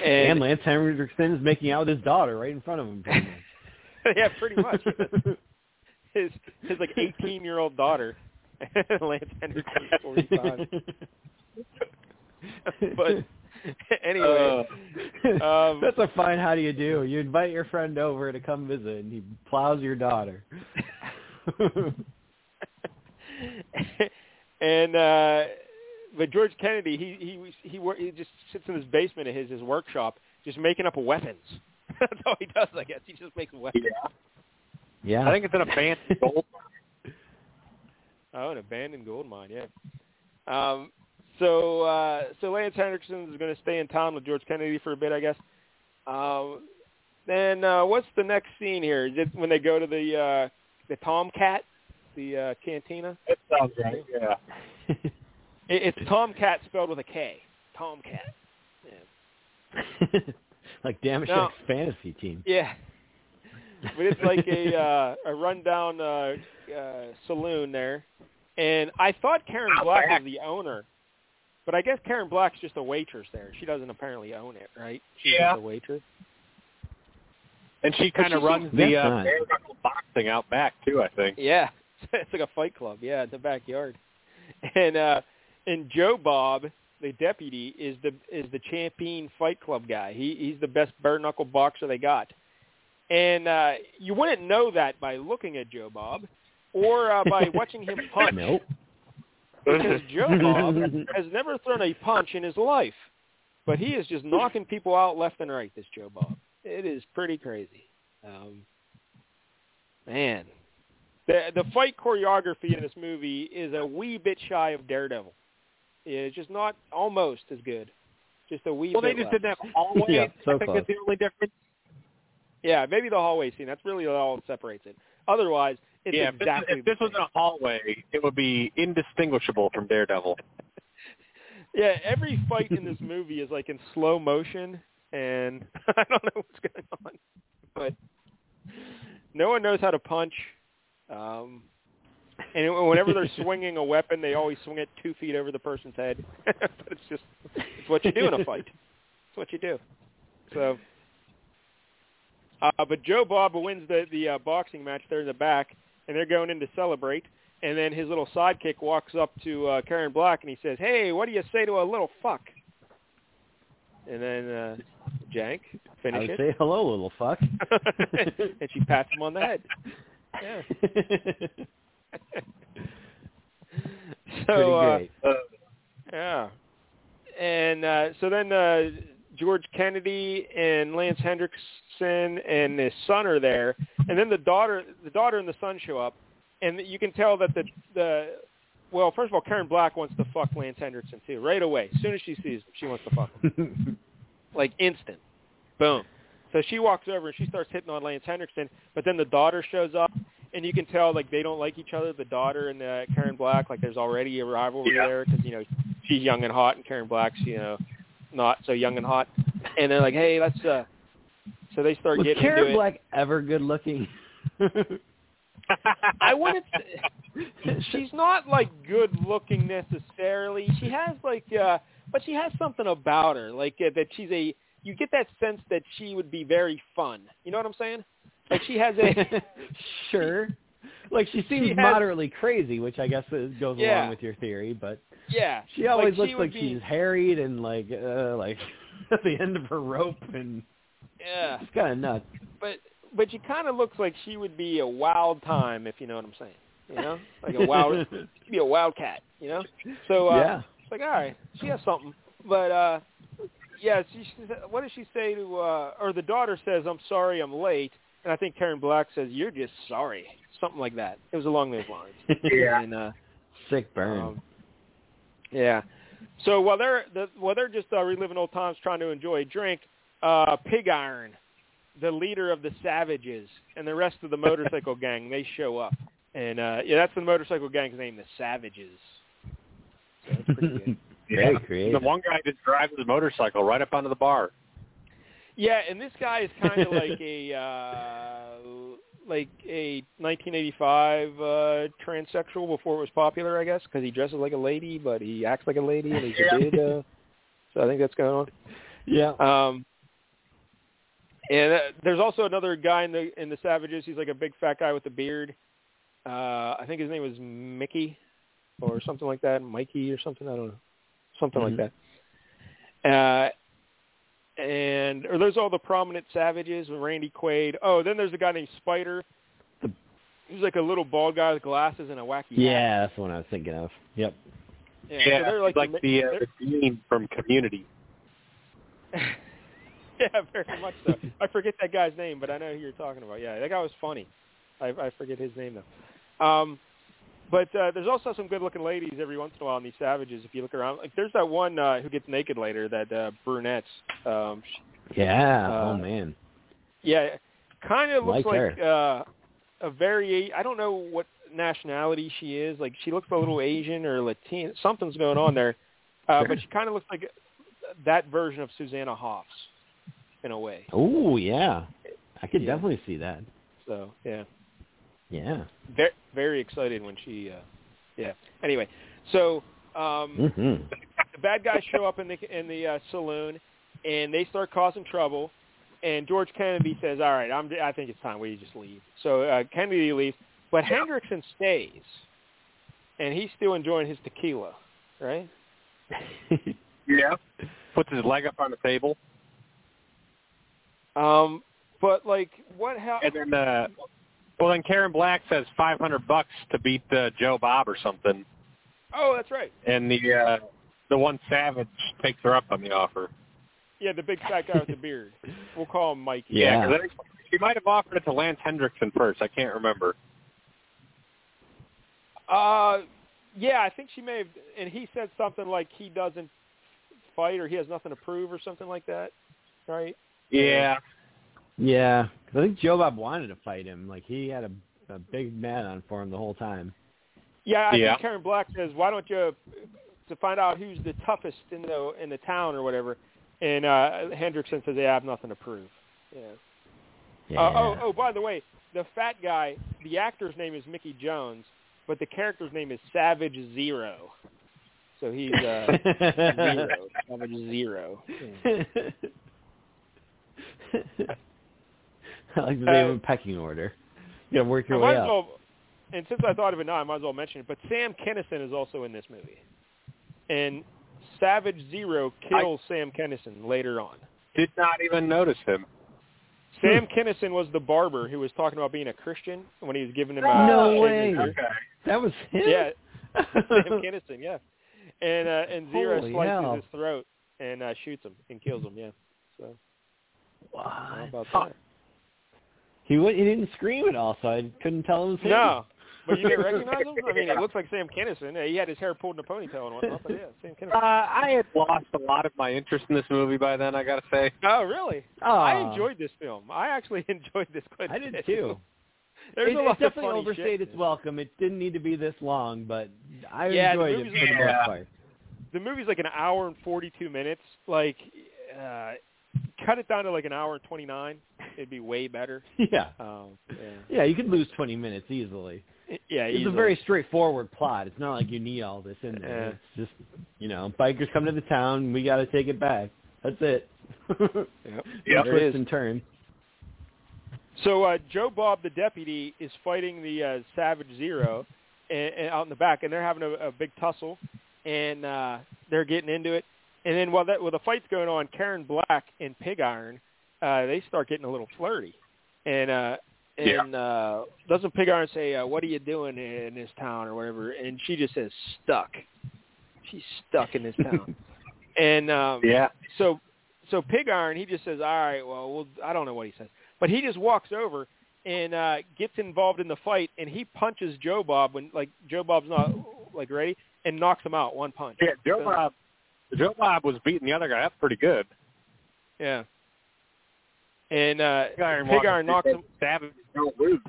And, And, Lance Henriksen is making out with his daughter right in front of him. yeah, pretty much. his his like eighteen year old daughter, Lance is forty five. but anyway, um, That's a fine how do you do. You invite your friend over to come visit, and he plows your daughter. and uh but George Kennedy, he he he wor- he just sits in his basement of his his workshop, just making up weapons. That's all he does, I guess. He just makes weapons. Yeah. yeah, I think it's an abandoned gold. Oh, an abandoned gold mine, yeah. Um, so uh, so Lance Henriksen is going to stay in town with George Kennedy for a bit, I guess. Um, then uh, what's the next scene here? Is it when they go to the uh, the Tomcat, the uh, cantina? It sounds right. Yeah. It, it's Tomcat spelled with a K. Tomcat. Yeah. like Damashek's fantasy team. Yeah. But it's like a uh, a rundown uh, uh, saloon there, and I thought Karen Black was the owner, but I guess Karen Black's just a waitress there. She doesn't apparently own it, right? She's Yeah. just a waitress. And she kind of runs the uh, bare knuckle boxing out back too. I think. Yeah, it's like a fight club. Yeah, in the backyard. And uh, and Joe Bob, the deputy, is the is the champion fight club guy. He he's the best bare knuckle boxer they got. And uh, you wouldn't know that by looking at Joe Bob, or uh, by watching him punch. Nope. because Joe Bob has never thrown a punch in his life, but he is just knocking people out left and right. This Joe Bob, it is pretty crazy. Um, man, the the fight choreography in this movie is a wee bit shy of Daredevil. It's just not almost as good, just a wee Well, they just less. did that hallway. Yeah, so I think close. that's the only difference. Yeah, maybe the hallway scene. That's really all that separates it. Otherwise, it's yeah, if this, exactly if this the was in a hallway, it would be indistinguishable from Daredevil. Yeah, every fight in this movie is like in slow motion, and I don't know what's going on, but no one knows how to punch. Um, and whenever they're swinging a weapon, they always swing it two feet over the person's head. but it's just it's what you do in a fight. It's what you do. So, uh, but Joe Bob wins the the uh, boxing match there in the back, and they're going in to celebrate. And then his little sidekick walks up to uh, Karen Black and he says, "Hey, what do you say to a little fuck?" And then uh, Jank I would it, say hello, little fuck. and she pats him on the head. Yeah. So uh, great. yeah, and uh, so then uh, George Kennedy and Lance Henriksen and his son are there, and then the daughter, the daughter and the son show up, and you can tell that the the well, first of all, Karen Black wants to fuck Lance Henriksen too, right away. As soon as she sees him, she wants to fuck him, like instant, boom. So she walks over and she starts hitting on Lance Henriksen, but then the daughter shows up, and you can tell like they don't like each other. The daughter and uh, Karen Black, like there's already a rivalry Yeah. there because you know she's young and hot, and Karen Black's you know not so young and hot, and they're like, hey, let's. uh So they start Was getting Karen into it. Black ever good looking? I wouldn't. Say, she's not like good looking necessarily. She has like, uh but she has something about her, like uh, that she's a. You get that sense that she would be very fun. You know what I'm saying? Like she has a. sure. Like she seems She has- moderately crazy, which I guess is, goes Yeah. along with your theory, but yeah. she always like, looks she like be, she's harried and like uh like at the end of her rope and Yeah, it's kind of nuts. but but she kind of looks like she would be a wild time, if you know what I'm saying. You know, like a wild, she'd be a wildcat. You know. So uh, yeah. It's like, all right, she has something. But uh yeah, she, she what does she say to uh or the daughter says, "I'm sorry, I'm late." And I think Karen Black says, "You're just sorry." Something like that. It was along those lines. Yeah. And uh Sick burn. um, yeah. So while they're the, while they're just uh, reliving old times trying to enjoy a drink, uh Pig Iron, the leader of the Savages and the rest of the motorcycle gang, they show up. And uh yeah, that's the motorcycle gang's name, the Savages. So that's pretty good. Very Yeah. creative. The one guy just drives his motorcycle right up onto the bar. Yeah, and this guy is kind of like a uh, like a 1985 uh, transsexual before it was popular, I guess, because he dresses like a lady, but he acts like a lady, and he's Yeah. a dude. Uh, so I think that's going on. yeah. Um, and uh, there's also another guy in the in the Savages. He's like a big fat guy with a beard. Uh, I think his name was Mickey or something like that, Mikey or something. I don't know, something Mhm. like that. Uh, and or there's all the prominent savages with Randy Quaid. Oh, then there's a guy named Spider. He's like a little bald guy with glasses and a wacky hat. Yeah, that's the one I was thinking of. Yep. Yeah, Yeah, so they're like, like, like the uh, the dean from Community. yeah, very much so. I forget that guy's name, but I know who you're talking about. Yeah, that guy was funny. I, I forget his name though. Um, But uh, there's also some good-looking ladies every once in a while in these savages. If you look around, like there's that one uh, who gets naked later, that uh, brunette. Um, Yeah. Uh, oh man. yeah, kind of looks Like like uh, a very. I don't know what nationality she is. Like she looks a little Asian or Latin. Something's going on there, uh, but she kind of looks like that version of Susanna Hoffs in a way. Oh yeah. I could Yeah. definitely see that. So yeah. Yeah. very very excited when she uh yeah anyway so um hmm the bad guys show up in the in the uh, saloon and they start causing trouble and George Kennedy says all right I'm I think it's time we just leave so uh, Kennedy leaves but Henriksen stays and he's still enjoying his tequila right Yeah. Puts his leg up on the table, um but like what happened? and then uh, well, then Karen Black says five hundred bucks to beat uh, Joe Bob or something, oh that's right and the uh, the one savage takes her up on the offer. yeah the big fat guy with the beard we'll call him Mikey Yeah, I think she might have offered it to Lance Henriksen first. I can't remember. Uh, yeah, I think she may have, and he said something like he doesn't fight or he has nothing to prove or something like that, right? Yeah. Yeah. 'Cause I think Joe Bob wanted to fight him. Like he had a, a big man on for him the whole time. Yeah, I Yeah. think Karen Black says, "Why don't you to find out who's the toughest in the in the town or whatever?" And uh Henriksen says, "Yeah, I have nothing to prove." Yeah. Yeah. Uh, oh, oh, by the way, the fat guy, the actor's name is Mickey Jones, but the character's name is Savage Zero. So he's uh, zero, Savage Zero. Yeah. I like the name of pecking order. You gotta work I your might way as up. well, and since I thought of it now, I might as well mention it. But Sam Kinison is also in this movie, and Savage Zero kills Sam Kinison later on. Did not even notice him. Sam Hmm. Kinison was the barber who was talking about being a Christian when he was giving him. No uh, shaving way. Okay. That was him. Yeah, Sam Kinison. Yeah, and uh, and Zero Holy slices hell. his throat and uh, shoots him and kills him. Yeah. So how What? about that? He w- he didn't scream at all, so I couldn't tell him. No. But you didn't recognize him? I mean, it looks like Sam Kinison. Yeah, He had his hair pulled in a ponytail and whatnot, but yeah, Sam Uh, Kinison. I had lost a lot of my interest in this movie by then. I gotta say. Oh, really? Oh, I enjoyed this film. I actually enjoyed this quite a I did bit. too. There's it, a it lot of definitely funny overstayed its welcome. It didn't need to be this long, but I Yeah, the enjoyed it movie's for the most part. The movie's like an hour and 42 minutes. Like, uh, cut it down to like an hour and 29. It'd be way better. Yeah. Um, yeah. Yeah, you could lose 20 minutes easily. Yeah, It's easily. a very straightforward plot. It's not like you need all this in there. Yeah. It's just, you know, bikers come to the town. We got to take it back. That's it. Yep. Yep. There it Twist is. and turn. So uh, Joe Bob, the deputy, is fighting the uh, Savage Zero and, and out in the back, and they're having a, a big tussle, and uh, they're getting into it. And then while that while the fight's going on, Karen Black and Pig Iron, uh, they start getting a little flirty, and uh, Yeah. and uh, doesn't Pig Iron say, uh, "What are you doing in this town?" or whatever, and she just says, "Stuck." She's stuck in this town, and um, Yeah. so so Pig Iron, he just says, "All right, well, we'll I don't know what he says, but he just walks over and uh gets involved in the fight, and he punches Joe Bob when like Joe Bob's not like ready, and knocks him out one punch. Yeah. Joe So- Bob. Joe Bob was beating the other guy up pretty good. Yeah. And uh Pig Iron Pig Iron knocks him. Savage don't lose.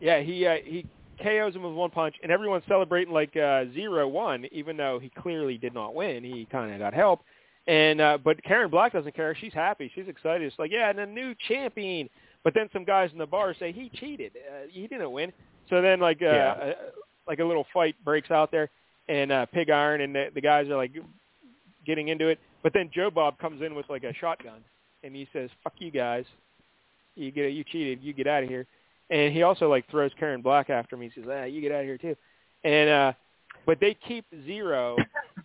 Yeah, he uh, he KOs him with one punch, and everyone's celebrating like uh, zero one, even though he clearly did not win. He kind of got help, and uh, but Karen Black doesn't care. She's happy. She's excited. It's like yeah, and a new champion. But then some guys in the bar say he cheated. Uh, he didn't win. So then like uh, Yeah. uh, like a little fight breaks out there, and uh, Pig Iron and the, the guys are like getting into it. But then Joe Bob comes in with like a shotgun, and he says, "Fuck you guys, you get you cheated, you get out of here." And he also like throws Karen Black after him. He says, "Ah, you get out of here too." And uh, but they keep Zero,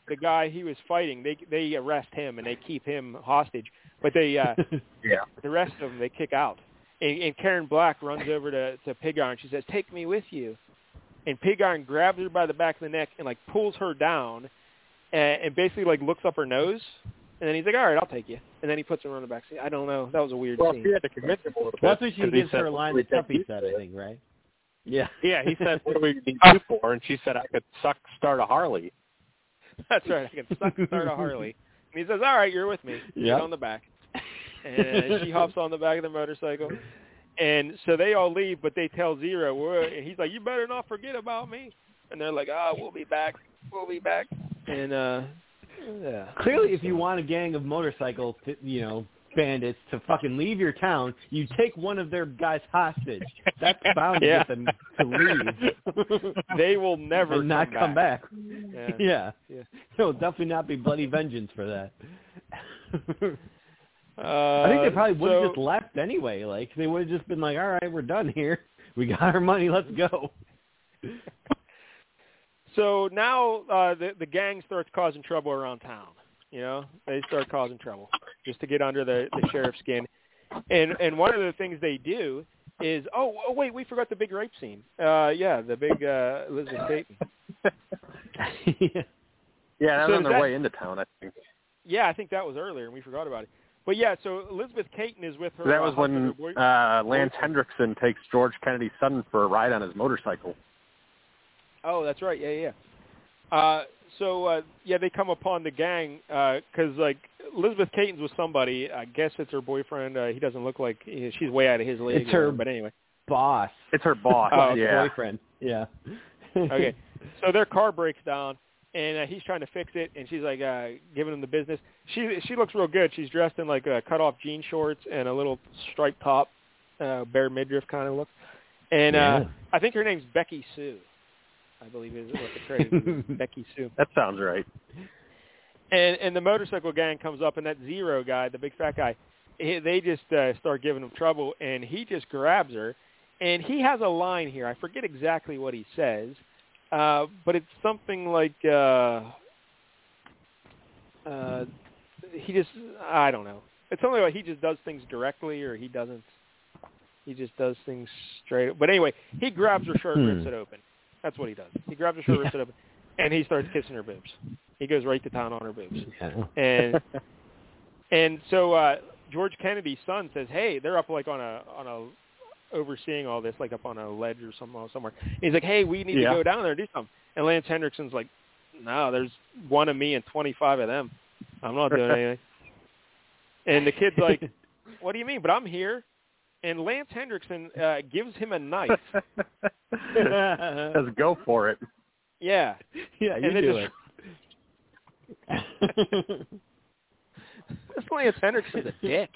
the guy he was fighting. They they arrest him and they keep him hostage. But they uh, Yeah. the rest of them they kick out. And, and Karen Black runs over to to Pig Iron. She says, "Take me with you." And Pig Iron grabs her by the back of the neck and like pulls her down, and, and basically like looks up her nose. And then he's like, "All right, I'll take you." And then he puts her on the back seat. I don't know. That was a weird Well, scene. she had to convince him a little bit. That's when she 'cause he gives her said, line that Tuffy said, I think, right? Yeah. Yeah, he said, "What do we need you for?" And she said, "I could suck start a Harley." That's right. I can suck start a Harley. And he says, "All right, you're with me. Yep. Get on the back." And she hops on the back of the motorcycle. And so they all leave, but they tell Zero, "We're-" and he's like, "You better not forget about me." And they're like, "Oh, we'll be back. We'll be back." And uh, yeah. Clearly, if you want a gang of motorcycle, you know, bandits to fucking leave your town, you take one of their guys hostage. That's bound to Yeah. get them to leave. they will never and not come come back. Yeah. Yeah. Yeah. There'll definitely not be bloody vengeance for that. Uh, I think they probably would have so- just left anyway. Like they would have just been like, "All right, we're done here. We got our money. Let's go." So now uh, the the gang starts causing trouble around town. You know, they start causing trouble just to get under the the sheriff's skin. And and one of the things they do is oh, oh wait, we forgot the big rape scene. Uh, yeah, the big uh, Elizabeth Kaitan. Yeah, that So was on their that- way into town. I think Yeah, I think that was earlier, and we forgot about it. But yeah, so Elizabeth Kaitan is with her. that uh, was husband, when boy- uh, Lance Henriksen takes George Kennedy's son for a ride on his motorcycle. Oh, that's right. Yeah, yeah. yeah. Uh, so uh, yeah, they come upon the gang because like Elizabeth Kaitan's with somebody. I guess it's her boyfriend. Uh, he doesn't look like she's way out of his league. It's her- but anyway. Boss. It's her boss. Oh, yeah. boyfriend. Yeah. Okay. so their car breaks down, and uh, he's trying to fix it, and she's like uh, giving him the business. She she looks real good. She's dressed in like uh, cut off jean shorts and a little striped top, uh, bare midriff kind of look. And uh, I think her name's Becky Sue. I believe is what the credit is. Becky Sue. That sounds right. And and the motorcycle gang comes up, and that Zero guy, the big fat guy, he, they just uh, start giving him trouble, and he just grabs her, and he has a line here. I forget exactly what he says, uh, but it's something like uh, uh, he just I don't know. It's something like he just does things directly, or he doesn't. He just does things straight. But anyway, he grabs her shirt, Hmm. rips it open. That's what he does. He grabs her shirt, and rips it open, and he starts kissing her boobs. He goes right to town on her boobs. Yeah. And and so uh George Kennedy's son says, "Hey, they're up like on a on a overseeing all this, like up on a ledge or somewhere. somewhere. He's like, "Hey, we need Yeah. to go down there and do something." And Lance Henriksen's like, "No, there's one of me and 25 of them. I'm not doing anything." And the kid's like, "What do you mean? But I'm here." And Lance Henriksen uh, gives him a knife. Let's go for it. Yeah. yeah, you And do just- it. This Lance Henriksen's a dick.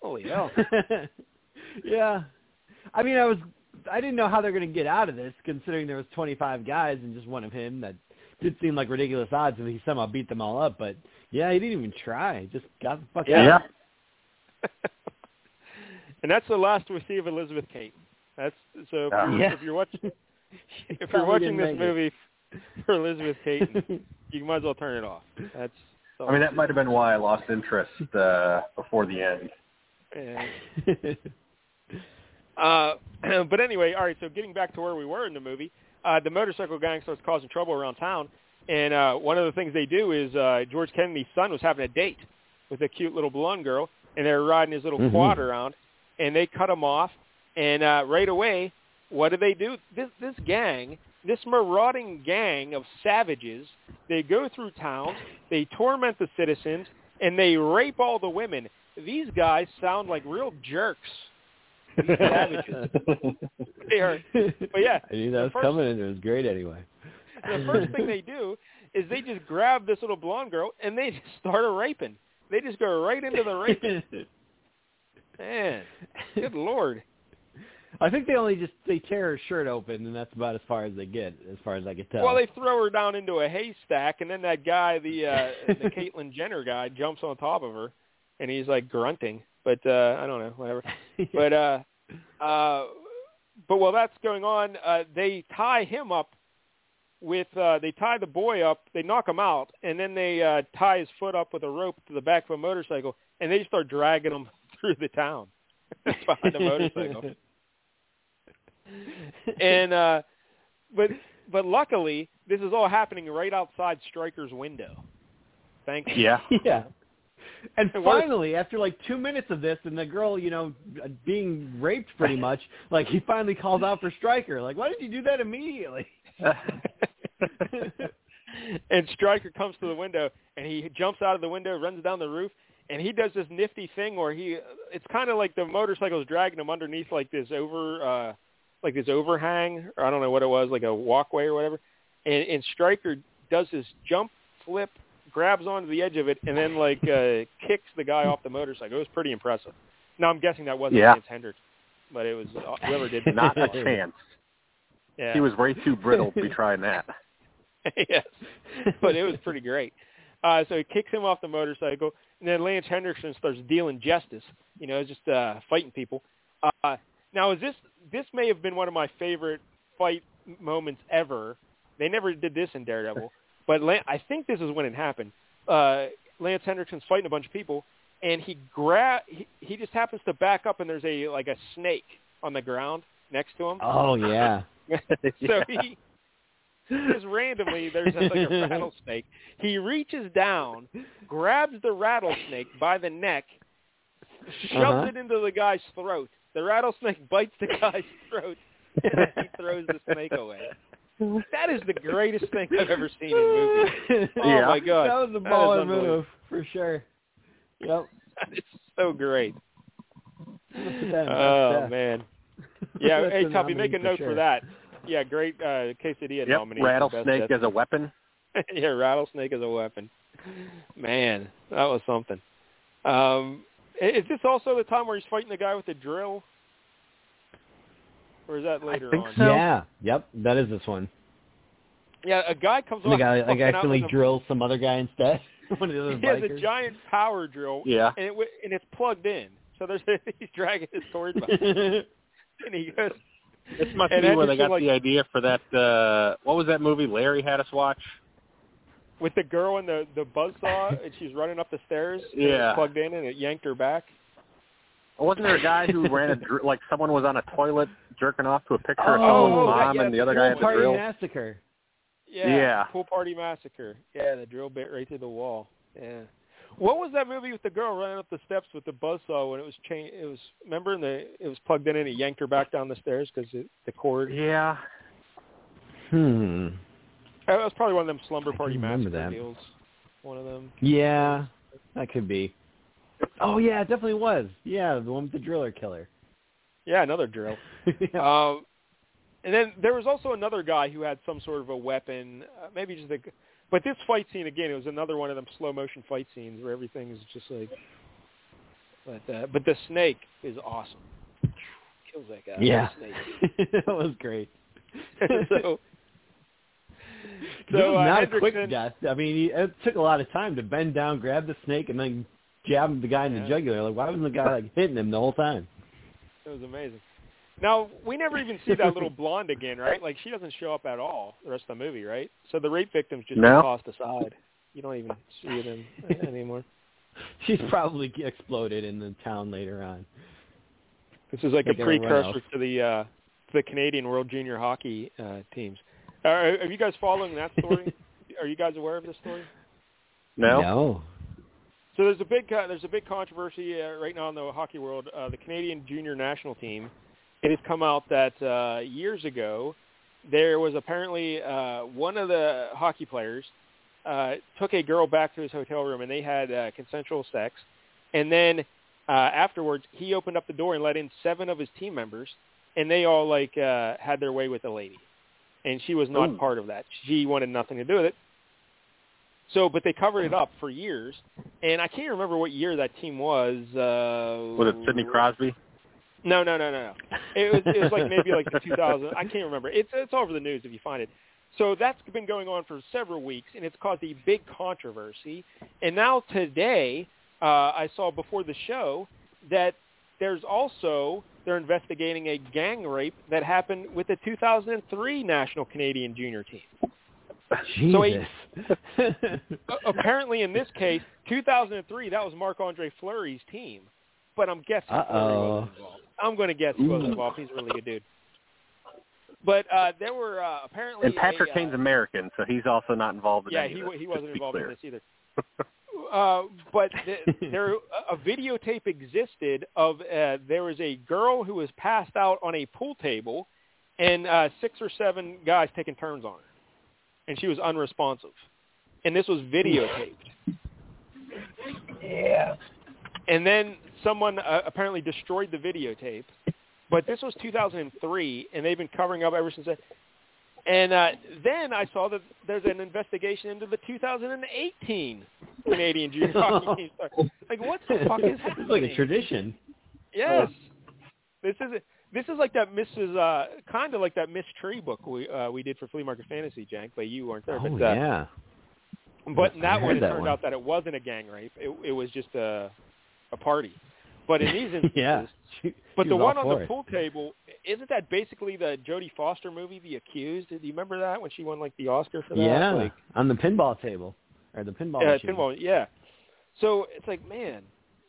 Holy hell. Yeah. I mean, I was I didn't know how they're going to get out of this, considering there was 25 guys and just one of him. That did seem like ridiculous odds if he somehow beat them all up. But yeah, he didn't even try. Just got the fuck out. Yeah. out. and that's the last we see of Elizabeth Kate. That's so if, Ah. you're, Yeah. if you're watching if you're watching this make it. movie for Elizabeth Kate, you might as well turn it off. That's I mean, that might have been why I lost interest uh, before the end. Yeah. Uh, but anyway, all right. So getting back to where we were in the movie, uh, the motorcycle gang starts causing trouble around town, and uh, one of the things they do is uh, George Kennedy's son was having a date with a cute little blonde girl, and they were riding his little Mhm. quad around, and they cut him off, and uh, right away, what do they do? This this gang, this marauding gang of savages, they go through towns, they torment the citizens, and they rape all the women. These guys sound like real jerks. Savages. They are, but yeah, I knew the that was first- coming, and it was great anyway. the first thing they do is they just grab this little blonde girl and they just start a raping. They just go right into the raping. Man, good lord. I think they only just they tear her shirt open, and that's about as far as they get, as far as I can tell. Well, they throw her down into a haystack, and then that guy, the uh, the Caitlyn Jenner guy, jumps on top of her, and he's like grunting. But uh, I don't know, whatever. But uh, uh, but while that's going on, uh, they tie him up with uh, they tie the boy up, they knock him out, and then they uh, tie his foot up with a rope to the back of a motorcycle, and they start dragging him through the town behind the motorcycle. and uh, but but luckily, this is all happening right outside Stryker's window. Thanks. Yeah. yeah. And And what if- finally, after like two minutes of this, and the girl, you know, being raped pretty much, like he finally calls out for Stryker. Like, why did you do that immediately? and Stryker comes to the window and he jumps out of the window, runs down the roof, and he does this nifty thing where he it's kind of like the motorcycle's dragging him underneath like this over uh like this overhang or I don't know what it was, like a walkway or whatever. And and Stryker does this jump flip, grabs onto the edge of it and then like uh kicks the guy off the motorcycle. It was pretty impressive. Now I'm guessing that wasn't Yeah. Lance Hendricks, but it was uh, whoever did Not a chance. Yeah. He was way too brittle to be trying that. yes, but it was pretty great. Uh, so he kicks him off the motorcycle, and then Lance Henderson starts dealing justice. You know, just uh, fighting people. Uh, now, is this this may have been one of my favorite fight moments ever. They never did this in Daredevil, but Lan- I think this is when it happened. Uh, Lance Henriksen's fighting a bunch of people, and he grab he, he just happens to back up, and there's a like a snake on the ground next to him. Oh yeah. so he just randomly there's a, like a rattlesnake. He reaches down, grabs the rattlesnake by the neck, shoves Uh-huh. it into the guy's throat. The rattlesnake bites the guy's throat, and he throws the snake away. That is the greatest thing I've ever seen in movies. Oh Yeah. my god, That was a That is baller unbelievable. move for sure. Yep. It's so great. Oh that's, man. Yeah, hey a Tuffy, make a note sure. for that. Yeah, great uh quesadilla Yep, nominee. for best rattlesnake death. as a weapon. yeah, rattlesnake as a weapon. Man, that was something. Um, is this also the time where he's fighting the guy with the drill, or is that later I think on? so. Yeah. Yep. That is this one. Yeah, a guy comes And the guy, fucking like, out accidentally a- drills some other guy instead. one of the other He has a giant power drill, Yeah. and it w- and it's plugged in. So there's he's dragging his sword him, and he goes. This must And be where they got like- the idea for that. uh What was that movie Larry had us watch? with the girl in the the buzzsaw, and she's running up the stairs. and Yeah. it's plugged in, and it yanked her back. Wasn't there a guy who ran a dr- like someone was on a toilet jerking off to a picture of Oh, someone's yeah, mom yeah, and the other guy pool had the Party drill? massacre. Yeah, Yeah. Pool Party Massacre. Yeah, the drill bit right through the wall. Yeah. What was that movie with the girl running up the steps with the buzzsaw when it was chain? It was remember and the it was plugged in and it yanked her back down the stairs because the cord. Yeah. Hmm. That was probably one of them slumber I party massacre that. deals. One of them. Yeah, that could be. Oh yeah, it definitely was. Yeah, the one with the driller killer. Yeah, another drill. yeah. Um, and then there was also another guy who had some sort of a weapon, uh, maybe just a. But this fight scene again, it was another one of them slow motion fight scenes where everything is just like. But uh, but the snake is awesome. Kills that guy. yeah. That was great. so. This So was uh, not a quick death. I mean, he, it took a lot of time to bend down, grab the snake, and then jab the guy in Yeah. the jugular. Like, why wasn't the guy like hitting him the whole time? It was amazing. Now we never even see that little blonde again, right? Like she doesn't show up at all the rest of the movie, right? So the rape victim's just No. tossed aside. You don't even see it in, anymore. She's probably exploded in the town later on. This is like Like a precursor to the uh, to the Canadian World Junior Hockey uh, teams. Are, are you guys following that story? are you guys aware of this story? No. No. So there's a big uh, there's a big controversy uh, right now in the hockey world. Uh, the Canadian junior national team. It has come out that uh, years ago there was apparently uh, one of the hockey players uh, took a girl back to his hotel room and they had uh, consensual sex, and then uh, afterwards he opened up the door and let in seven of his team members, and they all like uh, had their way with the lady, and she was not Ooh. part of that. She wanted nothing to do with it. So, but they covered it up for years, and I can't remember what year that team was. Uh, Was it Sidney Crosby? No, no, no, no, no. It was it was like maybe like the 2000. I can't remember. It's it's all over the news if you find it. So that's been going on for several weeks, and it's caused a big controversy. And now today, uh, I saw before the show that there's also they're investigating a gang rape that happened with the 2003 National Canadian Junior Team. So Jesus. A- apparently, in this case, 2003 that was Marc Andre Fleury's team, but I'm guessing Uh-oh. wasn't. I'm going to guess he wasn't involved. He's a really good dude. But uh, there were uh, apparently And Patrick a, uh, Kane's American, so he's also not involved in yeah, any he of wa- this, he wasn't to be involved in this either. uh, but th- there a videotape existed of uh, there was a girl who was passed out on a pool table, and uh, six or seven guys taking turns on her, and she was unresponsive, and this was videotaped. Yeah. And then someone uh, apparently destroyed the videotape, but this was 2003, and they've been covering up ever since then. And uh, then I saw that there's an investigation into the 2018 Canadian Junior Hockey Team. Like, what the fuck is happening? It's like a tradition. Yes, this is this is like that Mrs. Uh, kind of like that Miss Tree book we uh, we did for Flea Market Fantasy, Jank, but you weren't there. Oh but, uh, yeah. But in that one, it that turned one. out that it wasn't a gang rape. It, it was just a a party. But in these instances, yeah. She- but she the one on the it. pool table, isn't that basically the Jodie Foster movie, The Accused? Do you remember that when she won like the Oscar for that? Yeah, Like, on the pinball table or the pinball yeah, machine. pinball. Yeah. So it's like, man,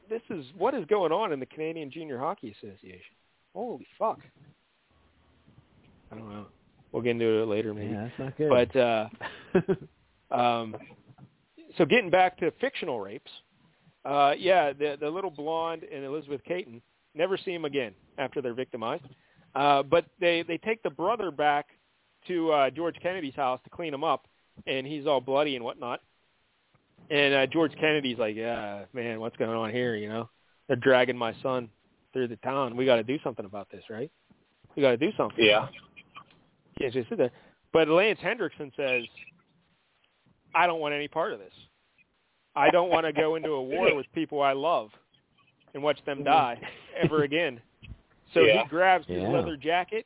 this is what is going on in the Canadian Junior Hockey Association. Holy fuck! I don't know. We'll get into it later, maybe. Yeah, that's not good. But uh, um, so getting back to fictional rapes, uh, yeah, the the little blonde and Elizabeth Kaitan never see him again after they're victimized. Uh, but they they take the brother back to uh, George Kennedy's house to clean him up, and he's all bloody and whatnot. And uh, George Kennedy's like, yeah, man, what's going on here? You know, they're dragging my son through the town. We got to do something about this, right? We got to do something. Yeah. Yeah, just sit there. But Lance Henriksen says, I don't want any part of this. I don't want to go into a war with people I love and watch them mm-hmm. die ever again. So Yeah. he grabs his Yeah. leather jacket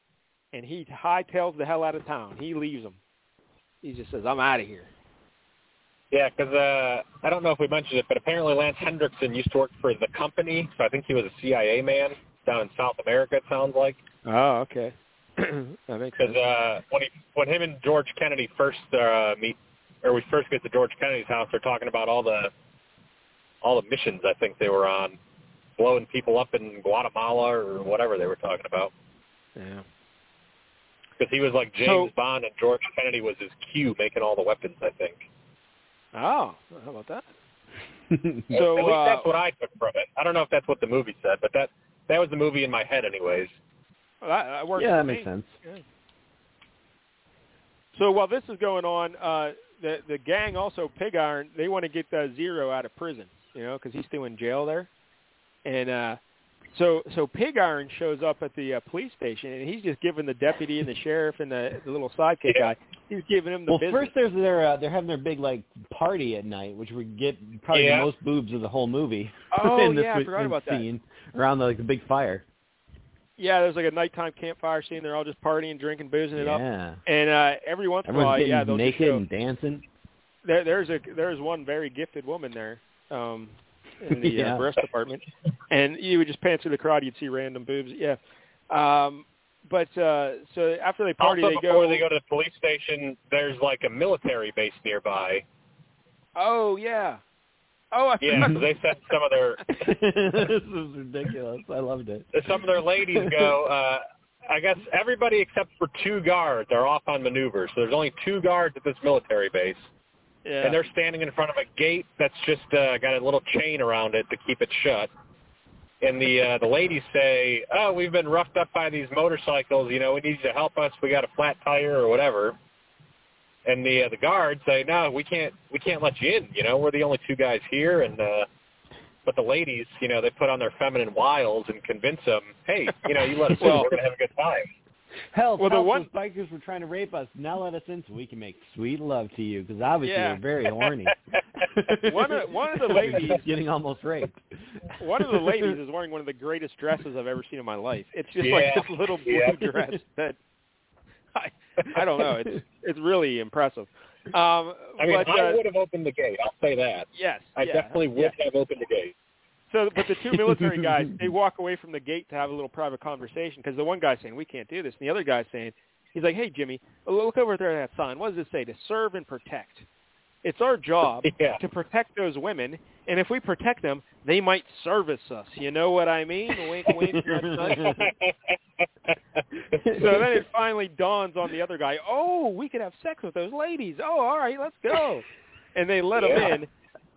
and he hightails the hell out of town. He leaves them. He just says, I'm out of here. Yeah, because uh, I don't know if we mentioned it, but apparently Lance Henriksen used to work for the company, so I think he was a CIA man down in South America. It sounds like Oh, okay. that makes because sense. uh, when he when him and George Kennedy first uh, meet, or we first get to George Kennedy's house, they're talking about all the all the missions I think they were on, blowing people up in Guatemala or whatever they were talking about. Yeah. Because he was like James So- Bond and George Kennedy was his Q making all the weapons. I think. Oh, how about that? So, at least uh, that's what I took from it. I don't know if that's what the movie said, but that that was the movie in my head, anyways. Well, that, that works yeah, for that me. makes sense. Yeah. So while this is going on, uh, the the gang also Pig Iron they want to get uh, Zero out of prison, you know, because he's still in jail there, and uh, so so Pig Iron shows up at the uh, police station and he's just giving the deputy and the sheriff and the, the little sidekick Yeah. guy he's giving him the Well, business. first there's their uh, they're having their big like party at night, which would get probably Yeah. the most boobs of the whole movie. Oh, in this yeah, I forgot about that. scene around the, like the big fire. yeah, there's like a nighttime campfire scene. They're all just partying, drinking, boozing it up, Yeah, and uh, every once in a everyone's while, getting yeah, they'll just naked show- and dancing. there, there's a there's one very gifted woman there um, in the Yeah. uh, breast department, and you would just pan through the crowd, you'd see random boobs. Yeah, um, but uh, so after they party, also, they go. before they go to the police station, there's like a military base nearby. Oh yeah. Oh, I Yeah, so they sent some of their this is ridiculous. I loved it. some of their ladies go. uh I guess everybody except for two guards are off on maneuvers. So there's only two guards at this military base, yeah. and they're standing in front of a gate that's just uh, got a little chain around it to keep it shut. And the uh, the ladies say, "Oh, we've been roughed up by these motorcycles. You know, we need you to help us. We got a flat tire or whatever." And the uh, the guards say, "No, we can't. We can't let you in. You know, we're the only two guys here." And uh, but the ladies, you know, they put on their feminine wiles and convince them, "Hey, you know, you let us in. We're gonna have a good time." Hell, Well, the one- those bikers were trying to rape us. Now let us in so we can make sweet love to you because obviously Yeah. we're very horny. One of- one of the ladies- just getting almost raped. One of the ladies is wearing one of the greatest dresses I've ever seen in my life. It's just Yeah. like this little blue Yeah. dress that I I don't know. It's it's really impressive. Um, I mean, but, I uh, would have opened the gate. I'll say that. yes, I yeah, definitely would yeah. have opened the gate. So, but the two military guys, they walk away from the gate to have a little private conversation because the one guy's saying we can't do this, and the other guy's saying, he's like, hey Jimmy, look over there at that sign. What does it say? To serve and protect. It's our job Yeah. to protect those women, and if we protect them, they might service us. You know what I mean? Wink, wink. so then it finally dawns on the other guy, oh, we could have sex with those ladies. Oh, all right, let's go. And they let Yeah. him in.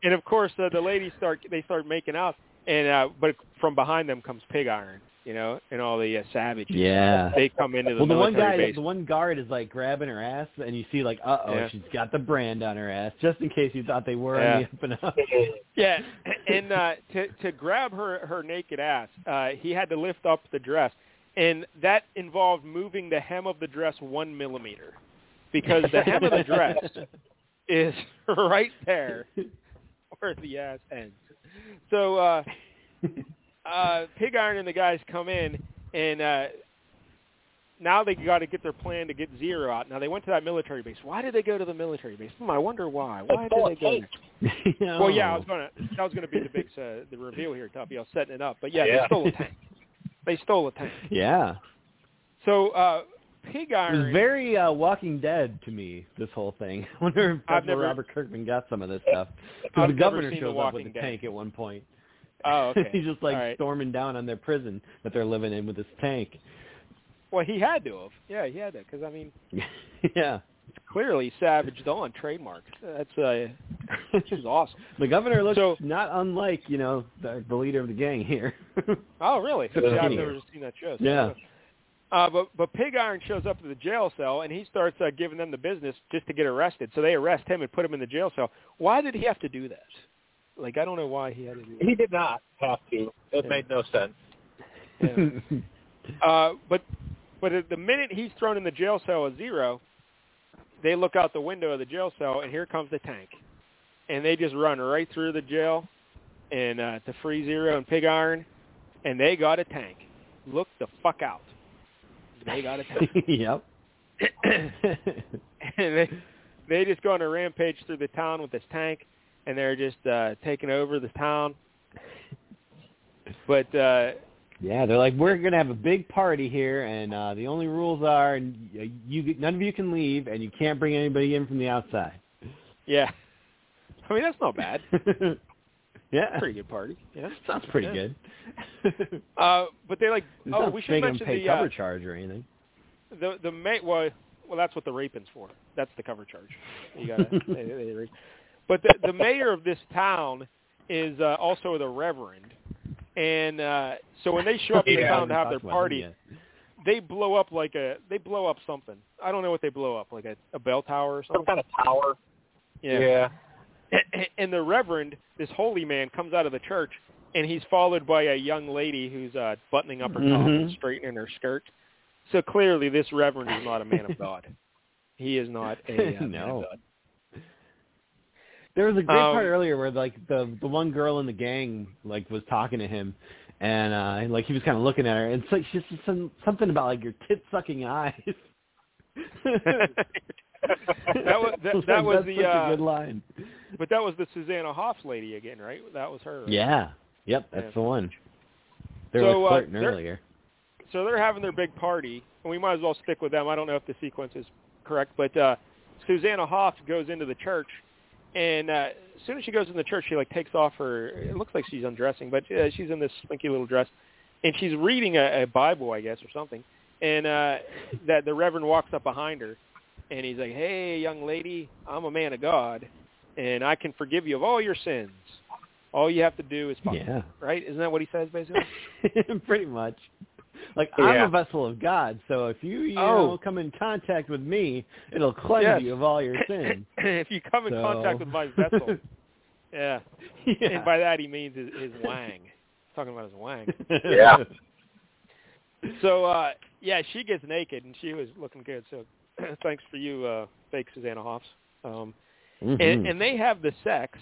And of course uh, the ladies start they start making out, and uh, but from behind them comes Pig Iron, you know, and all the uh, savages. Yeah. they come into the well, the one guy, base. the one guard is like grabbing her ass, and you see like, uh oh, Yeah. she's got the brand on her ass, just in case you thought they were Yeah. on the up and up. Yeah, and uh, to to grab her her naked ass, uh, he had to lift up the dress, and that involved moving the hem of the dress one millimeter, because the hem of the dress is right there where the ass ends. So uh, uh, Pig Iron and the guys come in, and uh, now they got to get their plan to get Zero out. Now they went to that military base. Why did they go to the military base? Hmm, I wonder why. Why did they go? there? Well, yeah, I was gonna. That was gonna be the big uh, the reveal here, Tuffy. I was setting it up, but yeah, they stole a tank. They stole a tank. Yeah. So uh, Pig It was very uh, Walking Dead to me. This whole thing. I wonder if I've never- Robert Kirkman got some of this stuff. Because the governor seen The shows up with the Dead. tank at one point. Oh, okay. He's just like All right. storming down on their prison that they're living in with this tank. Well, he had to have. Yeah, he had to, because I mean, yeah. it's clearly Savage Dawn trademark. That's uh, which is awesome. The governor looks So- not unlike, you know, the, the leader of the gang here. Oh, really? Good Yeah, I've never seen that show. so- Yeah. Uh, but but Pig Iron shows up to the jail cell and he starts uh, giving them the business just to get arrested. So they arrest him and put him in the jail cell. Why did he have to do that? Like I don't know why he had to do that. He did not have to. It made no sense. Yeah. Uh, but but the minute he's thrown in the jail cell as zero, they look out the window of the jail cell and here comes the tank, and they just run right through the jail, and uh, to free zero and pig iron, and they got a tank. Look the fuck out. They got tank, yep. and they they just go on a rampage through the town with this tank, and they're just uh, taking over the town. But uh, Yeah, they're like, we're gonna have a big party here, and uh the only rules are, you, you none of you can leave, and you can't bring anybody in from the outside. yeah, I mean that's not bad. Yeah, Pretty good party. Yeah. sounds pretty Yeah. good. Uh, but they're like, It's oh, not we should making them mention pay the cover uh, charge or anything. the the ma- well, well, that's what the raping's for. That's the cover charge. You gotta. they, they, they, but the the mayor of this town is uh, also the reverend, and uh, so when they show up to the Yeah. town to have their Talked about him party, yet. they blow up like a they blow up something. I don't know what they blow up, like a, a bell tower or something. Some kind of tower. Yeah. and the reverend, this holy man, comes out of the church, and he's followed by a young lady who's uh, buttoning up her top and straightening her skirt. So clearly, this reverend is not a man of God. He is not a uh, man of God. There was a great Um, part earlier where like the the one girl in the gang like was talking to him, and uh like he was kind of looking at her, and it's like she's just some, something about like your tit sucking eyes. That was- that- that was that's the, such uh, a good line. But that was the Susanna Hoffs lady again, right? That was her. right? Yeah. Yep, that's Yeah. the one. They So, were uh, flirting they're- earlier. so they're having their big party, and we might as well stick with them. I don't know if the sequence is correct, but uh, Susanna Hoff goes into the church, and uh, as soon as she goes in the church, she like takes off her. It looks like she's undressing, but uh, she's in this slinky little dress, and she's reading a, a Bible, I guess, or something. And uh, that the Reverend walks up behind her, and he's like, "Hey, young lady, I'm a man of God, and I can forgive you of all your sins. All you have to do is follow." Yeah. Right? Isn't that what he says, basically? Pretty much. Like I'm Yeah. a vessel of God, so if you you Oh. know come in contact with me, it'll cleanse Yes. you of all your sins. if you come in So- contact with my vessel, yeah. yeah. And by that he means his, his wang. Talking about his wang. Yeah. So uh yeah, she gets naked and she was looking good. So thanks for you, uh, fake Susanna Hoffs. Um, Mhm. and, and they have the sex,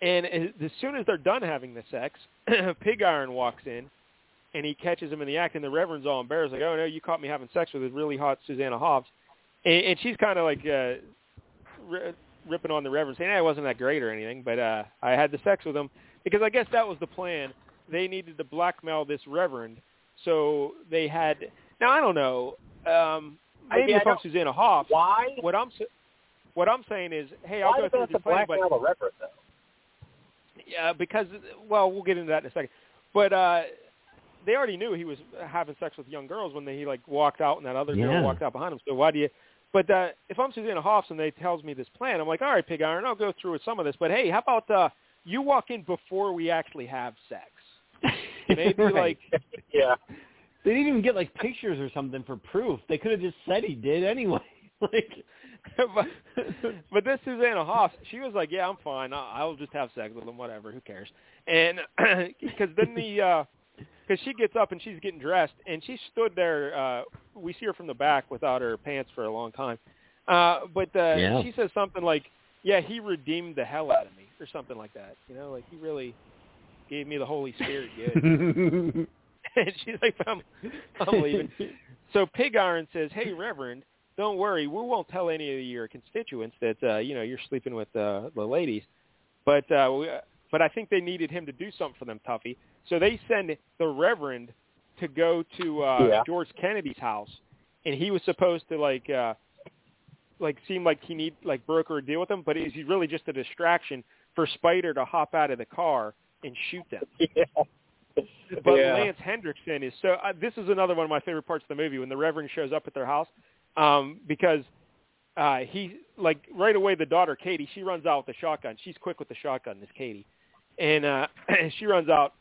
and as as soon as they're done having the sex, Pig Iron walks in, and he catches him in the act, and the Reverend's all embarrassed, like, "Oh no, you caught me having sex with a really hot Susanna Hoffs," and, and she's kind of like uh, ri ripping on the Reverend, saying, "Hey, it wasn't that great or anything, but uh, I had the sex with him because I guess that was the plan. They needed to blackmail this Reverend, so they had. Now I don't know. Um, maybe Yeah, if I I'm don't- Susanna Hoffs, Why? what I'm sa- what I'm saying is, hey, I'll Why go did they through have your to plan, but blackmail the reverend though? yeah, because well, we'll get into that in a second. But uh they already knew he was having sex with young girls when they, he like walked out and that other Yeah. girl walked out behind him. So why do you But uh, if I'm Susanna Hoffs and they tells me this plan, I'm like, all right, Pig Iron, I'll go through with some of this. But hey, how about uh, you walk in before we actually have sex? Maybe Right. like, Yeah. They didn't even get like pictures or something for proof. They could have just said he did anyway. like, but, but this Susanna Hoffs, she was like, yeah, I'm fine. I'll, I'll just have sex with him, whatever. Who cares? And because then the uh because she gets up and she's getting dressed and she stood there. uh We see her from the back without her pants for a long time. Uh But uh Yeah. she says something like, "Yeah, he redeemed the hell out of me," or something like that. You know, like he really gave me the Holy Spirit. Good. And she's like, I'm, I'm leaving. So Pig Iron says, "Hey, Reverend, don't worry. We won't tell any of your constituents that uh, you know you're sleeping with uh, the ladies, but uh, we, but I think they needed him to do something for them, Tuffy. So they send the Reverend to go to uh, Yeah. George Kennedy's house, and he was supposed to like uh, like seem like he need like broker a deal with them, but is he really just a distraction for Spider to hop out of the car and shoot them? Yeah. But Yeah. Lance Henriksen is so. Uh, this is another one of my favorite parts of the movie when the Reverend shows up at their house, um, because uh, he like right away the daughter Katie she runs out with the shotgun. She's quick with the shotgun. This Katie, and uh, she runs out,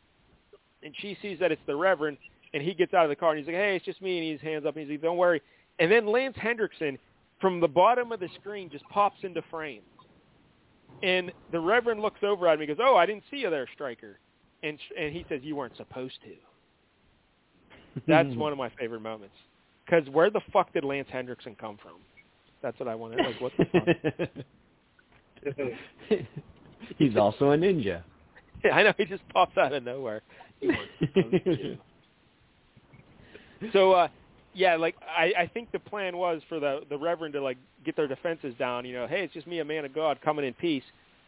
and she sees that it's the Reverend, and he gets out of the car and he's like, "Hey, it's just me," and he's hands up and he's like, "Don't worry." And then Lance Henriksen from the bottom of the screen just pops into frame, and the Reverend looks over at him and goes, "Oh, I didn't see you there, Stryker." And and he says you weren't supposed to. That's one of my favorite moments. Because where the fuck did Lance Henriksen come from? That's what I wanted. Like, what the fuck? He's also a ninja. I know he just pops out of nowhere. You weren't supposed to. So, uh, yeah, like I, I think the plan was for the the Reverend to like get their defenses down. You know, hey, it's just me, a man of God, coming in peace,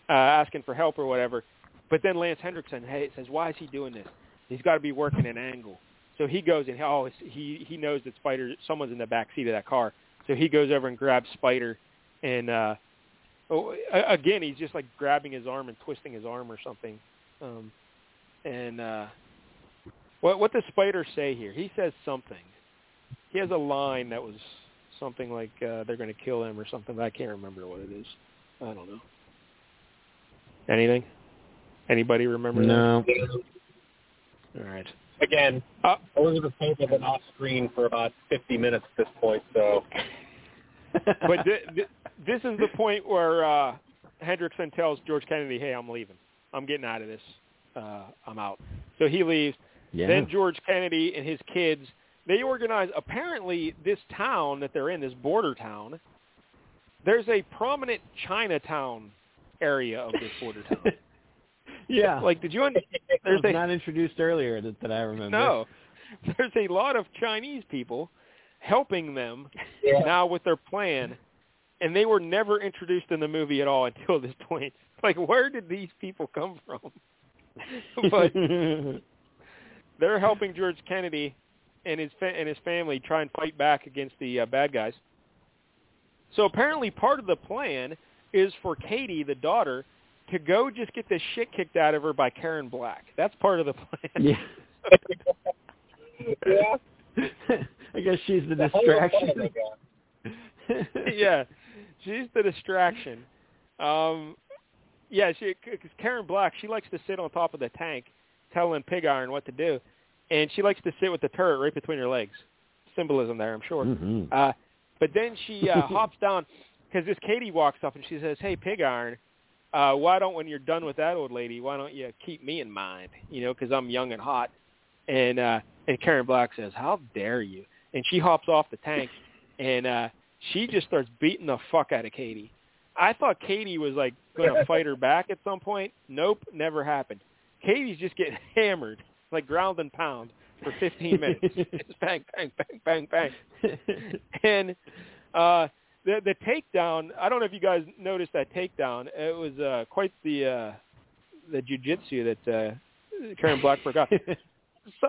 uh, asking for help or whatever. But then Lance Henriksen, hey, says, why is he doing this? He's got to be working an angle. So he goes and oh, he he knows that Spider, someone's in the back seat of that car. So he goes over and grabs Spider, and uh, oh, again, he's just like grabbing his arm and twisting his arm or something. Um, and uh, what what does Spider say here? He says something. He has a line that was something like uh, they're going to kill him or something. But I can't remember what it is. I don't know. Anything? Anybody remember No. that? All right. Again, Uh, Elizabeth Taylor has been off screen for about 50 minutes at this point, so but th- th- this is the point where uh, Henriksen tells George Kennedy, "Hey, I'm leaving. I'm getting out of this. Uh, I'm out." So he leaves. yeah. Then George Kennedy and his kids they organize. Apparently, this town that they're in, this border town, there's a prominent Chinatown area of this border town. yeah. like, did you? Un- it there's a not introduced earlier that, that I remember. no. There's a lot of Chinese people helping them yeah. now with their plan, and they were never introduced in the movie at all until this point. Like, where did these people come from? but they're helping George Kennedy and his fa- and his family try and fight back against the uh, bad guys. So apparently, part of the plan is for Katie, the daughter, to go just get the shit kicked out of her by Karen Black. That's part of the plan. yeah. yeah. I guess she's the The hell of a plan distraction. yeah, she's the distraction. Um, yeah, she cause Karen Black. She likes to sit on top of the tank, telling Pig Iron what to do, and she likes to sit with the turret right between her legs. Symbolism there, I'm sure. Mhm. Uh, but then she uh, hops down because this Katie walks up and she says, "Hey, Pig Iron, uh, why don't when you're done with that old lady, why don't you keep me in mind? You know, because I'm young and hot." And uh, and Karen Black says, "How dare you?" And she hops off the tank, and uh, she just starts beating the fuck out of Katie. I thought Katie was like going to fight her back at some point. Nope, never happened. Katie's just getting hammered, like ground and pound for 15 minutes. Just bang, bang, bang, bang, bang. and uh the the takedown i don't know if you guys noticed that takedown. It was uh quite the uh the jujitsu that uh karen black forgot. So,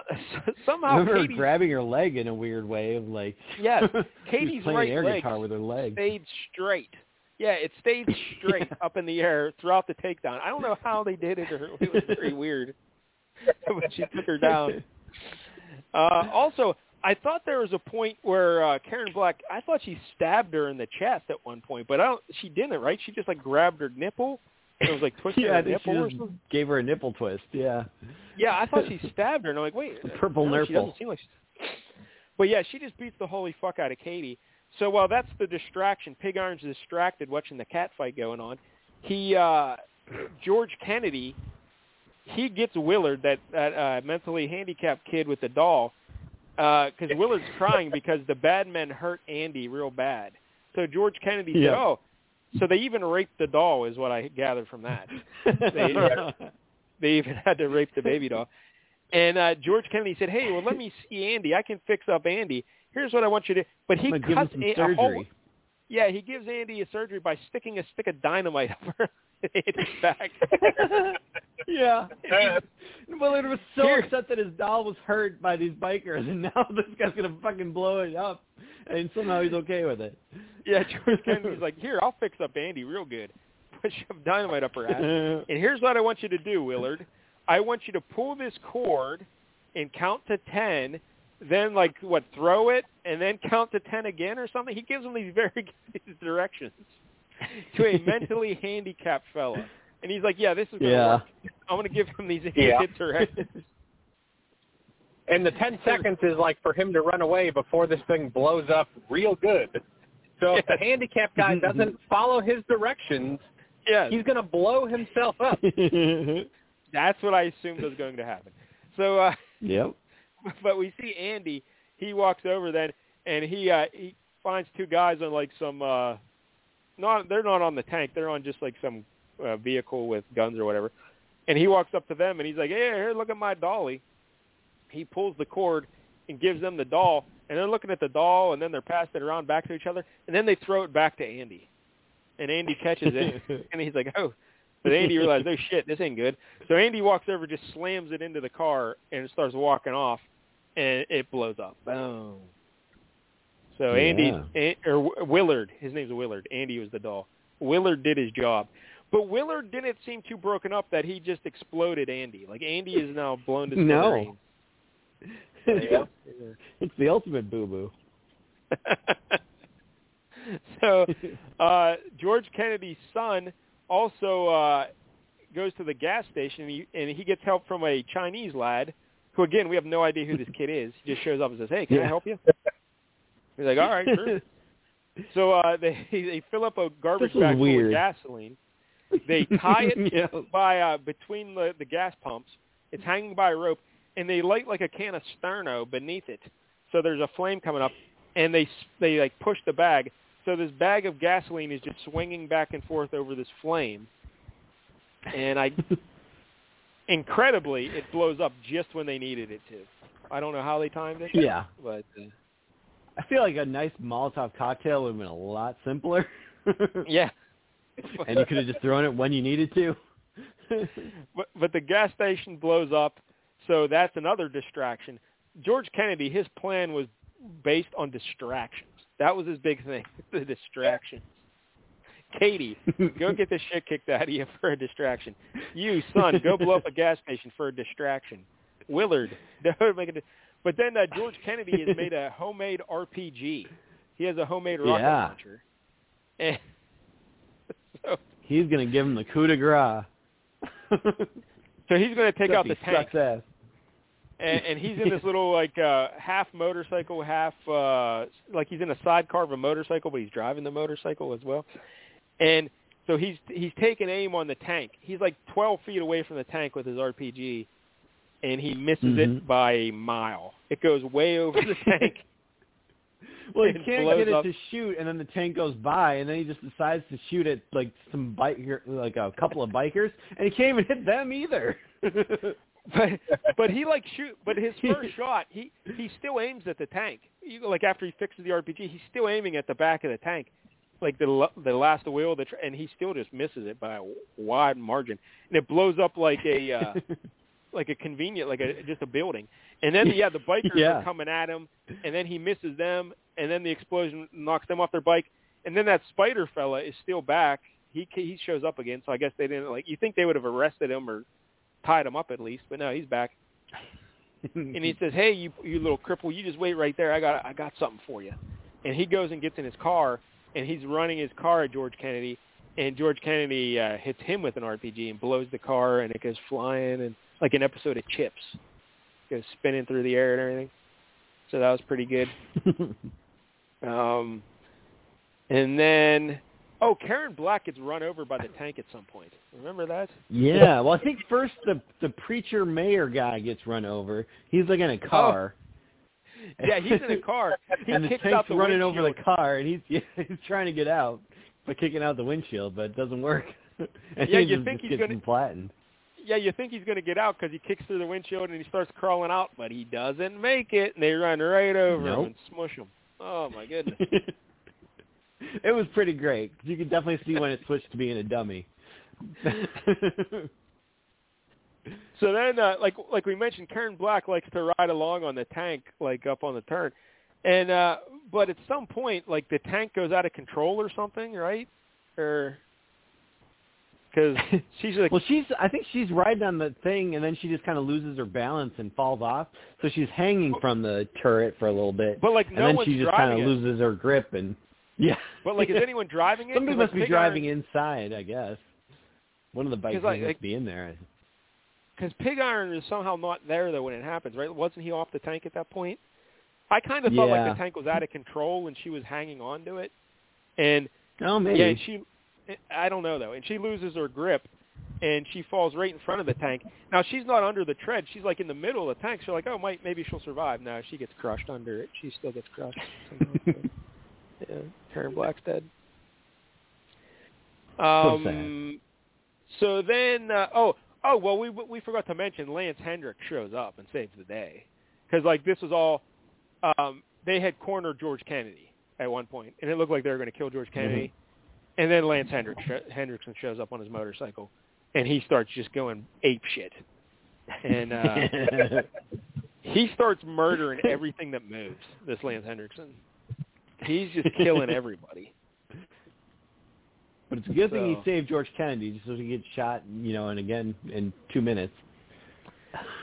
somehow remember her Katie's, grabbing her leg in a weird way of like Yes, Katie's playing right air leg guitar with her leg. stayed straight. Yeah it stayed straight Yeah. up in the air throughout the takedown. I don't know how they did it or it was very weird but she took her down. Uh also I thought there was a point where uh, Karen Black. I thought she stabbed her in the chest at one point, but I don't. She didn't, right? She just like grabbed her nipple. And it was like twisting yeah, her nipple or something. gave her a nipple twist. Yeah. Yeah, I thought she stabbed her, and I'm like, wait, Purple no, nipple. doesn't seem like. She's... But yeah, she just beats the holy fuck out of Katie. So while that's the distraction, Pig Iron's distracted watching the cat fight going on. He uh George Kennedy, he gets Willard, that that uh, mentally handicapped kid with the doll, because Willard's crying because the bad men hurt Andy real bad. So George Kennedy said, "Oh, so they even raped the doll," is what I gathered from that. They, they even had to rape the baby doll. And uh, George Kennedy said, "Hey, well, let me see Andy. I can fix up Andy. Here's what I want you to." But he I'm give him cuts some a, a hole. Yeah, he gives Andy a surgery by sticking a stick of dynamite up her in his back. yeah. Willard was so Here. upset that his doll was hurt by these bikers, and now this guy's gonna fucking blow it up, and somehow he's okay with it. Yeah, George Kennedy's like, here, I'll fix up Andy real good. Put some dynamite up her ass. And here's what I want you to do, Willard. I want you to pull this cord and count to ten, then like what, throw it, and then count to ten again or something. He gives him these very these directions to a mentally handicapped fella. And he's like, yeah, this is going to Yeah. work. I'm going to give him these Yeah. directions. And the 10 seconds is like for him to run away before this thing blows up real good. So if the handicapped guy doesn't follow his directions, yeah. he's going to blow himself up. That's what I assumed was going to happen. So uh yep. but we see Andy. He walks over then, and he uh, he finds two guys on like some. uh Not they're not on the tank. They're on just like some uh, vehicle with guns or whatever. And he walks up to them and he's like, "Hey, here, look at my dolly." He pulls the cord and gives them the doll, and they're looking at the doll, and then they're passing it around back to each other, and then they throw it back to Andy, and Andy catches it, and he's like, "Oh." But Andy realized, oh shit, this ain't good. So Andy walks over, just slams it into the car, and it starts walking off, and it blows up. Boom. So Andy An- or Willard, his name's Willard. Andy was the doll. Willard did his job, but Willard didn't seem too broken up that he just exploded Andy. Like Andy is now blown to No. smithereens. it's the ultimate boo boo. so uh George Kennedy's son also uh goes to the gas station and he, and he gets help from a Chinese lad who again we have no idea who this kid is. He just shows up and says, "Hey, can I help you?" He's like, "All right, sure." so uh they they fill up a garbage bag full of gasoline. They tie it Yeah. by uh between the the gas pumps. It's hanging by a rope and they light like a can of sterno beneath it. So there's a flame coming up and they they like push the bag. So this bag of gasoline is just swinging back and forth over this flame. And I incredibly it blows up just when they needed it to. I don't know how they timed it. Yeah. But uh, I feel like a nice Molotov cocktail would have been a lot simpler. yeah. and you could have just thrown it when you needed to. but, but the gas station blows up, so that's another distraction. George Kennedy, his plan was based on distractions. That was his big thing, the distractions. Katie, go get the shit kicked out of you for a distraction. You, son, go blow up a gas station for a distraction. Willard, don't make it. But then uh, George Kennedy has made a homemade RPG. He has a homemade rocket Yeah. launcher. And so, He's gonna give him the coup de grace. so he's going to take Except out the tank. ass. and, and he's in this little like uh half motorcycle, half uh like he's in a sidecar of a motorcycle, but he's driving the motorcycle as well. And so he's he's taking aim on the tank. He's like 12 feet away from the tank with his RPG, and he misses Mhm. it by a mile. It goes way over the tank. Well, he can't get it up. to shoot, and then the tank goes by, and then he just decides to shoot at like some biker, like a couple of bikers, and he can't even hit them either. but but he like shoot. But his first shot, he he still aims at the tank. You, like after he fixes the RPG, he's still aiming at the back of the tank, like the l- the last wheel. of The tr- and he still just misses it by a wide margin, and it blows up like a uh, like a convenient, like a just a building. And then yeah, the bikers Yeah. are coming at him, and then he misses them, and then the explosion knocks them off their bike, and then that spider fella is still back. He he shows up again, so I guess they didn't like. You think they would have arrested him or tied him up at least, but no, he's back. and he says, "Hey, you you little cripple, you just wait right there. I got I got something for you." And he goes and gets in his car, and he's running his car at George Kennedy, and George Kennedy uh, hits him with an RPG and blows the car, and it goes flying, and like an episode of Chips, goes spinning through the air and everything. So that was pretty good. um, and then, oh, Karen Black gets run over by the tank at some point. Remember that? Yeah, well, I think first the the preacher mayor guy gets run over. He's like in a car. Oh. Yeah, he's in a car. He and the tank's the running over the car, and he's yeah, he's trying to get out by kicking out the windshield, but it doesn't work. and Yeah, you think he's gonna- flattened. Yeah, you think he's going to get out because he kicks through the windshield and he starts crawling out, but he doesn't make it, and they run right over him and smush him. Oh my goodness! it was pretty great. You could definitely see when it switched to being a dummy. so then, uh, like like we mentioned, Karen Black likes to ride along on the tank, like up on the turn, and uh but at some point, like the tank goes out of control or something, right? Or because she's like, well, she's I think she's riding on the thing, and then she just kind of loses her balance and falls off. So she's hanging from the turret for a little bit, but like and no then she just kind of loses her grip and yeah. But like, is anyone driving it? Somebody must like, be driving Iron, inside, I guess. One of the bikes like- must like- be in there. Because Pig Iron is somehow not there though when it happens, right? Wasn't he off the tank at that point? I kind of thought like the tank was out of control and she was hanging on to it, and Oh, maybe. yeah, she, I don't know though, and she loses her grip, and she falls right in front of the tank. Now she's not under the tread; she's like in the middle of the tank. So like, oh, might maybe she'll survive. No, she gets crushed under it. She still gets crushed. yeah, Karen Black's dead. So sad. Um, so then, uh, oh, oh, well, we we forgot to mention Lance Hendrick shows up and saves the day because like this was all um, they had cornered George Kennedy at one point, and it looked like they were going to kill George Kennedy, and then Lance Hendrick Henriksen shows up on his motorcycle, and he starts just going ape shit, and uh, he starts murdering everything that moves. This Lance Henriksen, he's just killing everybody. But it's a good thing he saved George Kennedy, just so he gets shot, you know, and again in two minutes.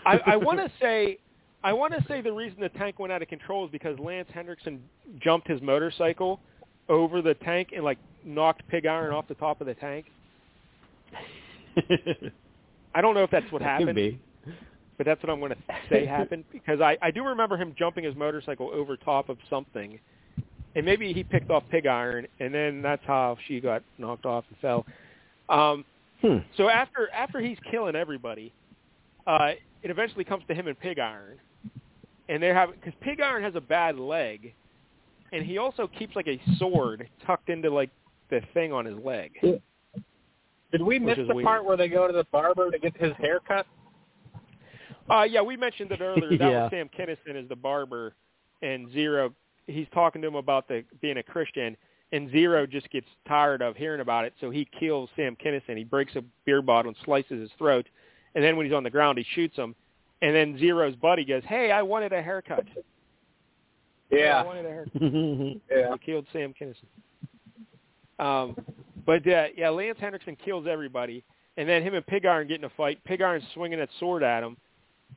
I, I want to say, I want to say the reason the tank went out of control is because Lance Henriksen jumped his motorcycle over the tank and like knocked Pig Iron off the top of the tank. I don't know if that's what happened, but that's what I'm going to say happened because I I do remember him jumping his motorcycle over top of something, and maybe he picked off Pig Iron, and then that's how she got knocked off and fell. Um, Hmm. so after after he's killing everybody, uh, it eventually comes to him and Pig Iron, and they have because Pig Iron has a bad leg, and he also keeps like a sword tucked into like the thing on his leg. Did we miss the weird. part where they go to the barber to get his hair cut? Uh, yeah, we mentioned it earlier. That Yeah. was Sam Kinison as the barber, and Zero. He's talking to him about the being a Christian, and Zero just gets tired of hearing about it, so he kills Sam Kinison. He breaks a beer bottle and slices his throat, and then when he's on the ground, he shoots him. And then Zero's buddy goes, "Hey, I wanted a haircut." I Yeah. wanted a haircut. Yeah. He killed Sam Kinison. Um, but uh, yeah, Lance Henriksen kills everybody, and then him and Pig Iron get in a fight. Pig Iron's swinging that sword at him,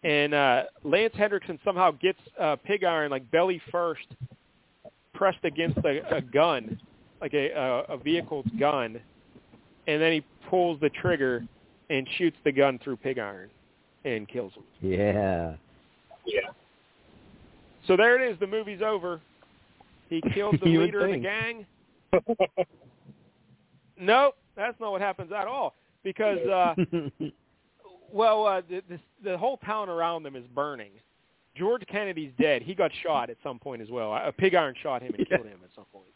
and uh, Lance Henriksen somehow gets uh, Pig Iron like belly first, pressed against a, a gun, like a, a, a vehicle's gun, and then he pulls the trigger and shoots the gun through Pig Iron, and kills him. Yeah. Yeah. So there it is. The movie's over. He kills the leader of the gang. Nope, that's not what happens at all. Because, uh, well, uh, the, the the whole town around them is burning. George Kennedy's dead. He got shot at some point as well. A pig iron shot him and Yeah. killed him at some point.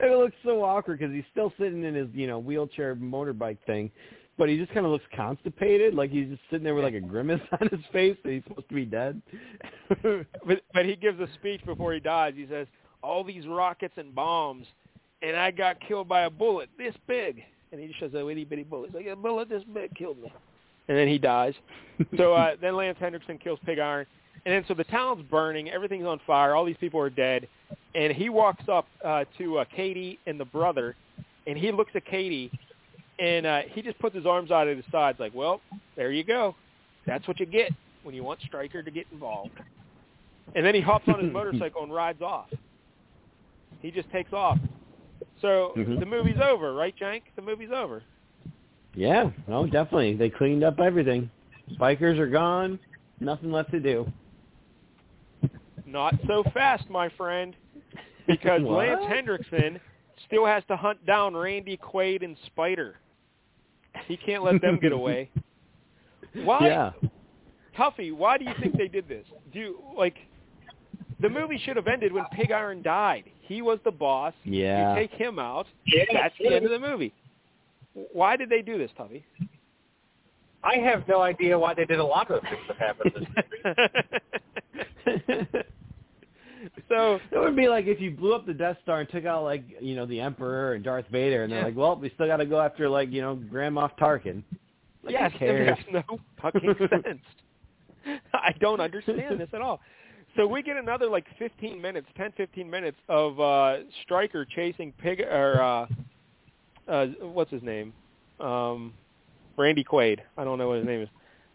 And it looks so awkward because he's still sitting in his, you know, wheelchair motorbike thing, but he just kind of looks constipated, like he's just sitting there with like a grimace on his face, that he's supposed to be dead. But but he gives a speech before he dies. He says, "All these rockets and bombs, and I got killed by a bullet this big." And he just shows a itty bitty bullet. He's like, "A bullet this big killed me." And then he dies. so uh, then Lance Henriksen kills Pig Iron, and then so the town's burning, everything's on fire, all these people are dead, and he walks up uh, to uh, Katie and the brother, and he looks at Katie, and uh, he just puts his arms out at his sides, like, "Well, there you go, that's what you get." when you want Stryker to get involved. And then he hops on his motorcycle and rides off. He just takes off. So Mhm. the movie's over, right, Jank? The movie's over. Yeah, no, definitely. They cleaned up everything. Bikers are gone. Nothing left to do. Not so fast, my friend, because Lance Henriksen still has to hunt down Randy Quaid and Spider. He can't let them get away. Why, Yeah. Tuffy? Why do you think they did this? Do you, like the movie should have ended when Pig Iron died. He was the boss. Yeah. You take him out. That's the end of the movie. Why did they do this, Tuffy? I have no idea why they did a lot of the things that happened in this movie. so It would be like if you blew up the Death Star and took out like you know the Emperor and Darth Vader, and they're Yeah. like, well, we still got to go after like you know Grand Moff Tarkin. Like, yes, who it makes no fucking sense. I don't understand this at all. So we get another like 15 minutes, 10, 15 minutes of uh Stryker chasing Pig or uh, uh what's his name? Um Randy Quaid. I don't know what his name is.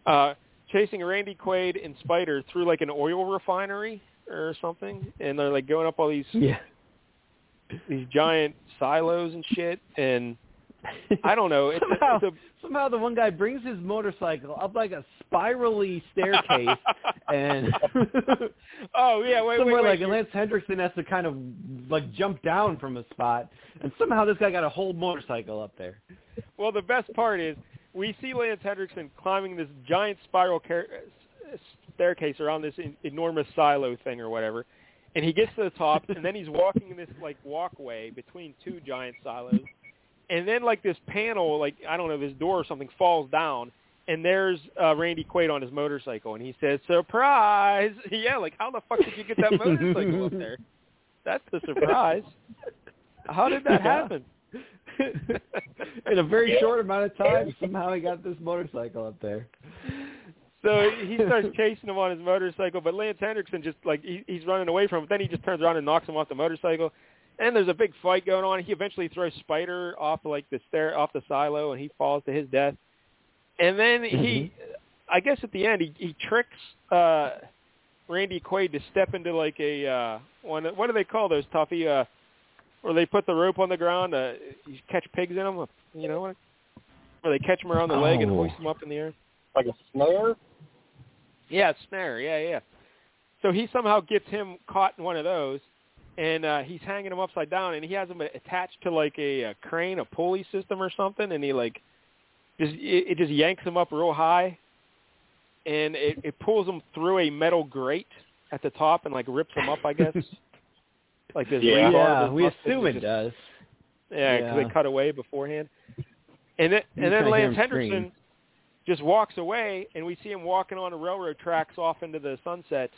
Uh chasing Randy Quaid and Spider through like an oil refinery or something, and they're like going up all these Yeah. these giant silos and shit, and I don't know. It's, somehow, it's a somehow the one guy brings his motorcycle up like a spirally staircase, and oh yeah, wait, somewhere wait, wait. like you're- Lance Henriksen has to kind of like jump down from a spot, and somehow this guy got a whole motorcycle up there. Well, the best part is we see Lance Henriksen climbing this giant spiral car- staircase around this en- enormous silo thing or whatever, and he gets to the top, and then he's walking in this like walkway between two giant silos, and then like this panel, like I don't know, this door or something falls down, and there's uh, Randy Quaid on his motorcycle, and he says, "Surprise!" yeah, like how the fuck did you get that motorcycle up there? That's the surprise. How did that happen? In a very short amount of time, somehow he got this motorcycle up there. So he starts chasing him on his motorcycle, but Lance Henriksen just like he, he's running away from him. Then he just turns around and knocks him off the motorcycle, and there's a big fight going on. He eventually throws Spider off like the stair off the silo, and he falls to his death. And then he, I guess at the end, he, he tricks uh Randy Quaid to step into like a uh one. What do they call those Tuffy? Uh, where they put the rope on the ground, uh, you catch pigs in them. You know, what? where they catch them around the leg and Oh. hoist them up in the air. Like a snare? Yeah, snare. Yeah, yeah. So he somehow gets him caught in one of those, and uh, he's hanging him upside down, and he has him attached to like a, a crane, a pulley system or something, and he like just it, it just yanks him up real high, and it, it pulls him through a metal grate at the top and like rips him up, I guess. like this. Yeah. Yeah, just we assume and it just- does. Yeah, because Yeah. they cut away beforehand. And then, and then Lance him scream. Henderson just walks away, and we see him walking on the railroad tracks off into the sunset,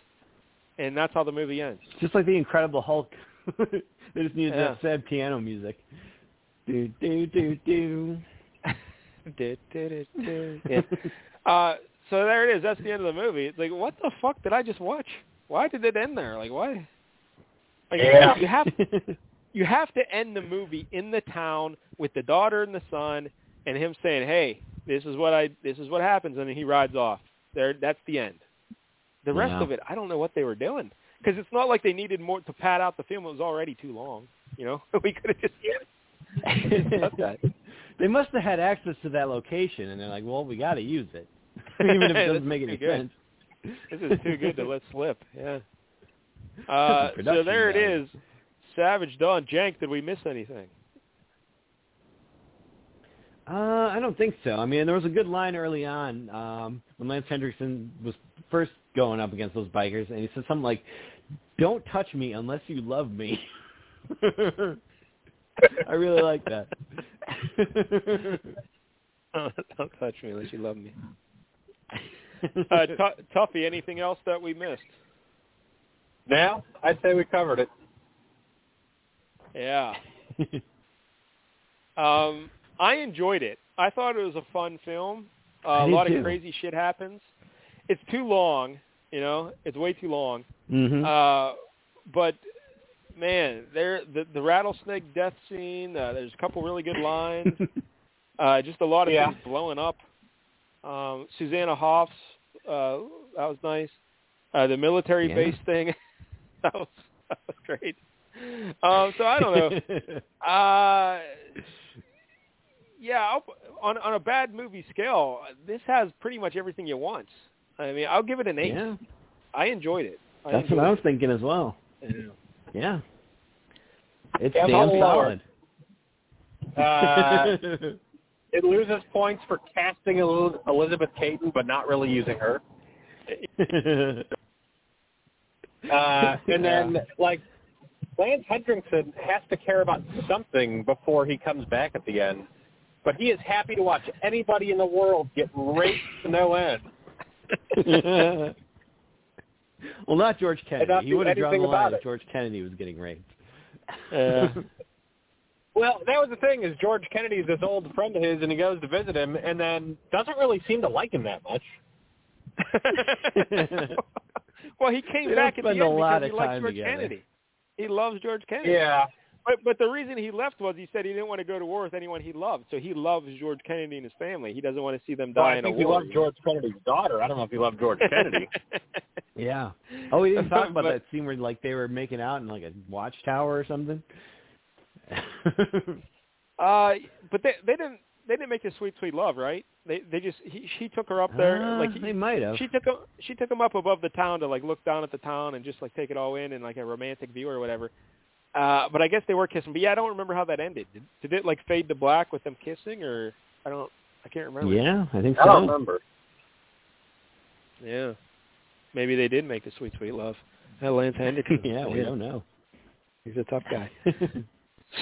and that's how the movie ends. Just like the Incredible Hulk. they just needed Yeah. that sad piano music. Do do do do. yeah. Uh, so there it is. That's the end of the movie. It's like, what the fuck did I just watch? Why did it end there? Like, why? Like, Yeah. you have you have to end the movie in the town with the daughter and the son, and him saying, "Hey, this is what I this is what happens," and then he rides off. There, that's the end. The rest Yeah. of it, I don't know what they were doing because it's not like they needed more to pad out the film. It was already too long. You know, we could have just cut they must have had access to that location, and they're like, "Well, we got to use it, even if it doesn't make any good. sense." This is too good to let slip. Yeah. Uh, so there it value. is. Savage Dawn. Jank, did we miss anything? Uh, I don't think so. I mean, there was a good line early on um, when Lance Henriksen was first going up against those bikers, and he said something like, "Don't touch me unless you love me." I really like that. Don't touch me unless you love me. Uh, T- Tuffy, anything else that we missed? Now, I'd say we covered it. Yeah. Um, I enjoyed it. I thought it was a fun film. Uh, I a did lot too. of crazy shit happens. It's too long, you know. It's way too long. hmm Uh, but man, there the the rattlesnake death scene. Uh, there's a couple really good lines. uh, just a lot of Yeah. things blowing up. Um, Susanna Hoffs. Uh, that was nice. Uh, the military Yeah. base thing, that was that was great. Um, so I don't know. Uh, yeah, I'll, on on a bad movie scale, this has pretty much everything you want. I mean, I'll give it an eight. Yeah, I enjoyed it. I that's what I was thinking as well. it. Yeah, it's Yeah, damn a little lower. solid. Uh, it loses points for casting El- Elizabeth Kaitan, but not really using her. Uh, and then, like, Lance Henriksen has to care about something before he comes back at the end. But he is happy to watch anybody in the world get raped to no end. well, not George not Kennedy. He would have drawn the anything line about if. George Kennedy was getting raped. Yeah. Well, that was the thing is George Kennedy's this old friend of his, and he goes to visit him, and then doesn't really seem to like him that much. well, he came They back don't at the spend a end lot because of he likes George together. Kennedy. He loves George Kennedy. Yeah. But but the reason he left was he said he didn't want to go to war with anyone he loved. So he loves George Kennedy and his family. He doesn't want to see them Well, die I in a think he war. loved George Kennedy's daughter. I don't know if he loved George Kennedy. Yeah. Oh, we didn't talk about But- that scene where like they were making out in like a watchtower or something. uh, but they they didn't they didn't make the sweet sweet love, right? They they just he she took her up there Uh, like he, they might have. she took him she took him up above the town to like look down at the town and just like take it all in and like a romantic view or whatever. Uh, but I guess they were kissing. But yeah, I don't remember how that ended. Did, did it like fade to black with them kissing, or I don't, I can't remember. yeah, I think I don't so. remember. Yeah, maybe they did make the sweet sweet love. That Lance Henriksen. yeah, we don't know. He's a tough guy.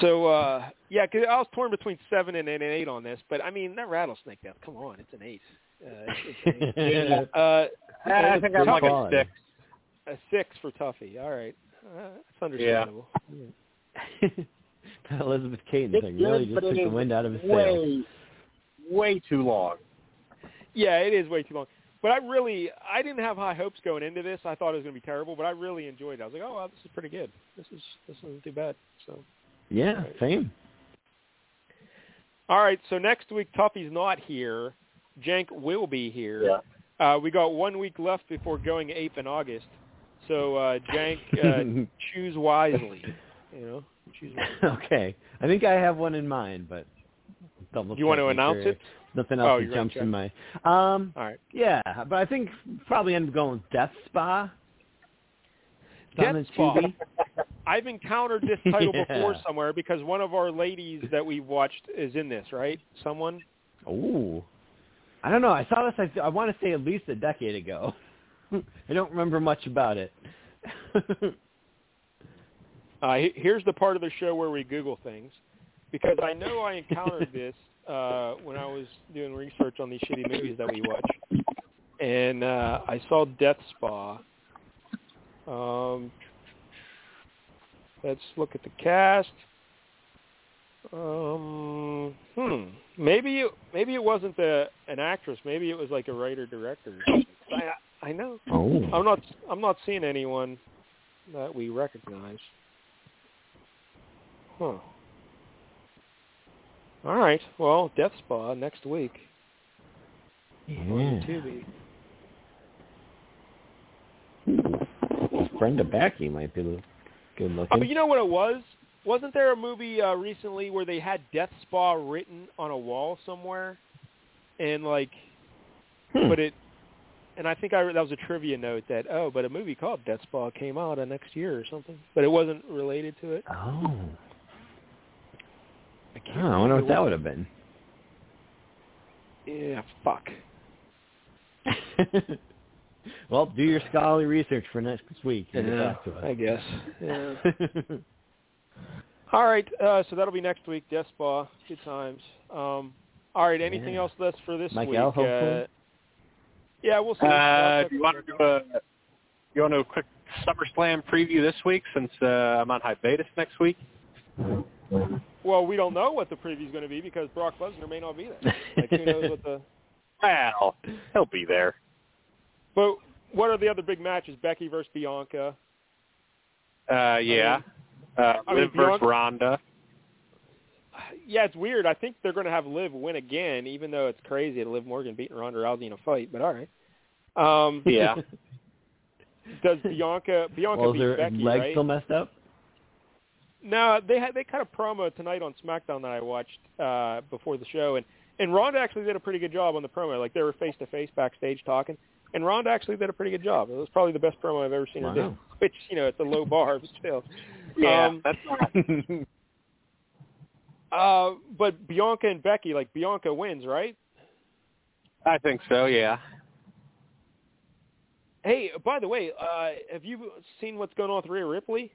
So uh yeah, 'cause I was torn between seven and an eight on this, but I mean that rattlesnake death. Come on, it's an eight. Uh, it's, it's an eight. uh, I think I'm like a six. a six for Tuffy. All right, that's understandable. Elizabeth Kaitan It's thing really just took the wind out of his sails. way, way too long. Yeah, it is way too long. But I really, I didn't have high hopes going into this. I thought it was going to be terrible, but I really enjoyed it. I was like, oh, wow, this is pretty good. This is this isn't too bad. So, Yeah, same. all right. So next week, Tuffy's not here. Jank will be here. Yeah. Uh, we got one week left before going ape in August. So uh, Jank, uh, choose wisely. You know, choose wisely. okay. I think I have one in mind, but double You want to announce sure it? Nothing Oh, else you're that jumps in my. Um, All right. yeah, but I think probably end up going with Death Spa. Death Spa. I've encountered this title Yeah. before somewhere because one of our ladies that we watched is in this, right? Someone. Ooh. I don't know. I saw this. I, I want to say at least a decade ago. I don't remember much about it. Uh, here's the part of the show where we Google things, because I know I encountered this uh, when I was doing research on these shitty movies that we watch, and uh, I saw Death Spa. Um, let's look at the cast. Um, hmm. Maybe it, maybe it wasn't the an actress. Maybe it was like a writer director. I know. oh. I'm not I'm not seeing anyone that we recognize. Huh. All right. Well, Death Spa next week Yeah. Tubi. Brenda Bakke might be good Oh, looking. but you know what it was? Wasn't there a movie uh, recently where they had Death Spa written on a wall somewhere, and like, Hmm. but it, and I think I that was a trivia note that oh, but a movie called Death Spa came out uh, next year or something, but it wasn't related to it. Oh. I, Oh, I wonder what that would have been. Yeah, fuck. well, do your scholarly research for next week and Yeah, to us. I guess. Yeah. All right, uh, so that'll be next week. Death Spa, good times. Um, all right, anything Yeah. else left for this Mike week? L, hopefully? Uh, yeah, we'll see. Uh, do you want to do a you want to do a quick SummerSlam preview this week since uh, I'm on hiatus next week? Well, we don't know what the preview's going to be because Brock Lesnar may not be there. Like, who knows what the? Well, he'll be there. But what are the other big matches? Becky versus Bianca. Uh, yeah. Uh, I mean, Liv versus Bianca- Ronda. Yeah, it's weird. I think they're going to have Liv win again, even though it's crazy to Liv Morgan beating Ronda Rousey in a fight. But all right. Um, Yeah. Does Bianca Bianca well, is beat her Becky, leg right? still messed up? No, they had they cut a promo tonight on SmackDown that I watched uh before the show, and and Ronda actually did a pretty good job on the promo. Like they were face to face backstage talking, and Ronda actually did a pretty good job. It was probably the best promo I've ever seen her do. Wow. Which you know, it's a low bar, but still. Yeah, Um, that's not. uh, but Bianca and Becky, like Bianca wins, right? I think so. Yeah. Hey, by the way, uh, have you seen what's going on with Rhea Ripley?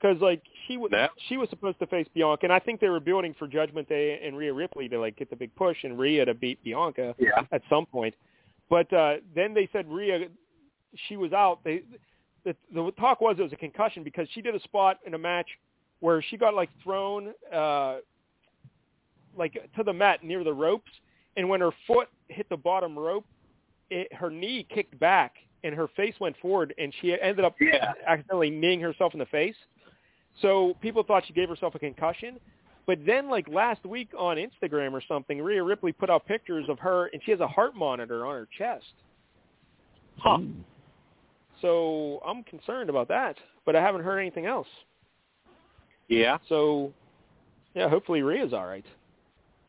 Because like she was No. she was supposed to face Bianca, and I think they were building for Judgment Day and Rhea Ripley to like get the big push and Rhea to beat Bianca Yeah. at some point. But uh, then they said Rhea, she was out. They the, the talk was it was a concussion because she did a spot in a match where she got like thrown uh, like to the mat near the ropes, and when her foot hit the bottom rope, it, her knee kicked back and her face went forward, and she ended up Yeah. accidentally kneeing herself in the face. So people thought she gave herself a concussion. But then, like last week on Instagram or something, Rhea Ripley put out pictures of her, and she has a heart monitor on her chest. Huh. So I'm concerned about that, but I haven't heard anything else. Yeah. So, yeah, hopefully Rhea's all right.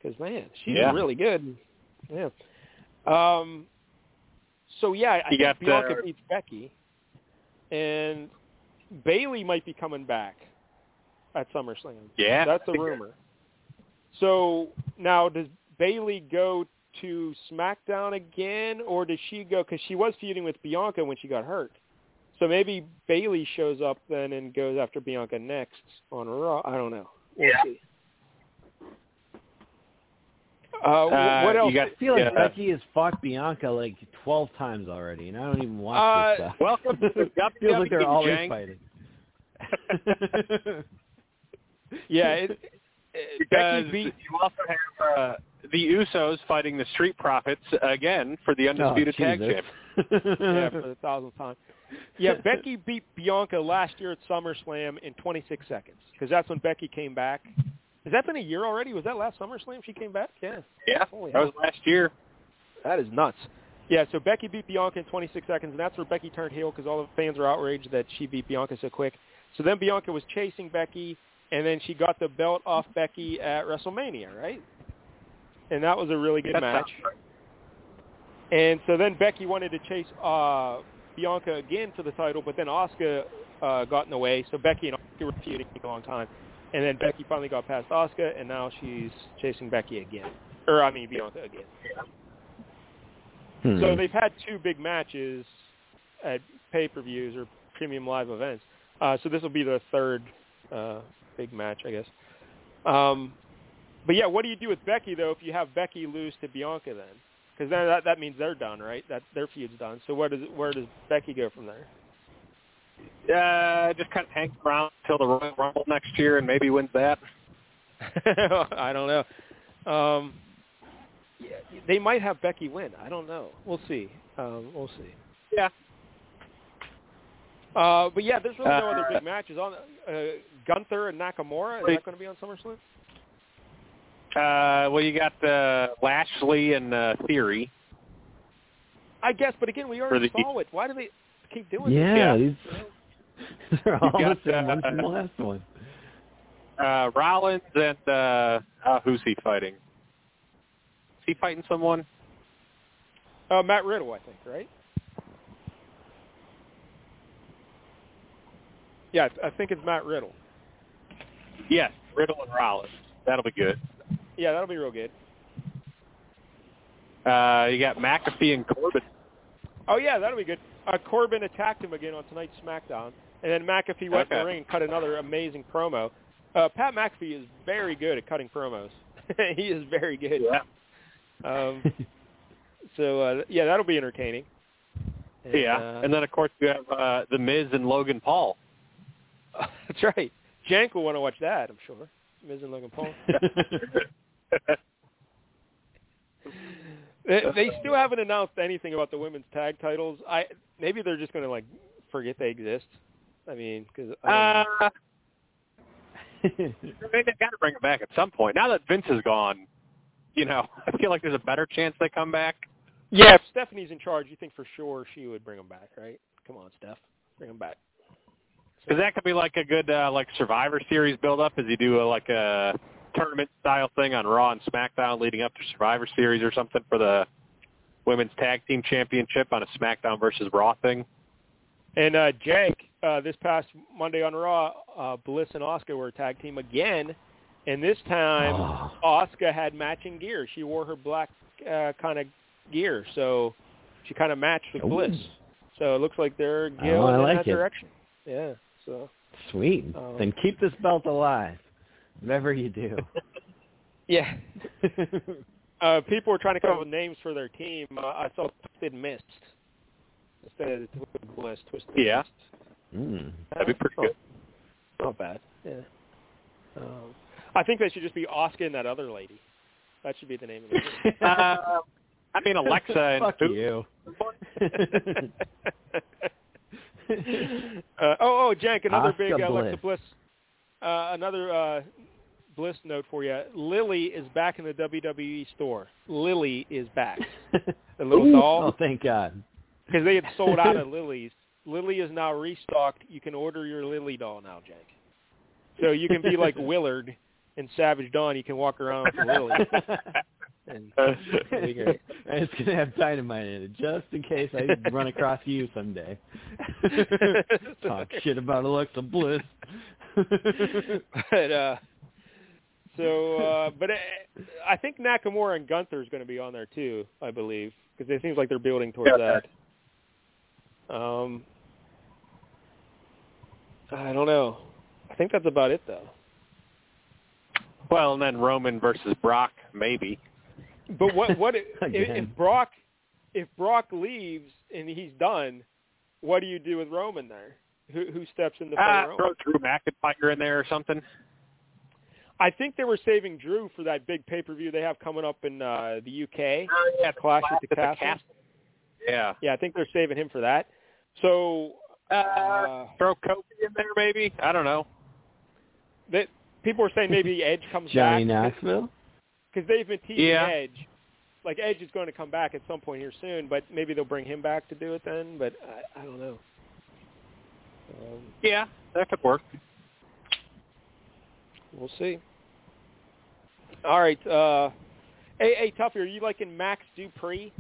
Because man, she's Yeah. really good. Yeah. Um. So yeah, I You think got, Bianca uh, beats Becky, and Bayley might be coming back at SummerSlam. Yeah. That's a rumor. So now, does Bayley go to SmackDown again, or does she go? Because she was feuding with Bianca when she got hurt. So maybe Bayley shows up then and goes after Bianca next on Raw. I don't know. We'll Yeah. see. Uh, Uh, what else? You got, I feel like yeah. Becky has fought Bianca like 12 times already, and I don't even watch Uh, this stuff. Welcome to the feels like they're always Jank. fighting. yeah, it, it, Because Becky beat. you also have uh, the Usos fighting the Street Profits again for the undisputed Oh, tag Jesus. champ. yeah, for the thousandth time. Yeah, Becky beat Bianca last year at SummerSlam in 26 seconds because that's when Becky came back. Has that been a year already? Was that last SummerSlam she came back? Yeah. Yeah, Holy that was last year. That is nuts. Yeah, so Becky beat Bianca in 26 seconds, and that's where Becky turned heel because all the fans were outraged that she beat Bianca so quick. So then Bianca was chasing Becky, and then she got the belt off Becky at WrestleMania, right? And that was a really good match. right. And so then Becky wanted to chase uh, Bianca again for the title, but then Asuka uh, got in the way. So Becky and Asuka were feuding a long time. And then Becky finally got past Asuka, and now she's chasing Becky again. Or, I mean, Bianca again. Hmm. So they've had two big matches at pay-per-views or premium live events. Uh, so this will be the third uh, big match, I guess. Um, but yeah, what do you do with Becky though if you have Becky lose to Bianca then? Because that that means they're done, right? That their feud's done. So where does where does Becky go from there? Uh, just kind of hangs around until the Royal Rumble next year and maybe wins that. I don't know. Um, yeah, they might have Becky win. I don't know. We'll see. Um, we'll see. Yeah. Uh, but yeah, there's really no Uh, other big matches on. Uh, Gunther and Nakamura is that going to be on SummerSlam? Uh, well, you got uh, Lashley and uh, Theory. I guess, but again, we already the- saw it. Why do they keep doing yeah, this? these they're all got, the same one uh, from the last one. Uh, Rollins and uh, uh, who's he fighting? Is he fighting someone? Uh, Matt Riddle, I think, right? Yeah, I think it's Matt Riddle. Yes, Riddle and Rollins. That'll be good. Yeah, that'll be real good. Uh, you got McAfee and Corbin. Oh yeah, that'll be good. Uh, Corbin attacked him again on tonight's SmackDown, and then McAfee went Okay. the ring and cut another amazing promo. Uh, Pat McAfee is very good at cutting promos. he is very good. Yeah. Um, so uh, yeah, that'll be entertaining. And, yeah, uh, and then of course you have uh, the Miz and Logan Paul. that's right. Jank will want to watch that, I'm sure. Miz and Logan Paul. They, they still haven't announced anything about the women's tag titles. I maybe they're just going to like forget they exist. I mean, because Uh, they've got to bring it back at some point. Now that Vince is gone, you know, I feel like there's a better chance they come back. Yeah, if Stephanie's in charge, you think for sure she would bring him back, right? Come on, Steph, bring him back. Because that could be like a good uh, like Survivor Series build up, as you do a, like a tournament style thing on Raw and SmackDown leading up to Survivor Series or something for the women's tag team championship on a SmackDown versus Raw thing. And uh, Jank, uh, this past Monday on Raw, uh, Bliss and Asuka were a tag team again, and this time Oh. Asuka had matching gear. She wore her black uh, kind of gear, so she kind of matched with Ooh. Bliss. So it looks like they're going Oh, going I in like that it. direction. Yeah. So Sweet. Um, then keep this belt alive. Whatever you do. yeah. uh, people were trying to come up with names for their team. Uh, I saw Twisted Mist instead of Twisted Bliss. Twisted Yeah. Mist. mm. That'd be pretty Oh, good. Not bad. Yeah. Um, I think they should just be Asuka and that other lady. That should be the name of it. Uh, I mean Alexa and Fuck who- you. uh, oh, oh, Jank, another Asuka big Alexa Bliss. Bliss. Uh, another uh, Bliss note for you. Lily is back in the WWE store. Lily is back. The little oh, doll. thank God. Because they had sold out of Lily's. Lily is now restocked. You can order your Lily doll now, Jank. So you can be like Willard in Savage Dawn. You can walk around with Lily. And it'll be great. it's gonna have dynamite in it, just in case I run across you someday. Talk shit about Alexa Bliss. but uh so uh but uh, I think Nakamura and Gunther is going to be on there too, I believe, because it seems like they're building towards Yeah. that. Um I don't know. I think that's about it though. Well, and then Roman versus Brock, maybe. But what what if, if Brock if Brock leaves and he's done, what do you do with Roman there? Who who steps in to fight Ah, throw Drew McIntyre in there or something. I think they were saving Drew for that big pay per view they have coming up in uh the UK. yeah, Clash at the Clash Castle. Yeah. Yeah, I think they're saving him for that. So Uh, uh, throw Kofi in there, maybe. I don't know. that people are saying maybe Edge comes Johnny back Knoxville. because they've been teasing Yeah. Edge. Like Edge is going to come back at some point here soon, but maybe they'll bring him back to do it then. But I, I don't know. Um, Yeah, that could work. we'll see. All right. Uh, hey, hey, Tuffy, are you liking Max Dupree?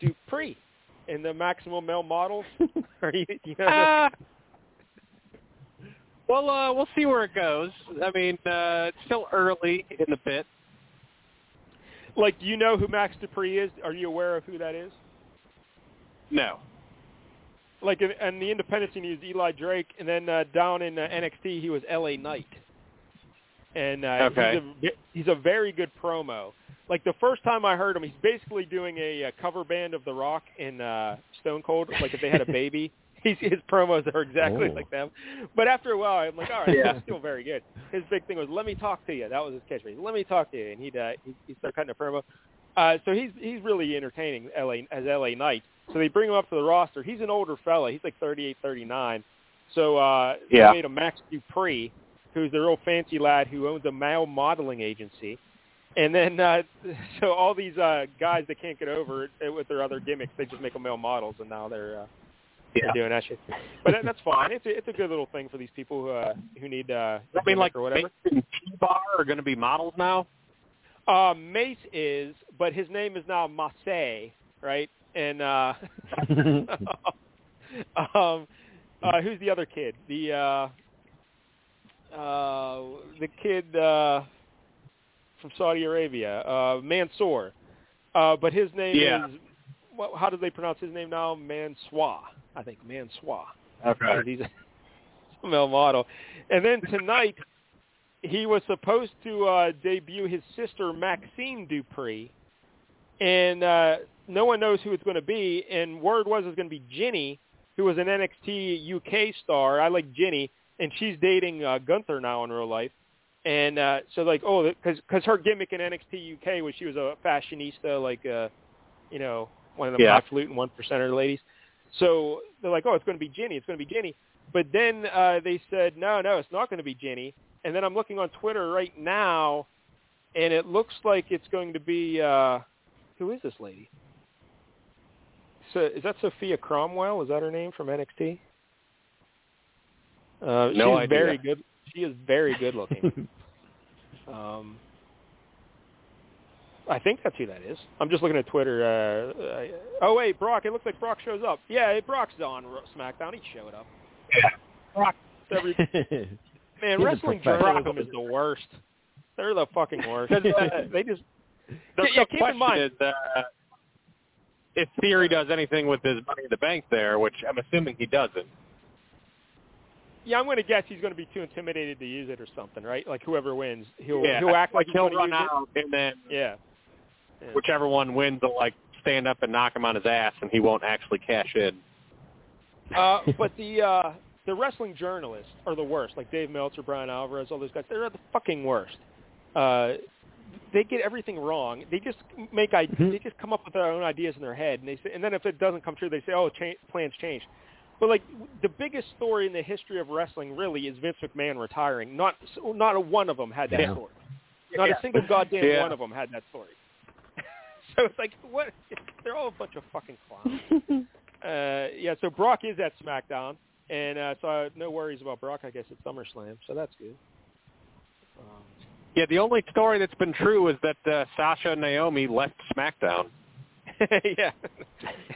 Dupree in the Maximum Male Models? are you? you know, Uh, well, uh, we'll see where it goes. I mean, uh, it's still early in the bit. like, do you know who Max Dupree is? Are you aware of who that is? No. like in, in the Independence, he was Eli Drake, and then uh, down in uh, NXT, he was L.A. Knight. And uh, Okay. he's, a, he's a very good promo. Like the first time I heard him, he's basically doing a, uh cover band of The Rock in uh, Stone Cold. Like if they had a baby, he's, his promos are exactly Oh. like them. But after a while, I'm like, all right, Yeah. he's still very good. His big thing was, "Let me talk to you." That was his catchphrase. "Let me talk to you," and he'd uh, he, he started cutting a promo. Uh, so he's he's really entertaining LA as LA Knight. So they bring him up to the roster. He's an older fella. He's like 38, 39. So uh, Yeah. they made him Max Dupree, who's the real fancy lad who owns a male modeling agency. And then, uh, so all these uh, guys that can't get over it with their other gimmicks, they just make them male models, and now they're, uh, Yeah. they're doing that shit. But that, that's fine. It's a, it's a good little thing for these people who uh, who need uh, I mean, like or whatever. Mace and T-Bar are going to be models now. Uh, Mace is, but his name is now Masse, right? And uh, um, uh, who's the other kid? The uh, uh, the kid uh, from Saudi Arabia, uh, Mansoor. Uh, but his name Yeah. is. What, how do they pronounce his name now? Mansoir, I think. Mansoir. Okay. He's a male model. And then tonight, he was supposed to uh, debut his sister Maxine Dupree, and uh, no one knows who it's going to be. And word was it's going to be Jinny, who was an NXT UK star. I like Jinny, and she's dating uh, Gunther now in real life. And uh, so like, oh, because because her gimmick in NXT UK was she was a fashionista, like uh, you know, one of the Yeah. highfalutin one percenter ladies. So they're like, oh, it's going to be Jinny. It's going to be Jinny. But then uh, they said, no, no, it's not going to be Jinny. And then I'm looking on Twitter right now, and it looks like it's going to be uh, who is this lady? So, is that Sofia Cromwell? Is that her name from NXT? Uh, No she's idea. very good. She is very good looking. um, I think that's who that is. I'm just looking at Twitter. Uh, uh, oh wait, Brock. It looks like Brock shows up. Yeah, Brock's on SmackDown. He showed up. Yeah. Brock. Every, man, He's wrestling journalism is the worst. They're the fucking worst. uh, they just The, Yeah, the keep in mind- is uh, if Theory does anything with his Money in the Bank there, which I'm assuming he doesn't. Yeah, I'm going to guess he's going to be too intimidated to use it or something, right? Like whoever wins, he'll yeah, he'll act like, he's he'll going run to use out and then. Yeah. Yeah. whichever one wins will like stand up and knock him on his ass, and he won't actually cash in. Uh, but the uh, the wrestling journalists are the worst. Like Dave Meltzer, Bryan Alvarez, all those guys. They're the fucking worst. Uh, they get everything wrong. They just make I Mhm. they just come up with their own ideas in their head, and they say, and then if it doesn't come true, they say, "Oh, cha- plans changed." But like the biggest story in the history of wrestling really is Vince McMahon retiring. Not not a one of them had that Yeah. story. Not Yeah. a single goddamn Yeah. one of them had that story. so it's like what? They're all a bunch of fucking clowns. uh, yeah. So Brock is at SmackDown, and uh, so I, no worries about Brock. I guess at SummerSlam, so that's good. Um, Yeah, the only story that's been true is that uh, Sasha and Naomi left SmackDown. yeah,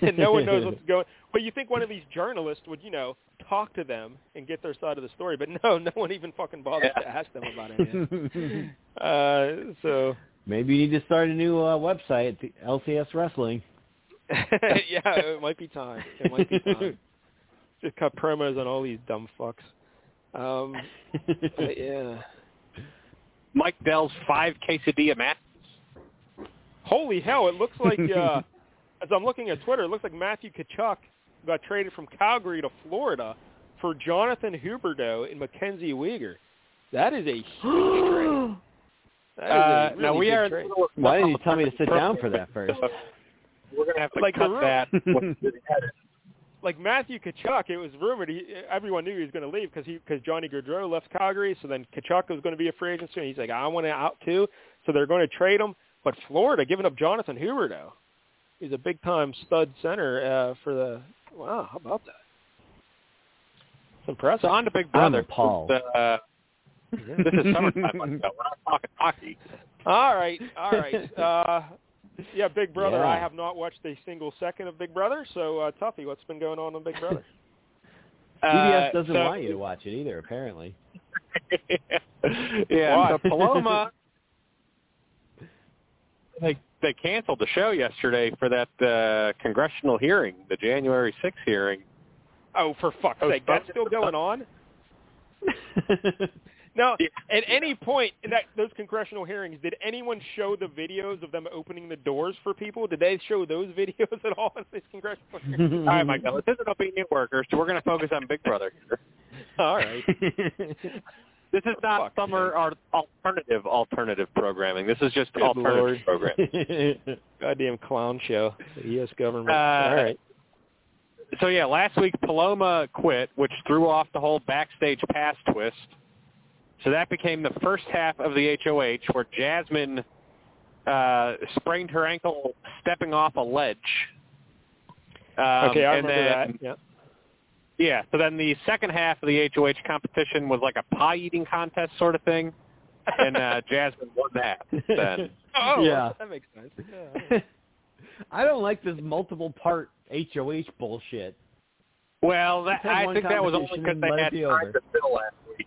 and no one knows what's going. But you think one of these journalists would, you know, talk to them and get their side of the story? But no, no one even fucking bothers Yeah. to ask them about it. uh, so Maybe you need to start a new uh, website, the LCS Wrestling. yeah, it might be time. It might be time. Just cut promos on all these dumb fucks. Um, but yeah. Mike Dell's five quesadilla matches. Holy hell! It looks like uh, as I'm looking at Twitter, it looks like Matthew Tkachuk got traded from Calgary to Florida for Jonathan Huberdeau and Mackenzie Weegar. That is a huge trade. That is Uh, a really now we big are. in trade. Why didn't you tell me to sit down for that first? We're gonna have to Like cut room. that. when we edit. like Matthew Tkachuk, it was rumored he, everyone knew he was going to leave because he because Johnny Gaudreau left Calgary, so then Tkachuk was going to be a free agent soon. He's like, I want to out too, so they're going to trade him. But Florida giving up Jonathan Huberdeau, he's a big time stud center uh, for the. Wow, how about that? It's impressive. So on to Big I'm Brother. appalled. Uh, this is summertime. We're not talking hockey. All right, all right. Uh, yeah, Big Brother. Yeah. I have not watched a single second of Big Brother. So, uh, Tuffy, what's been going on on Big Brother? CBS Uh, doesn't so- want you to watch it either, apparently. yeah, Why? so Paloma, they they canceled the show yesterday for that uh, congressional hearing, the January 6th hearing. Oh, for fuck's Oh, sake, that's still going on. Now, Yeah. at any point in that those congressional hearings, did anyone show the videos of them opening the doors for people? Did they show those videos at all at these congressional hearings? All right, Michael, this isn't being worker, so we're going to focus on Big Brother here. all right. This is not Fuck, summer or alternative alternative programming. This is just Good alternative Lord. programming. Goddamn clown show. The U.S. government. Uh, all right. So yeah, last week Paloma quit, which threw off the whole backstage pass twist. So that became the first half of the HOH, where Jasmine uh, sprained her ankle stepping off a ledge. Um, okay, I remember then, that. Yeah. Yeah. So then the second half of the HOH competition was like a pie eating contest sort of thing, and uh, Jasmine won that. Then. Oh, Yeah. that makes sense. Yeah. I don't like this multiple part HOH bullshit. Well, that, I think that was only because they had it be time over. to fill last week,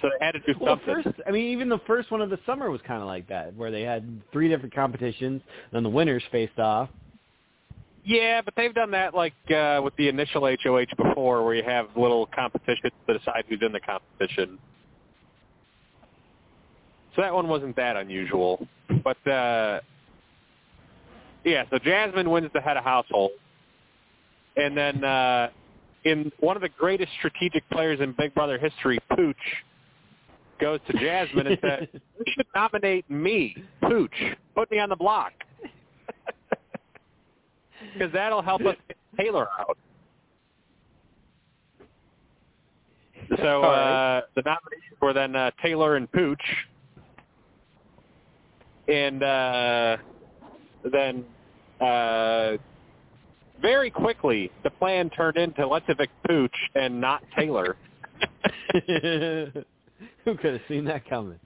so they had to do Well, something. first, I mean, even the first one of the summer was kind of like that, where they had three different competitions, then the winners faced off. Yeah, but they've done that like uh, with the initial HOH before, where you have little competitions to decide who's in the competition. So that one wasn't that unusual. But uh, yeah, so Jasmine wins the head of household, and then uh, in one of the greatest strategic players in Big Brother history, Pooch goes to Jasmine and says, "You should nominate me, Pooch. Put me on the block." Because that'll help us get Taylor out. So uh, the nominations were then uh, Taylor and Pooch, and uh, then uh, very quickly the plan turned into let's evict Pooch and not Taylor. Who could have seen that coming?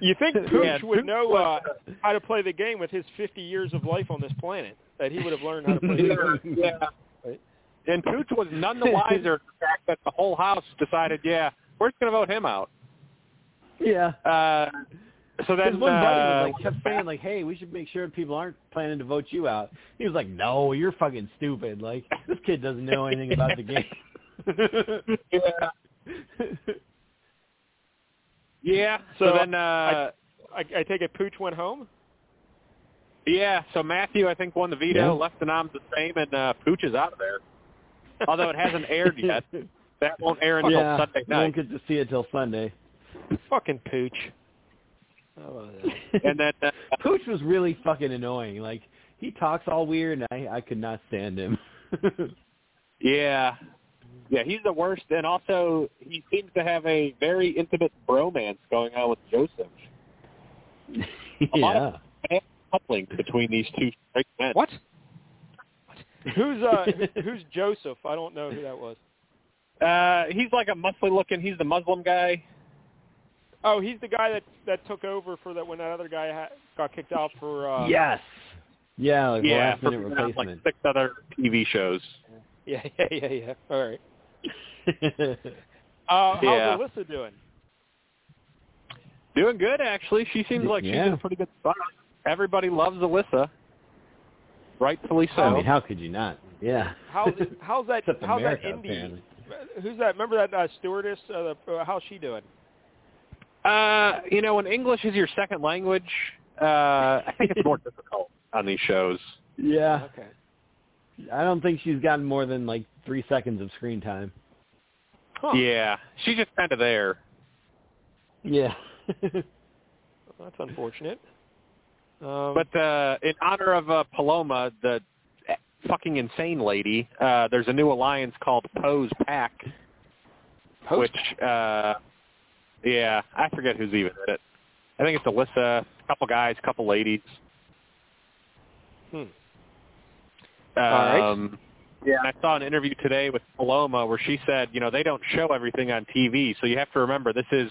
You think Pooch Yeah, would Pooch know uh, how to play the game with his 50 years of life on this planet? That he would have learned how to play yeah. Right. And Pooch was none the wiser to the fact that the whole house decided, yeah, we're just going to vote him out. Yeah. Uh, so Because then one buddy uh, was like kept saying like, "Hey, we should make sure people aren't planning to vote you out." He was like, "No, you're fucking stupid. Like this kid doesn't know anything about the game." yeah, yeah. So, So, then, uh, I, I take it Pooch went home. Yeah. So Matthew, I think, won the veto, Yeah. left the noms the same, and uh, Pooch is out of there. Although it hasn't aired yet, that won't air until yeah, Sunday you won't night. get to see it till Sunday. Fucking Pooch. How about that? And then, uh, Pooch was really fucking annoying. Like he talks all weird, and I I could not stand him. yeah, yeah, he's the worst. And also, he seems to have a very intimate bromance going on with Joseph. A lot yeah. of bad coupling between these two straight men. What? Who's uh who's Joseph? I don't know who that was. Uh, he's like a muscly looking. He's the Muslim guy. Oh, he's the guy that that took over for that when that other guy ha- got kicked out for. uh yes. Yeah, like yeah, last minute for like six other TV shows. Yeah, yeah, yeah, yeah. All right. Uh, Yeah. How's Alyssa doing? Doing good, actually. She seems like she's Yeah. in a pretty good spot. Everybody loves Alyssa, rightfully so. I mean, how could you not? Yeah. How's how's that? Except how's America, that Indy? apparently. Who's that? Remember that uh, stewardess? Uh, the, uh, how's she doing? Uh, you know, when English is your second language, uh, I think it's more difficult on these shows. Yeah. Okay. I don't think she's gotten more than like three seconds of screen time. Huh. Yeah, she's just kind of there. Yeah. That's unfortunate. Um, But uh, in honor of uh, Paloma, the fucking insane lady, uh, there's a new alliance called Pose Pack, Pose which, uh, yeah, I forget who's even in it. I think it's Alyssa, a couple guys, a couple ladies. Hmm. Um, right. Yeah, I saw an interview today with Paloma where she said, you know, they don't show everything on TV, so you have to remember this is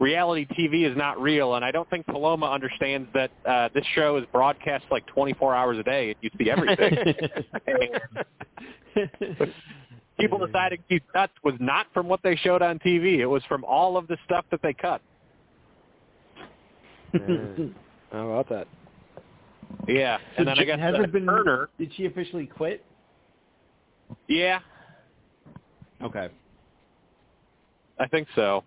reality TV is not real, and I don't think Paloma understands that uh, this show is broadcast like 24 hours a day, and you see everything. People deciding these cuts was not from what they showed on TV; it was from all of the stuff that they cut. How about that? Yeah, So and then I J- guess has it been? Turner. Did she officially quit? Yeah, Okay. I think so.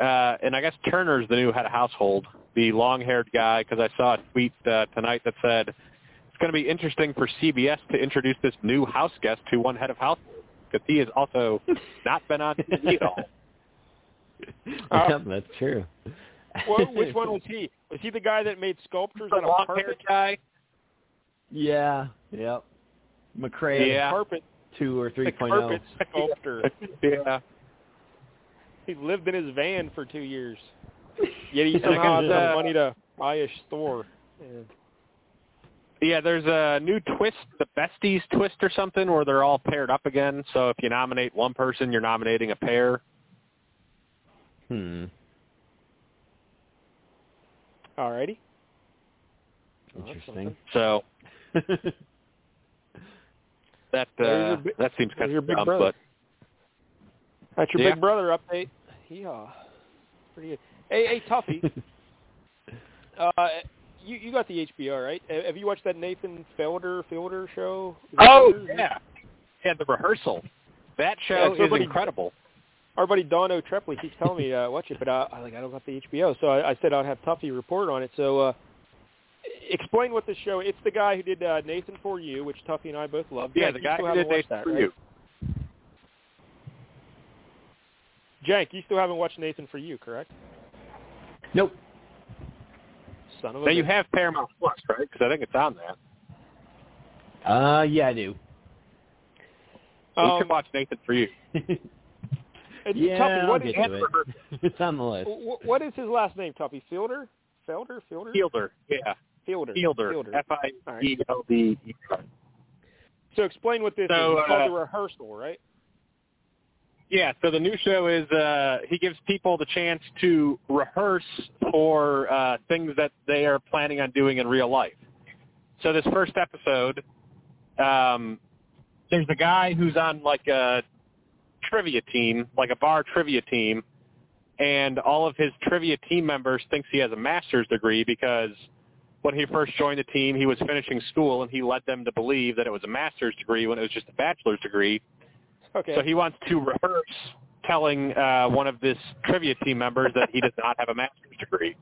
Uh, and I guess Turner's the new head of household, the long-haired guy, because I saw a tweet uh, tonight that said it's going to be interesting for CBS to introduce this new house guest to one head of household, because he has also not been on TV at all. Uh, yeah, that's true. well, which one was he? Was he the guy that made sculptures The out of long-haired carpet? guy. Yeah. Yep. McRae Yeah. Carpet, two or three the point oh. carpet sculptor. yeah. He lived in his van for two years. Yet he And I somehow guess, had uh, money to buy a store. Yeah, there's a new twist, the Besties twist or something, where they're all paired up again. So if you nominate one person, you're nominating a pair. Hmm. Alrighty. That's Interesting. So that There's uh, your bi- that seems kind of dumb, brother. but That's your Yeah. big brother update. Yeah. Pretty good. Hey, hey, Tuffy. uh, you you got the HBO right? Have you watched that Nathan Felder Fielder show? Oh yeah, yeah, the rehearsal. That Yeah, show is somebody- incredible. Our buddy Don O'Trepley keeps telling me uh, watch it, but uh, I like I don't got the HBO, so I, I said I'd have Tuffy report on it. So uh, explain what the show. It's the guy who did uh, Nathan for You, which Tuffy and I both love. Yeah, Jank, the guy who did Nathan that, for right? You. Jank, you still haven't watched Nathan for You, correct? Nope. Son of a Now you have Paramount Plus, right? Because I think it's on that. Uh, yeah, I do. you Um, can watch Nathan for You. and yeah, Tuffy, I'll get to it. it's on the list. what is his last name, Tuffy? Fielder? Felder? Fielder? Fielder, yeah. Fielder. Fielder. Fielder. F I E L D E R. So explain what this So, is. It's called uh, the rehearsal, right? Yeah, so the new show is uh, he gives people the chance to rehearse for uh, things that they are planning on doing in real life. So this first episode, um, there's a guy who's on like a trivia team, like a bar trivia team, and all of his trivia team members thinks he has a master's degree because when he first joined the team, he was finishing school and he led them to believe that it was a master's degree when it was just a bachelor's degree. Okay. So he wants to rehearse telling uh, one of this trivia team members that he does not have a master's degree.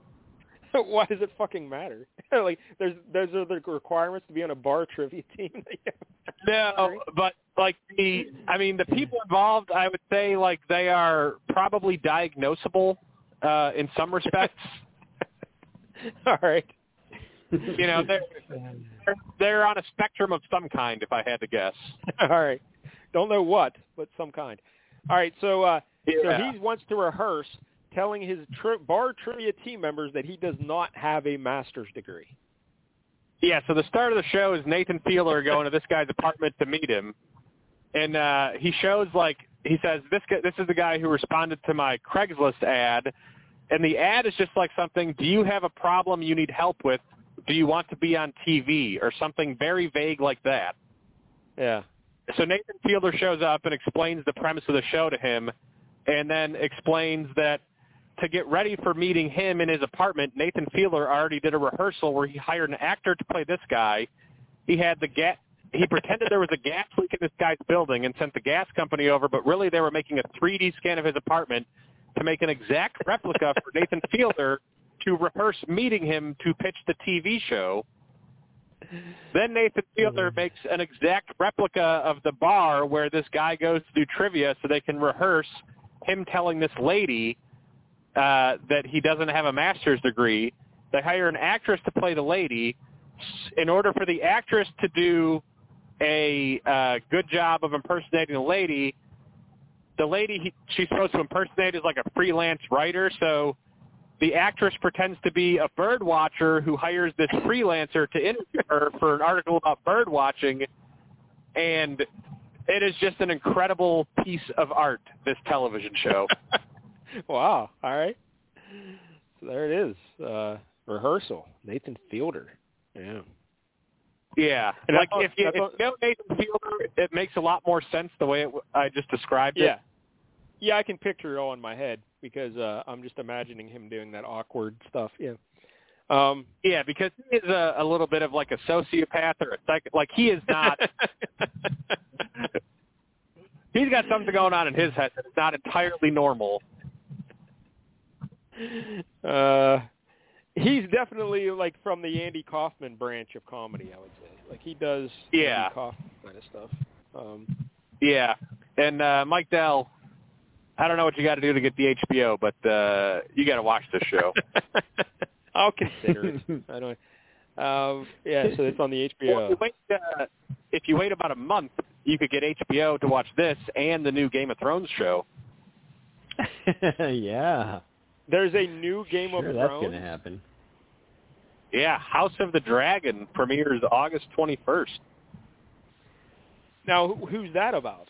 Why does it fucking matter? like, there's those are the requirements to be on a bar trivia team. No, but like the, I mean, the people involved, I would say like they are probably diagnosable uh, in some respects. All right. You know, they're, they're they're on a spectrum of some kind, if I had to guess. All right. Don't know what, but some kind. All right. So, uh, so he wants to rehearse telling his tri- bar trivia team members that he does not have a master's degree. Yeah, so the start of the show is Nathan Fielder going to this guy's apartment to meet him, and uh, he shows like he says this guy, this is the guy who responded to my Craigslist ad, and the ad is just like something. Do you have a problem you need help with? Do you want to be on TV or something very vague like that? Yeah. So Nathan Fielder shows up and explains the premise of the show to him, and then explains that to get ready for meeting him in his apartment, Nathan Fielder already did a rehearsal where he hired an actor to play this guy. He had the gas. He pretended there was a gas leak in this guy's building and sent the gas company over, but really they were making a 3D scan of his apartment to make an exact replica for Nathan Fielder to rehearse meeting him to pitch the TV show. Then Nathan Fielder makes an exact replica of the bar where this guy goes to do trivia so they can rehearse him telling this lady uh, that he doesn't have a master's degree. They hire an actress to play the lady. In order for the actress to do a uh, good job of impersonating the lady, the lady he, she's supposed to impersonate is like a freelance writer. So the actress pretends to be a bird watcher who hires this freelancer to interview her for an article about bird watching, and it is just an incredible piece of art. This television show. wow. All right. So there it is. Uh, rehearsal. Nathan Fielder. Yeah. Yeah, And like if you, if you know Nathan Fielder, it makes a lot more sense the way it, I just described it. Yeah. it. Yeah, I can picture it all in my head because uh, I'm just imagining him doing that awkward stuff. Yeah. Um, Yeah, because he is a, a little bit of like a sociopath or a psych. Like he is not. he's got something going on in his head that's not entirely normal. uh, he's definitely like from the Andy Kaufman branch of comedy. I would say, like he does Yeah. Andy Kaufman kind of stuff. Um, Yeah, and uh, Mike Dell. I don't know what you got to do to get the HBO, but uh, you got to watch this show. I'll consider it. I don't. Um, yeah, so it's on the Well, if, you HBO. wait, uh, if you wait about a month, you could get HBO to watch this and the new Game of Thrones show. yeah. There's a new Game Sure, of that's Thrones. going to happen. Yeah, House of the Dragon premieres August 21st. Now, who's that about?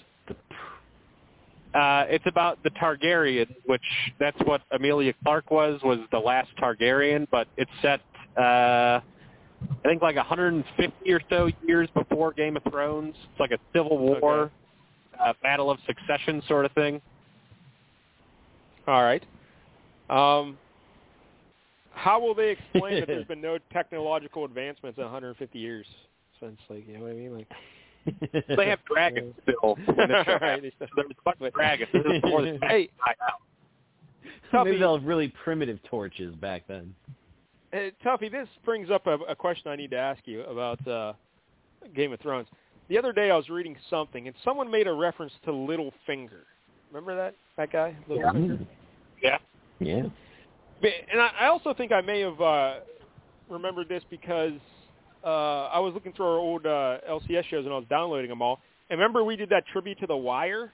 Uh, it's about the Targaryen, which that's what Emilia Clarke was, was the last Targaryen, but it's set, uh, I think like 150 or so years before Game of Thrones. It's like a civil war, Okay. uh, battle of succession sort of thing. All right. Um, how will they explain that there's been no technological advancements in 150 years since, like, you know what I mean? Like, They have dragons still. in the show. Right, they still- There's a bunch of dragons. This is before the Hey. died out. Maybe they'll have really primitive torches back then. uh, Tuffy, this brings up a, a question I need to ask you about uh, Game of Thrones. The other day I was reading something, and someone made a reference to Littlefinger. Remember that that guy, Littlefinger? Yeah. Yeah. But- And I, I also think I may have uh, remembered this because uh, I was looking through our old uh, LCS shows and I was downloading them all. And remember we did that tribute to The Wire?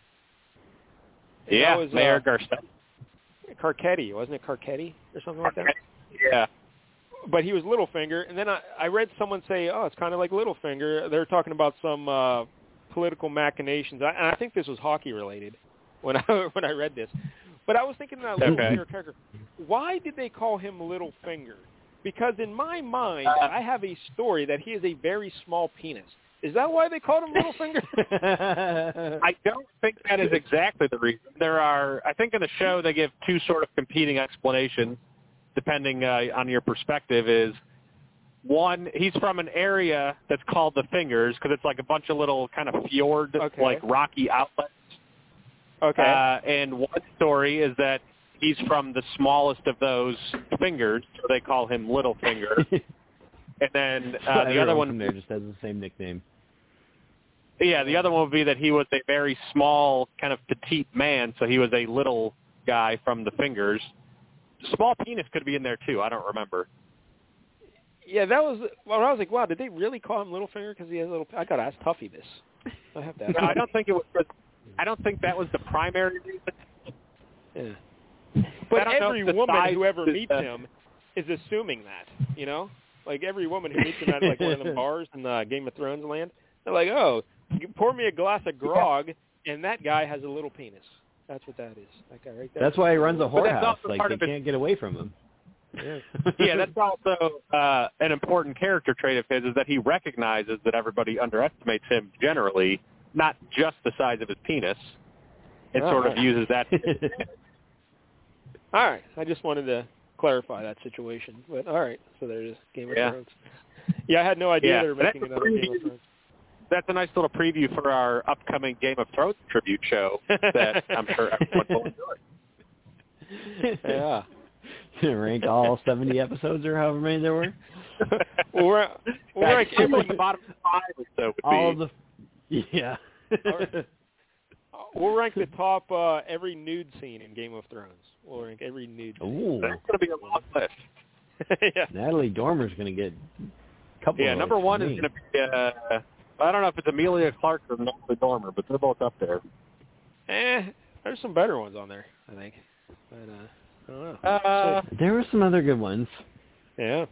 And Yeah, was, Mayor uh, Garcetti. Carcetti, wasn't it Carcetti or something like that? Yeah. but he was Littlefinger, and then I, I read someone say, "Oh, it's kind of like Littlefinger." They're talking about some uh, political machinations, I, and I think this was hockey related when I when I read this. But I was thinking that Okay. Littlefinger character. Why did they call him Littlefinger? Because in my mind, Uh, I have a story that he has a very small penis. Is that why they called him Littlefinger? I don't think that is exactly the reason. There are, I think in the show they give two sort of competing explanations, depending uh, on your perspective. Is one, he's from an area that's called the Fingers because it's like a bunch of little kind of fjord, Okay. like rocky outlets. okay. Uh, and one story is that he's from the smallest of those fingers, so they call him Little Finger. and then uh, the other one from there just has the same nickname. Yeah, the other one would be that he was a very small, kind of petite man, so he was a little guy from the fingers. Small penis could be in there too. I don't remember. yeah, that was. Well, I was like, wow, did they really call him Littlefinger because he has a little? I gotta ask Tuffy this. I have to ask. No, I don't think it was. I don't think that was the primary reason. Yeah. But I don't know every woman who ever meets uh, him is assuming that, you know? Like every woman who meets him at like one of the bars in the Game of Thrones land, they're like, "Oh, you pour me a glass of grog, and that guy has a little penis." That's what that is. That guy right there. That's why he runs a But that's whorehouse. also Like part they of his- can't get away from him. Yeah. yeah, that's also uh, an important character trait of his is that he recognizes that everybody underestimates him generally, not just the size of his penis. It Oh, sort of nice. uses that. All right. I just wanted to clarify that situation. But all right. So there's Game of Yeah. Thrones. Yeah, I had no idea Yeah, they were making a another Game of Thrones. That's a nice little preview for our upcoming Game of Thrones tribute show that I'm sure everyone will enjoy. Yeah. Rank all 70 episodes or however many there were. Well, we're, we're Yeah, like every, the bottom five or so would All be. of the yeah. right. We'll rank the top uh, every nude scene in Game of Thrones. We'll rank every nude. Scene. Ooh, That's going to be a long list. yeah. Natalie Dormer's gonna get a couple. Yeah, of number one is me. going to be. Uh, I don't know if it's Emilia Clarke or Natalie Dormer, but they're both up there. Eh, there's some better ones on there, I think. But uh, I don't know. Uh, There were some other good ones. Yeah.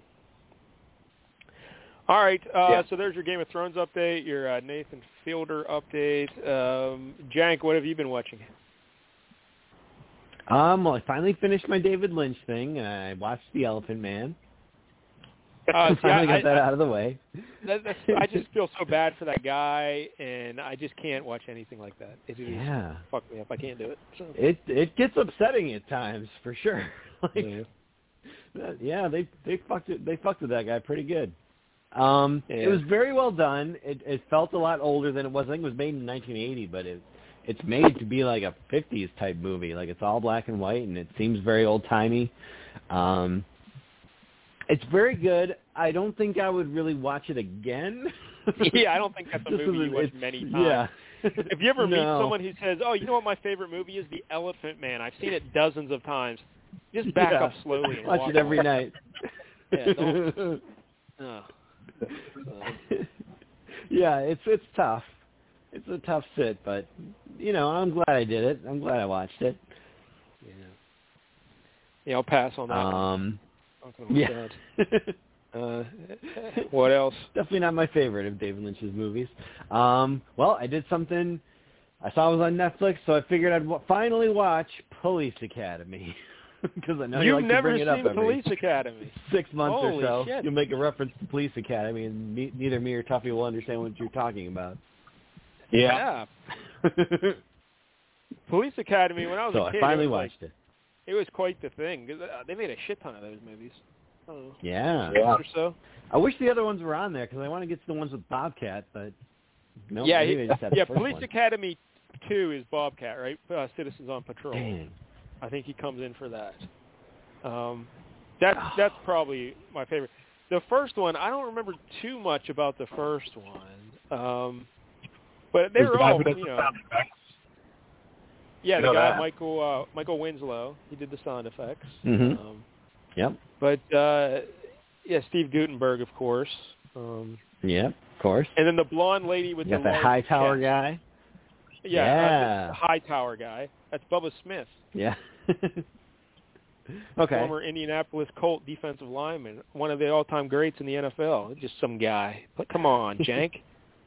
All right. Uh, Yeah. So there's your Game of Thrones update, your uh, Nathan Fielder update. Um, Jank, what have you been watching? Um, well, I finally finished my David Lynch thing, and I watched The Elephant Man. Uh, see, finally I- got that I- out of the way. That, that's, I just feel so bad for that guy, and I just can't watch anything like that. It just Yeah, fuck me up. I can't do it. So. it it gets upsetting at times for sure. like, Yeah. that- yeah, they they fucked it. They fucked with that guy pretty good. Um, Yeah. It was very well done. It it felt a lot older than it was. I think it was made in 1980, but it it's made to be like a 50s type movie. Like it's all black and white, and it seems very old timey. Um, it's very good. I don't think I would really watch it again. yeah, I don't think that's a movie you watch many times. Yeah. If you ever meet No. someone who says, "Oh, you know what my favorite movie is? The Elephant Man. I've seen it dozens of times." Just back Yeah. up slowly and watch it every night. Yeah, don't- Oh. yeah, it's it's tough. It's a tough sit, but you know, I'm glad I did it. I'm glad I watched it. Yeah. Yeah, I'll pass on that. Um, Not yeah. Uh, what else? Definitely not my favorite of David Lynch's movies. Um, well, I did something. I saw it was on Netflix, so I figured I'd w- finally watch Police Academy because I know you You've like to never bring it up seen every Police Academy. six months Holy or so. shit. You'll make a reference to Police Academy, and me, neither me or Tuffy will understand what you're talking about. yeah. Police Academy. When I was so a I kid, finally it was watched like, it. it was quite the thing. 'cause, uh, They made a shit ton of those movies. I don't know, Yeah. six or so. I wish the other ones were on there because I want to get to the ones with Bobcat, but no, yeah, he, just had yeah. the first Police one. Academy two is Bobcat, right? Uh, Citizens on Patrol. Dang. I think he comes in for that. Um, that's that's probably my favorite. The first one, I don't remember too much about the first one, um, but they Who's the were all, you know, yeah, You the guy that? Michael uh, Michael Winslow, he did the sound effects. Mhm. Um, Yep. but uh, yeah, Steve Guttenberg, of course, um, Yep. Of course. and then the blonde lady with You got the high tower guy. Yeah, Yeah. uh, high tower guy. That's Bubba Smith. Yeah. Okay. former Indianapolis Colt defensive lineman, one of the all-time greats in the NFL. Just some guy. But come on, Jank.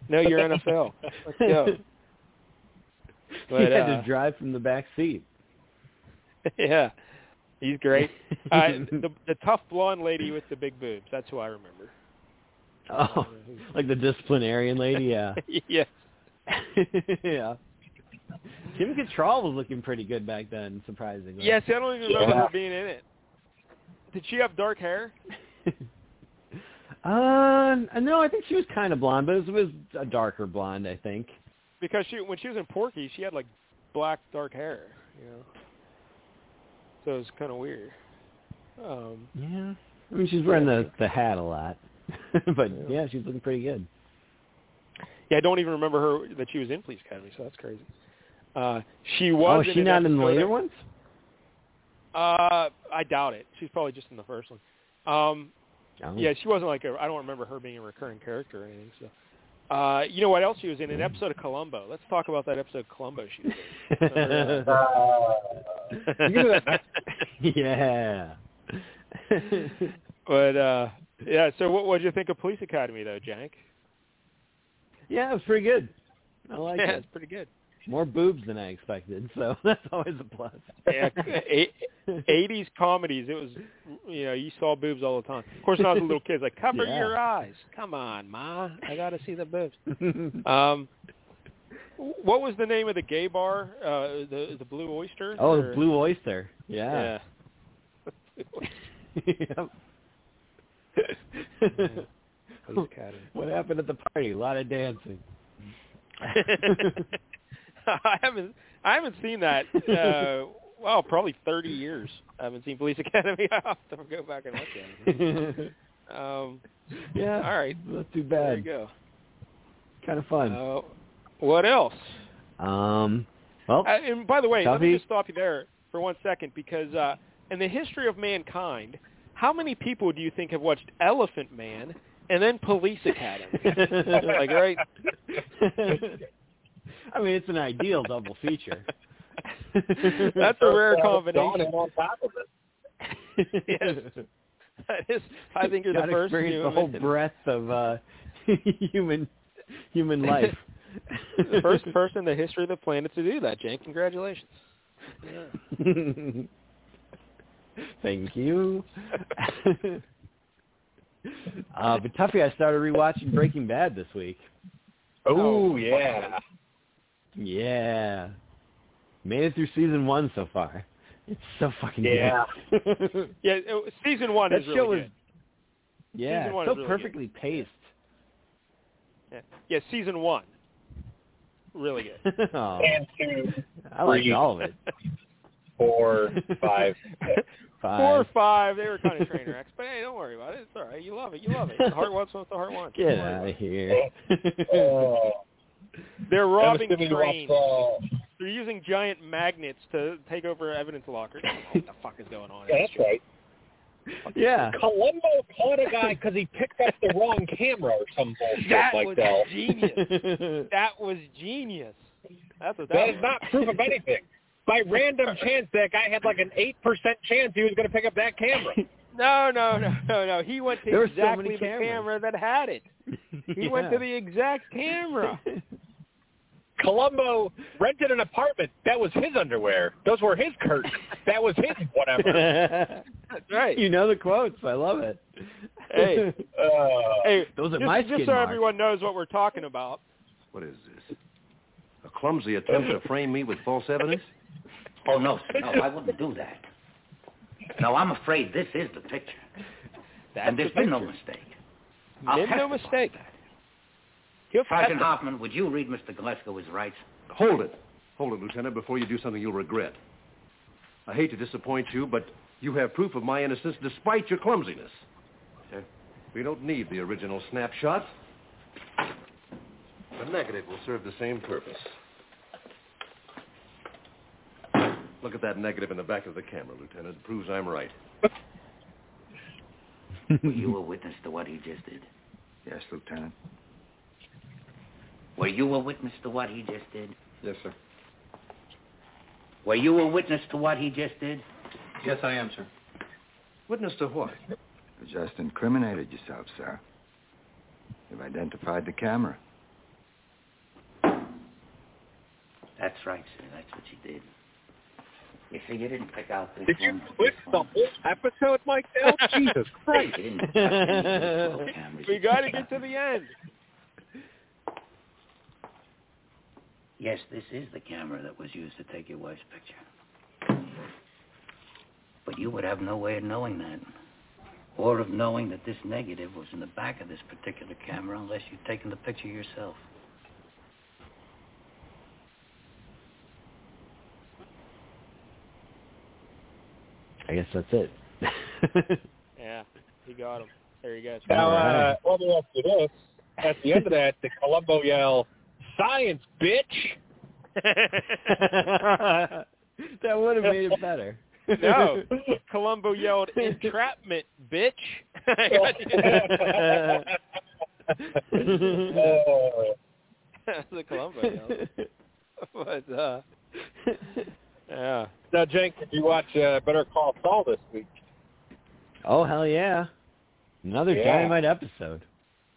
know your NFL. Let's go. But, he had uh, to drive from the back seat. yeah, he's great. Uh, the the tough blonde lady with the big boobs. That's who I remember. Oh, like the disciplinarian lady, yeah. yes. yeah. Kim Cattrall was looking pretty good back then, surprisingly. Yeah, Yes, I don't even remember Yeah. her being in it. Did she have dark hair? Uh, no, I think she was kind of blonde, but it was, it was a darker blonde, I think. Because she when she was in Porky, she had like black dark hair, you know. So it was kind of weird. Um, Yeah. I mean, she's wearing the the hat a lot, but yeah, she's looking pretty good. yeah, I don't even remember her that she was in Police Academy, so that's crazy. Uh, she was. oh, is she an not in the episode later of- ones? Uh, I doubt it. She's probably just in the first one. Um, Oh. yeah, she wasn't like a. I don't remember her being a recurring character or anything. So, uh, you know what else she was in? An episode of Columbo. Let's talk about that episode of Columbo she was in. yeah. but uh, yeah. So, what what did you think of Police Academy, though, Jank? yeah, it was pretty good. I like yeah, it. it's pretty good. More boobs than I expected, so that's always a plus. Yeah, 80s comedies. It was, you know, you saw boobs all the time. Of course, when I was a little kid, like cover Yeah. your eyes. Come on, ma, I got to see the boobs. Um, what was the name of the gay bar? Uh, the the Blue Oyster. oh, or- the Blue Oyster. Yeah. Yeah. Yep. What happened at the party? A lot of dancing. I haven't I haven't seen that. Uh, well, probably 30 years. I haven't seen Police Academy. I have to go back and watch it. Um, yeah. all right. Not too bad. There you go. Kind of fun. Uh, what else? um. Well, Uh, and by the way, let me just stop you there for one second because uh, in the history of mankind, how many people do you think have watched Elephant Man and then Police Academy? like, right? I mean, it's an ideal double feature. That's a rare combination. on top of it. yes. That is, I think you're Got the to first experience the whole breadth of uh, human human life. the first person in the history of the planet to do that, Jank. Congratulations. Yeah. Thank you. uh, but Tuffy, I started rewatching Breaking Bad this week. Oh yeah. Yeah. Made it through season one so far. It's so fucking Yeah. good. Yeah, it- season one that is show really was good. yeah, Season one so is really good. perfectly paced. Yeah. yeah, season one. Really good. Aw, And two, I liked three. all of it. four, five. Five. Four or five, they were kind of train wrecks. But hey, don't worry about it. It's all right. You love it. You love it. The heart wants what the heart wants. Get Don't out of here. Oh, it. They're robbing I'm assuming you trains. uh, They're using giant magnets to take over evidence lockers. I don't know what the fuck is going on? in yeah, this that's right. yeah. Columbo caught a guy because he picked up the wrong camera or some bullshit That like was that. genius. That was genius. That's what that, That is not proof of anything. By random chance, that guy had like an eight percent chance he was going to pick up that camera. No, no, no, no, no. He went to There were so exactly the cameras. camera that had it. He went to the exact camera. Columbo rented an apartment. That was his underwear. Those were his curtains. That was his whatever. That's right. You know the quotes. I love it. Hey. Uh, Hey, Those are just, my just so marks. everyone knows what we're talking about. What is this? A clumsy attempt to frame me with false evidence? Oh, no. No, I wouldn't do that. No, I'm afraid this is the picture. That's and there's the been no mistake. I'll Been no mistake. that. He'll Sergeant testify. Hoffman, would you read Mr. Galesko his rights? Hold it. Hold it, Lieutenant, before you do something you'll regret. I hate to disappoint you, but you have proof of my innocence despite your clumsiness. Sir? We don't need the original snapshot. The negative will serve the same purpose. Look at that negative in the back of the camera, Lieutenant. It proves I'm right. Were you a witness to what he just did? Yes, Lieutenant. Were you a witness to what he just did? Yes, sir. Were you a witness to what he just did? Yes, I am, sir. Witness to what? You just incriminated yourself, sir. You've identified the camera. That's right, sir. That's what you did. You see, you didn't pick out this Did you one. twist the whole episode, Mike Jesus Christ. You didn't touch any of those little cameras. We got to get to the end. Yes, this is the camera that was used to take your wife's picture. But you would have no way of knowing that. Or of knowing that this negative was in the back of this particular camera unless you'd taken the picture yourself. I guess that's it. Yeah, he got him. There you go. Now, uh, Alright. let me ask you this. At the end of that, the Columbo yell, science, bitch? that would have made it better. no, Columbo yelled, "Entrapment, bitch!" I got you. Uh, That's the Columbo yell. But uh, yeah, now, Jank, did you watch uh, Better Call Saul this week? oh hell yeah! Another Yeah. dynamite episode.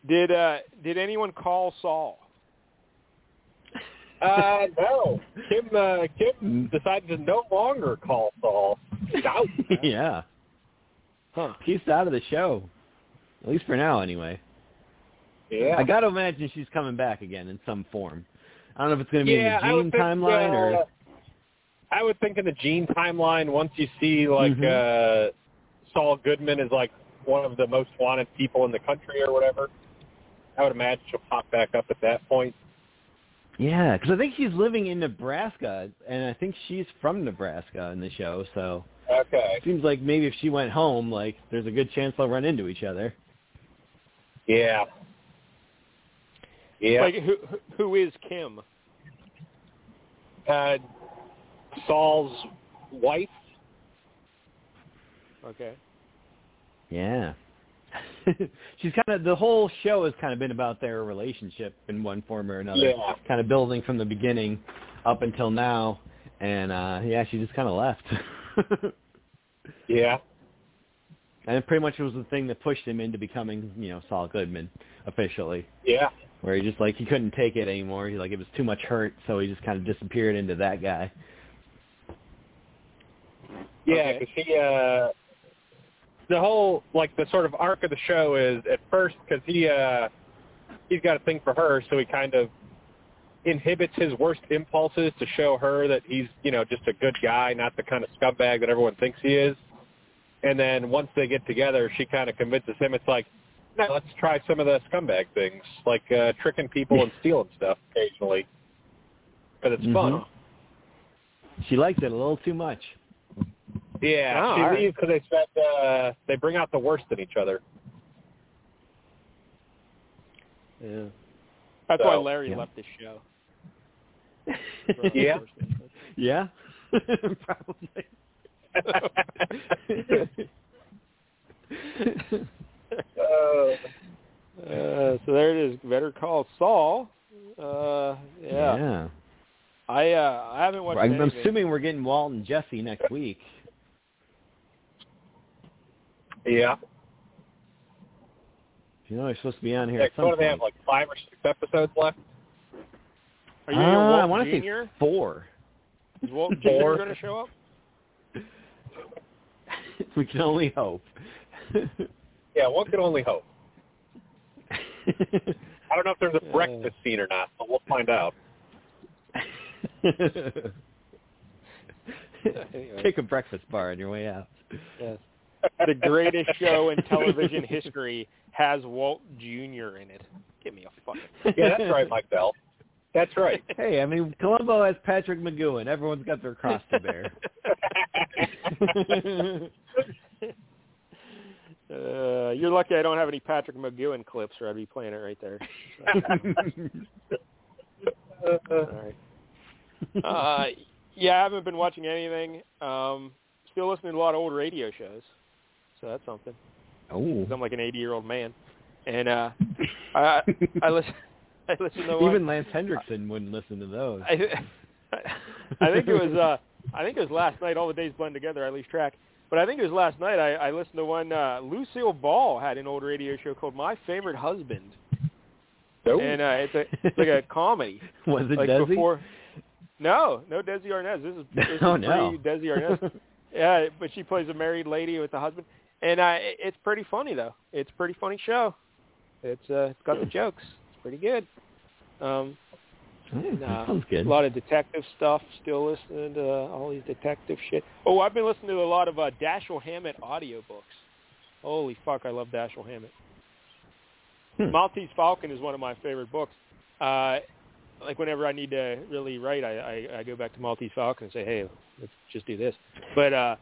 did uh, did anyone call Saul? Uh, no. Kim, uh, Kim decided to no longer call Saul. Yeah. Huh. He's out of the show. At least for now, anyway. Yeah. I got to imagine she's coming back again in some form. I don't know if it's going to be yeah, in the think, Gene timeline uh, or. I would think in the Gene timeline, once you see like Mhm. uh Saul Goodman is like one of the most wanted people in the country or whatever, I would imagine she'll pop back up at that point. Yeah, because I think she's living in Nebraska, and I think she's from Nebraska in the show. So Okay. it seems like maybe if she went home, like there's a good chance they'll run into each other. Yeah. Yeah. Like who who- who is Kim? uh, Saul's wife. Okay. Yeah. she's kind of the whole show has kind of been about their relationship in one form or another. Yeah. Kind of building from the beginning up until now, and uh yeah, she just kind of left. Yeah. and it pretty much was the thing that pushed him into becoming, you know, Saul Goodman officially. Yeah. where he just like he couldn't take it anymore. He like it was too much hurt, so he just kind of disappeared into that guy. Yeah, because he, uh, the whole like the sort of arc of the show is at first because he, uh, he's got a thing for her, so he kind of inhibits his worst impulses to show her that he's, you know, just a good guy, not the kind of scumbag that everyone thinks he is. And then once they get together, she kind of convinces him. It's like, no, let's try some of the scumbag things, like uh, tricking people and stealing stuff occasionally, because it's fun. Mhm. She liked it a little too much. Yeah, Oh, she all right. leaves because they spend, uh, they bring out the worst in each other. Yeah. That's why Larry yeah. left the show. Yeah. Yeah, probably. Uh, Uh, so there it is. Better call Saul. Uh, yeah. yeah. I uh, I haven't watched I'm anything. assuming we're getting Walt and Jesse next week. Yeah. You know, they're supposed to be on here Yeah, at some what do they have, like five or six episodes left? Are you gonna hear Uh, I want to Jr.? say four. Is Walt Four. Jr. going to show up? we can only hope. Yeah, one can only hope. I don't know if there's a breakfast scene or not, but we'll find out. Anyway. Take a breakfast bar on your way out. Yes. The greatest show in television history has Walt Jr. in it. Give me a fucking. Yeah, that's right, Mike Bell. That's right. Hey, I mean, Columbo has Patrick McGoohan. Everyone's got their cross to bear. Uh, you're lucky I don't have any Patrick McGoohan clips, or I'd be playing it right there. All right. Uh, yeah, I haven't been watching anything. Um, still listening to a lot of old radio shows, so that's something. oh, 'Cause I'm like an 80 year old man, and uh, I I listen I listen to even Lance Henriksen wouldn't listen to those. I, I think it was uh I think it was last night. All the days blend together. I lose track. But I think it was last night. I, I listened to one. Uh, Lucille Ball had an old radio show called My Favorite Husband, Nope. and uh, it's a it's like a comedy. Was it like Desi? before? No, no Desi Arnaz. This is, this Oh, no. Desi Arnaz. yeah, but she plays a married lady with a husband, and uh, it's pretty funny though. It's a pretty funny show. It's uh, it's got the jokes. It's pretty good. Um, Hmm, and, uh, sounds good. A lot of detective stuff. Still listening to uh, all these detective shit. Oh, I've been listening to a lot of uh, Dashiell Hammett audiobooks. Holy fuck, I love Dashiell Hammett. Hmm. Maltese Falcon is one of my favorite books. Uh, like whenever I need to really write, I, I, I go back to Maltese Falcon and say, hey, let's just do this. But uh,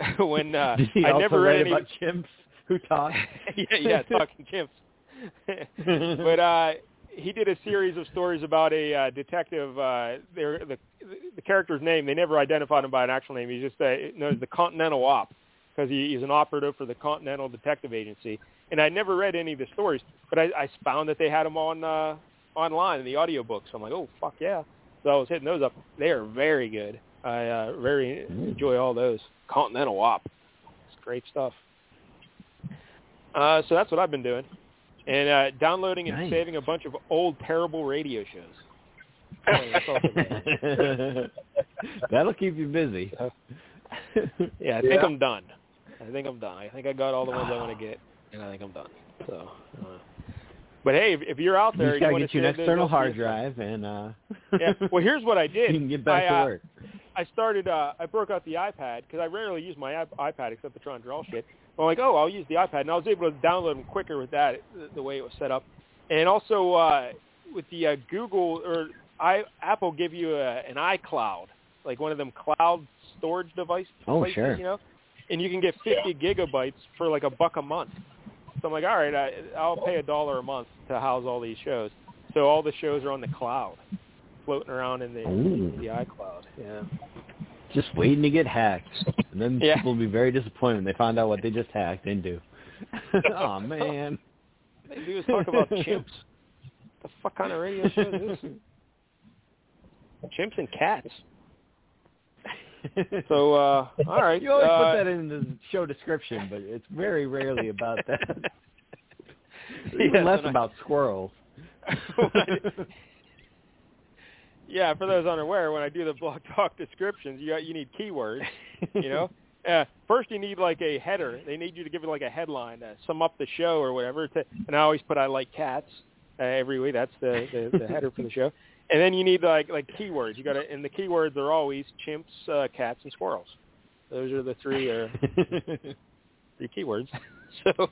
when uh, I never read any about chimps who talk? yeah, yeah, talking chimps. but uh, he did a series of stories about a uh, detective. Uh, the the character's name they never identified him by an actual name. He's just uh, known as the Continental Op because he, he's an operative for the Continental Detective Agency. And I never read any of the stories, but I, I found that they had them on uh, online in the audiobooks. I'm like, oh fuck yeah! So I was hitting those up. They are very good. I uh, very enjoy all those. Continental Wop. It's great stuff. Uh, so that's what I've been doing, and uh, downloading and Nice. saving a bunch of old terrible radio shows. Oh, that's all I've been doing. That'll keep you busy. yeah, I think Yeah. I'm done. I think I'm done. I think I got all the ones I want to get, and I think I'm done. So, uh, but hey, if, if you're out You there, just gotta wanna get you an send those external up to hard your- drive, and uh, Yeah. Well, here's what I did. you can get back I, to uh, work. I started. Uh, I broke out the iPad because I rarely use my iP- iPad except to try and draw shit. But I'm like, oh, I'll use the iPad, and I was able to download them quicker with that, the, the way it was set up, and also uh, with the uh, Google or I, Apple give you a, an iCloud, like one of them cloud storage devices. Oh, places, sure. you know, and you can get 50 gigabytes for like a buck a month. So I'm like, all right, I, I'll pay a dollar a month to house all these shows. So all the shows are on the cloud, floating around in the Ooh. the iCloud. Yeah. Just waiting to get hacked, and then Yeah. people will be very disappointed when they find out what they just hacked into. oh man. They do is talk about chimps. The fuck kind of radio show is this? Chimps and cats. So, uh, all right. You always uh, put that in the show description, but it's very rarely about that. Even Yes, less and I- about squirrels. Yeah, for those unaware, when I do the blog talk descriptions, you got, you need keywords. You know, uh, first you need like a header. They need you to give it like a headline, to sum up the show or whatever. To, and I always put I like cats uh, every week. That's the, the the header for the show. And then you need like like keywords. You got to, and the keywords are always chimps, uh, cats, and squirrels. Those are the three uh, three keywords. So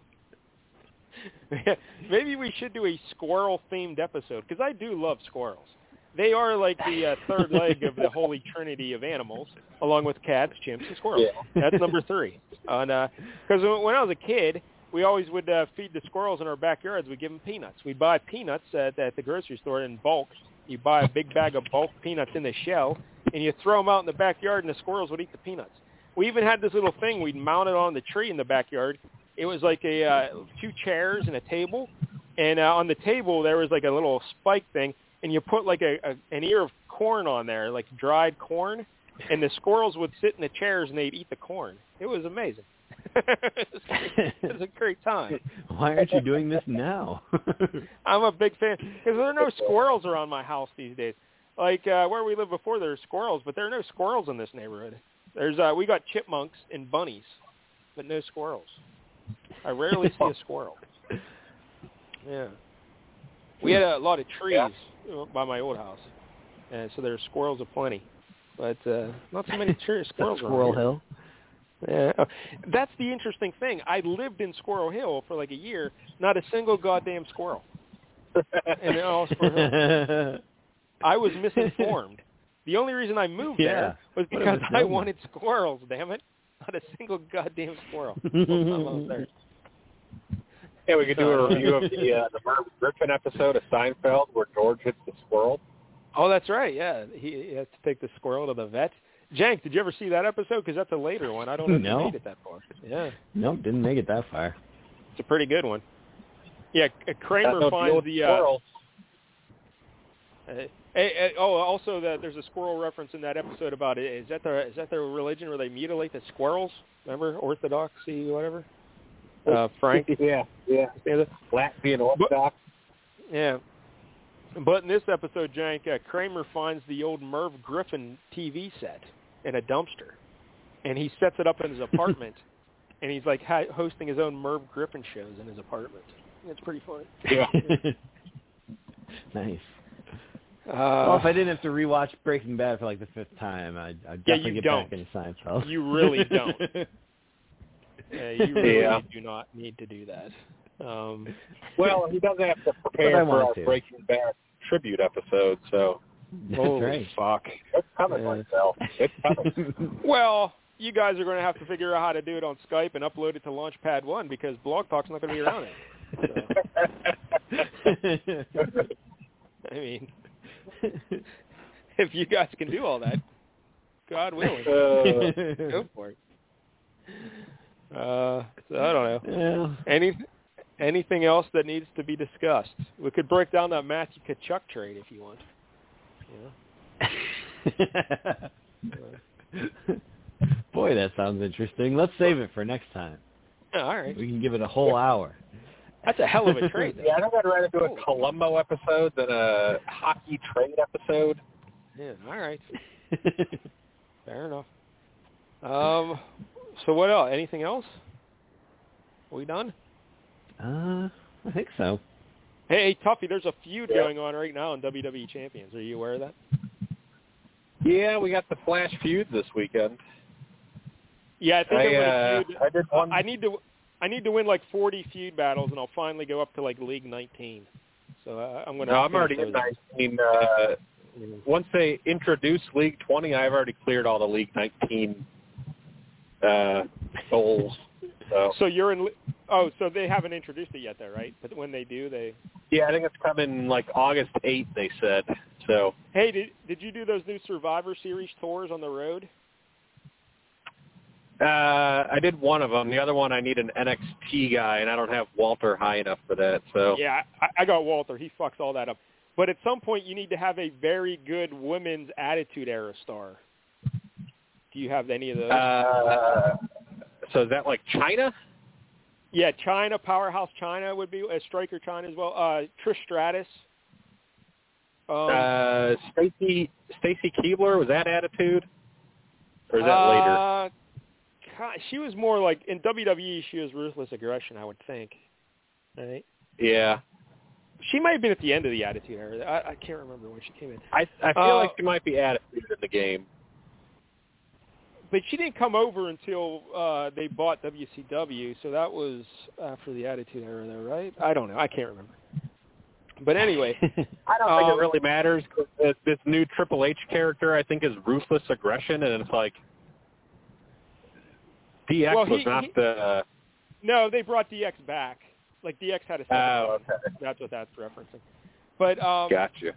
maybe we should do a squirrel themed episode because I do love squirrels. They are like the uh, third leg of the holy trinity of animals, along with cats, chimps, and squirrels. That's number three. Because when I was a kid, we always would uh, feed the squirrels in our backyards. We'd give them peanuts. We'd buy peanuts at, at the grocery store in bulk. You buy a big bag of bulk peanuts in the shell, and you throw them out in the backyard, and the squirrels would eat the peanuts. We even had this little thing we'd mount it on the tree in the backyard. It was like a uh, two chairs and a table, and uh, on the table there was like a little spike thing, and you put like a, a an ear of corn on there, like dried corn, and the squirrels would sit in the chairs and they'd eat the corn. It was amazing. it was a great time. Why aren't you doing this now? I'm a big fan because there are no squirrels around my house these days. Like uh, where we lived before, there were squirrels, but there are no squirrels in this neighborhood. There's uh, we got chipmunks and bunnies, but no squirrels. I rarely see a squirrel. Yeah, we had a lot of trees uh, by my old house, and so there are squirrels aplenty, but uh, not so many trees. Squirrels. around Squirrel. Hill. Yeah, that's the interesting thing. I lived in Squirrel Hill for like a year. Not a single goddamn squirrel. and they're all Squirrel Hill. I was misinformed. The only reason I moved Yeah. there was because I wanted squirrels. Damn it! Not a single goddamn squirrel. the whole time I was there. Yeah, we could do a review of the uh, the Merv Griffin episode of Seinfeld where George hits the squirrel. Oh, that's right. Yeah, he, he has to take the squirrel to the vet. Jank, did you ever see that episode? Because that's a later one. I don't know if No. made it that far. Yeah, Nope, didn't make it that far. it's a pretty good one. Yeah, uh, Kramer no finds the. Squirrel. Uh, hey, hey, oh, also that there's a squirrel reference in that episode about it. Is that the is that their religion where they mutilate the squirrels? Remember orthodoxy, whatever. Uh, Frank. yeah, yeah. Latvian Orthodox. Yeah. But in this episode, Jank, uh, Kramer finds the old Merv Griffin TV set in a dumpster, and he sets it up in his apartment, and he's like ha- hosting his own Merv Griffin shows in his apartment. It's pretty funny. Yeah. nice. Uh, well, if I didn't have to rewatch Breaking Bad for like the fifth time, I'd, I'd Yeah, definitely you get don't. back into Seinfeld. You really don't. Uh, you really Yeah. do not need to do that. Um, Well, he doesn't have to prepare for our to. Breaking Bad tribute episode, so That's holy right. fuck. it's coming, Yeah. myself. It's coming. Well, you guys are going to have to figure out how to do it on Skype and upload it to Launchpad One because Blog Talk's not going to be around it. I mean, if you guys can do all that, God willing, Uh, go for it. Uh, so I don't know. Yeah. Any anything else that needs to be discussed? We could break down that Matthew Tkachuk trade if you want. Boy, that sounds interesting. Let's save it for next time. All right. We can give it a whole hour. That's a hell of a trade. Though. yeah, I think I'd rather do a Columbo episode than a hockey trade episode. Yeah. All right. Fair enough. Um. So what else? Anything else? Are we done? Uh, I think so. Hey, Tuffy, there's a feud Yeah. going on right now in WWE Champions. Are you aware of that? Yeah, we got the Flash feud this weekend. Yeah, I think I, I'm gonna uh, feud. I did one. I need to. I need to win like 40 feud battles, and I'll finally go up to like League 19. So uh, I'm gonna. No, I'm finish already in 19. Uh, once they introduce League 20, I've already cleared all the League 19 uh, goals. So So you're in. Oh, so they haven't introduced it yet, though, right? But when they do, they. yeah, I think it's coming like August 8th. They said. So Hey, did did you do those new Survivor Series tours on the road? uh, I did one of them. The other one, I need an NXT guy, and I don't have Walter high enough for that. So Yeah, I, I got Walter. He fucks all that up. But at some point, you need to have a very good women's Attitude Era star. Do you have any of those? Uh, so is that like Chyna? yeah, Chyna, Powerhouse Chyna would be a striker Chyna as well. Uh, Trish Stratus. Um, uh, Stacy Stacy Keibler was that Attitude, or is that later? uh, ki- She was more like in WWE. She was ruthless aggression, I would think. Right? Yeah, She might have been at the end of the Attitude Era. I, I can't remember when she came in. I I feel Uh, like she might be Attitude in the game. But she didn't come over until uh they bought WCW, so that was after the Attitude Era, though, right? I don't know. I can't remember. But anyway, I don't think Um, it really matters 'cause this, this new Triple H character I think is ruthless aggression, and it's like DX Well, he- was not he- the. no, they brought DX back. Like DX had a second. Oh, okay. That's what that's referencing. But um, Gotcha.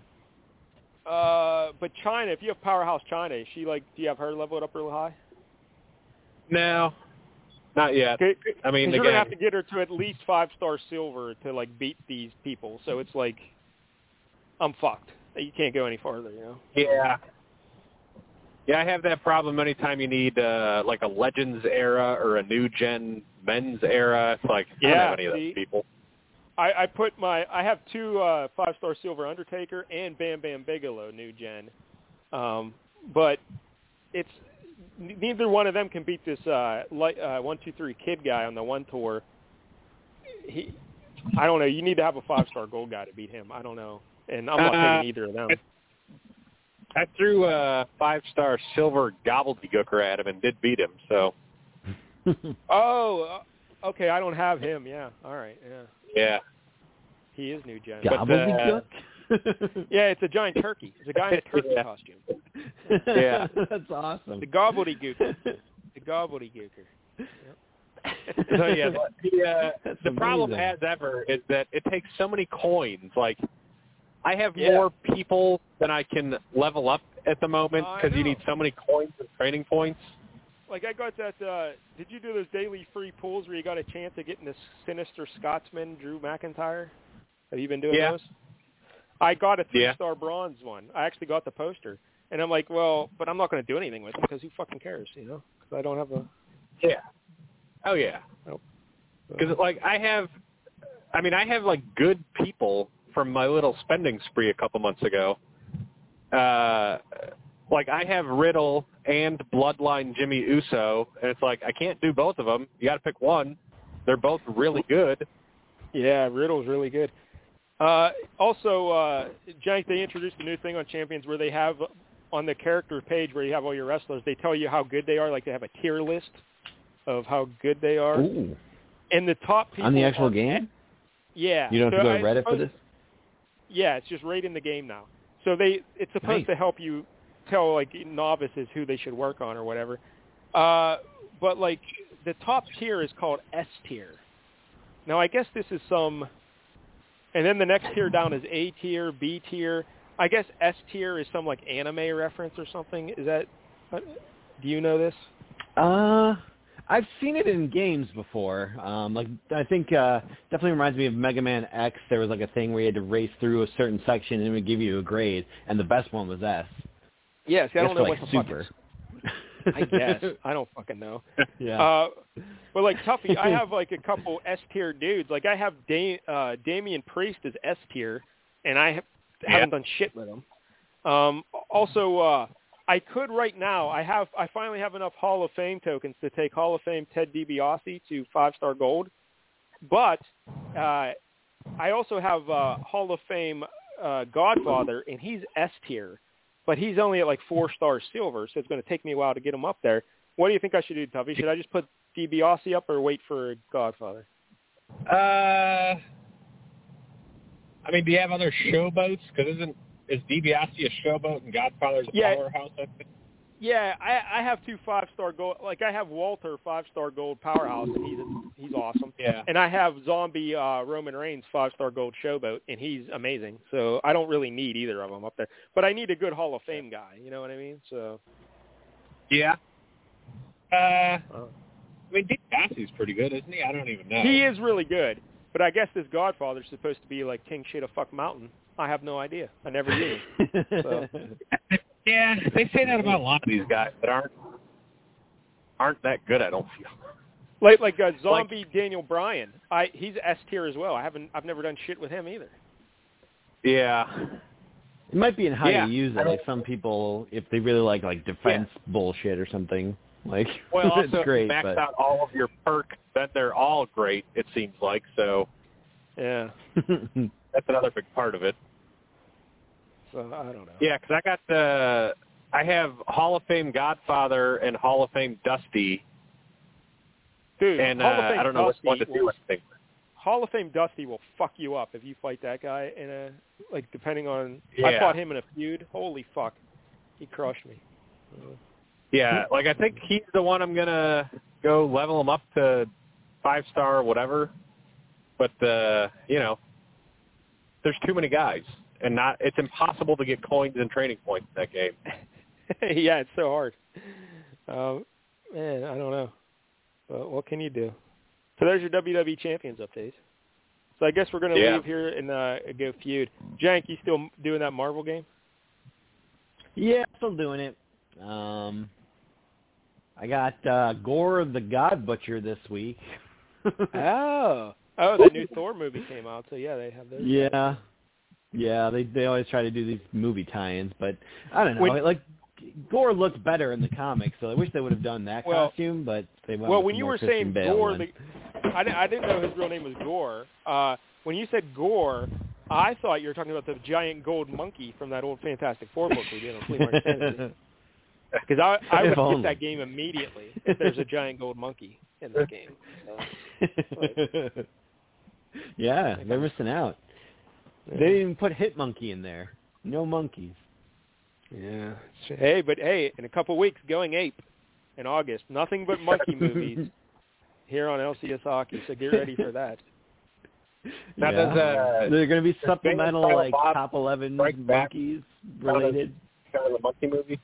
Uh, but Chyna, if you have Powerhouse Chyna, is she like, do you have her leveled up real high? No, not yet. I mean, you're gonna have to get her to at least five star silver to like beat these people. So it's like, I'm fucked. You can't go any farther, you know. yeah. Yeah, I have that problem anytime you need uh like a Legends era or a new gen men's era. It's like I don't have any of those people. I, I put my I have two uh, five star silver Undertaker and Bam Bam Bigelow new gen, um, but it's neither one of them can beat this uh, light, uh, one two three kid guy on the one tour. He, I don't know. You need to have a five star gold guy to beat him. I don't know, and I'm not Uh, taking either of them. I threw a five star silver gobbledygooker at him and did beat him. So Oh, uh, okay. I don't have him. Yeah. All right. Yeah. Yeah, He is new gen. But, uh, Gobbledygook? Yeah, it's a giant turkey. It's a guy in a turkey Yeah. costume. Yeah. That's awesome. The gobbledygooker. the gobbledygooker. so yeah, the uh, That's the problem as ever is that it takes so many coins. Like I have Yeah. more people than I can level up at the moment because you need so many coins and training points. Like I got that. uh Did you do those daily free pulls where you got a chance of getting this sinister Scotsman, Drew McIntyre? Have you been doing Yeah. those? I got a Yeah. three-star bronze one. I actually got the poster, and I'm like, well, but I'm not going to do anything with it because who fucking cares, you know? Because I don't have a. Yeah. Oh yeah. Nope. Because like I have, I mean I have like good people from my little spending spree a couple months ago. Uh, like I have Riddle and Bloodline Jimmy Uso, and it's like I can't do both of them. You got to pick one. They're both really good. Yeah, Riddle's really good. Uh, also, uh, Jank, they introduced a new thing on Champions where they have on the character page where you have all your wrestlers, they tell you how good they are. Like they have a tier list of how good they are. Ooh. And the top people On the actual are- game? Yeah. You don't have So to go to Reddit for this? Yeah, it's just right in the game now. So they it's supposed Nice. to help you tell like novices who they should work on or whatever. Uh, but like the top tier is called S tier. Now I guess this is some, and then the next tier down is A tier, B tier. I guess S tier is some like anime reference or something. Is that? uh, Do you know this? Uh, I've seen it in games before. Um, like I think uh, definitely reminds me of Mega Man X. There was like a thing where you had to race through a certain section and it would give you a grade, and the best one was S. Yes, I Guess don't know like what the fuck super. I guess I don't fucking know. Yeah. Uh, but like Tuffy, I have like a couple S tier dudes. Like I have da- uh, Damian Priest is S tier, and I have, haven't done shit with him. Um, also, uh, I could right now. I have. I finally have enough Hall of Fame tokens to take Hall of Fame Ted DiBiase to five star gold. But uh, I also have uh, Hall of Fame uh, Godfather, and he's S tier, but he's only at like four star silver, so it's going to take me a while to get him up there. What do you think I should do, Tuffy? Should I just put DiBiase up or wait for Godfather? Uh, I mean, do you have other showboats? Because isn't is DiBiase a showboat and Godfather's a Yeah. powerhouse? I think? Yeah, I, I have two five star gold. Like I have Walter five star gold powerhouse, and he's he's awesome. Yeah. And I have Zombie uh, Roman Reigns five star gold showboat, and he's amazing. So I don't really need either of them up there, but I need a good Hall of Fame guy. You know what I mean? So Yeah. Uh, I mean, DiBiase's pretty good, isn't he? I don't even know. he is really good. But I guess this Godfather's supposed to be like King Shit of Fuck Mountain. I have no idea. I never knew. So. Yeah, they say that about a lot of these guys that aren't aren't that good. I don't feel. Like like uh, zombie Daniel Bryan. I he's S tier as well. I haven't I've never done shit with him either. Yeah. It might be in how Yeah, you use it. Like some people, if they really like like defense bullshit or something, like Well, also it's great. max but out all of your perks. Then they're all great. It seems like so. Yeah. That's another big part of it. So I don't know. Yeah, because I got the I have Hall of Fame Godfather and Hall of Fame Dusty, Dude, and Hall of uh, Fame I don't know Dusty one to do. will-. Hall of Fame Dusty will fuck you up if you fight that guy in a like depending on I fought him in a feud. Holy fuck. He crushed me. Uh, Yeah, like I think he's the one I'm gonna go level him up to five star or whatever. But uh, you know, there's too many guys, and not it's impossible to get coins and training points in that game. yeah, it's so hard. Um, man, I don't know. But what can you do? So there's your WWE Champions update. So I guess we're going to Yeah. leave here and uh, go feud. Jank, you still doing that Marvel game? yeah, still doing it. Um, I got uh Gorr of the God Butcher this week. oh, oh, the new Thor movie came out. So yeah, they have those. Yeah, yeah. They they always try to do these movie tie-ins, but I don't know. When- like Gorr looked better in the comics, so I wish they would have done that Well- costume. But they went Well, when you were Christian saying Bale Gorr, the, I, I didn't know his real name was Gorr. Uh, when you said Gorr, I thought you were talking about the giant gold monkey from that old Fantastic Four book we did on Flea Market Fantasy. Because I, I would only. get that game immediately if there's a giant gold monkey in the game. So, yeah, they're missing out. They didn't even put Hit Monkey in there. No monkeys. Yeah. Hey, but hey, in a couple of weeks, going ape in August. Nothing but monkey movies here on LCS Hockey. So get ready for that. Now, yeah. does, uh, They're going to be supplemental like Bob top eleven Strike monkeys count related. Kind of the monkey movie.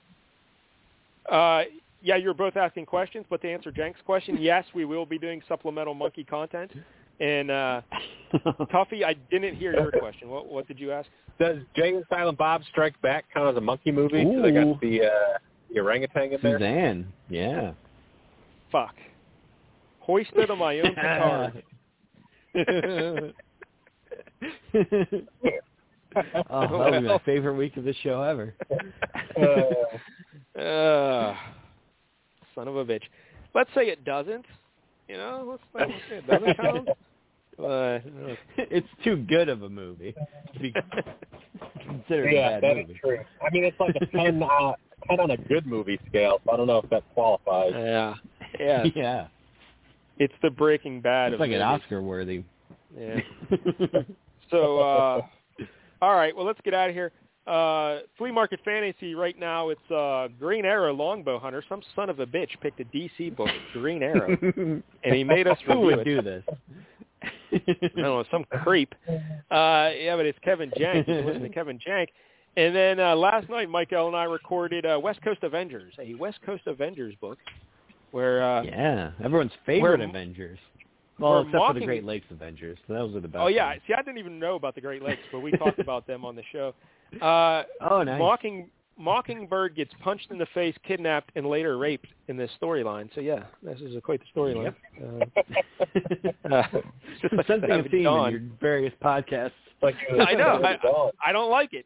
Uh, yeah, you're both asking questions, but to answer Jank's question, yes, we will be doing supplemental monkey content. And uh Tuffy, I didn't hear your question. What what did you ask? Does Jay and Silent Bob Strike Back count as a monkey movie? 'Cause they Ooh. got the uh, the orangutan in there. Suzanne. Yeah. Fuck. Hoisted on my own petard. oh, that was my favorite week of the show ever. Uh, son of a bitch. Let's say it doesn't. You know, let's, let's say it doesn't count. Uh, it's too good of a movie to be considered yeah, a bad that movie. is true. I mean, it's like a ten, uh, ten on a good movie scale. So I don't know if that qualifies. yeah, yeah. Yeah. It's the Breaking Bad It's of like an. Oscar worthy. Yeah. So, uh, all right. Well, let's get out of here. Uh, Flea Market Fantasy right now. It's uh, Green Arrow Longbow Hunter. Some son of a bitch picked a DC book, Green Arrow, and he made us Who review would it. do this? I don't know, some creep. Uh, yeah, but it's Kevin Jank. You listen to Kevin Jank. And then uh, last night, Michael and I recorded uh, West Coast Avengers, a West Coast Avengers book, where uh, Yeah, everyone's favorite We're- Avengers. Well, except for the Great Lakes Avengers. So those are the best. oh yeah, ones. see, I didn't even know about the Great Lakes, but we talked about them on the show. Uh, Oh, nice. Mocking Mockingbird gets punched in the face, kidnapped, and later raped in this storyline. So yeah, this is a, quite the storyline. Uh, uh, it's just like Sensing a Savage theme Dawn. in your various podcasts. Like I know. I, I don't like it.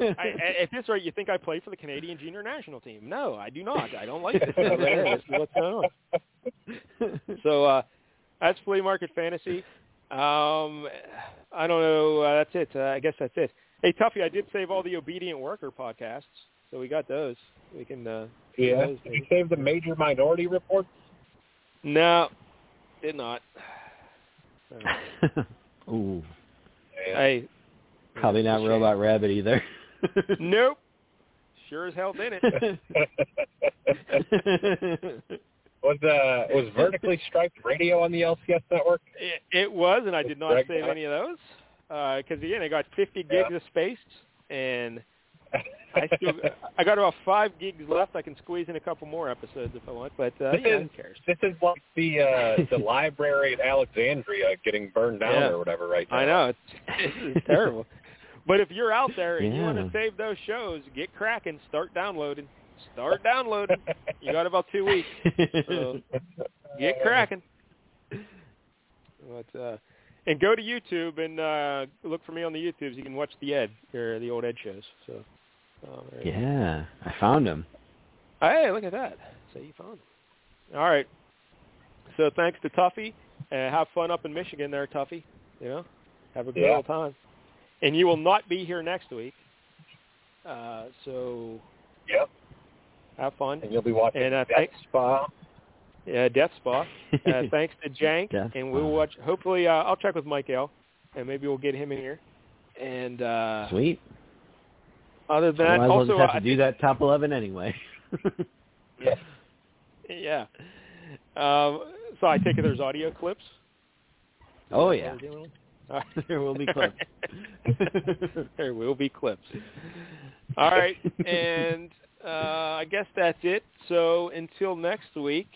I, at this rate, you think I play for the Canadian junior national team? No, I do not. I don't like this. this is what's going on. So uh, that's flea market fantasy. Um, I don't know. Uh, that's it. Uh, I guess that's it. Hey, Tuffy, I did save all the obedient worker podcasts, so we got those. We can. Uh, Yeah. those Did you save the major minority report? No, did not. Ooh, hey, probably not Robot Rabbit either. nope. Sure as hell didn't. Was uh was vertically striped radio on the LCS network? It, it was, and I did not Greg save got any of those because again, I got 50 gigs of space, and I still I got about five gigs left. I can squeeze in a couple more episodes if I want, but uh, This yeah, is- who cares? This is like the uh the library at Alexandria getting burned down Yeah. or whatever right now. I know it's, it's terrible. But if you're out there and you want to save those shows, get cracking, start downloading, start downloading. you got about two weeks. So get cracking. But uh, and go to YouTube and uh, look for me on the YouTubes. You can watch the Ed or the old Ed shows. So uh, there you go. yeah, I found him. Hey, look at that. So you found it. All right. So thanks to Tuffy. Uh, have fun up in Michigan there, Tuffy. You know, have a good Yeah. old time. And you will not be here next week. Uh, so Yep. have fun. And you'll be watching And, uh, Death thanks- Spa. Yeah, Death Spa. Uh, thanks to Jank, and we'll watch. Hopefully, uh, I'll check with Mike L, and maybe we'll get him in here. And uh, Sweet. other than that, we'll also just have uh, to I do that top eleven anyway. yeah. Um, so I take it there's audio clips. oh yeah, that what we're doing? All right. there will be clips. there will be clips. All right, and uh, I guess that's it. So until next week.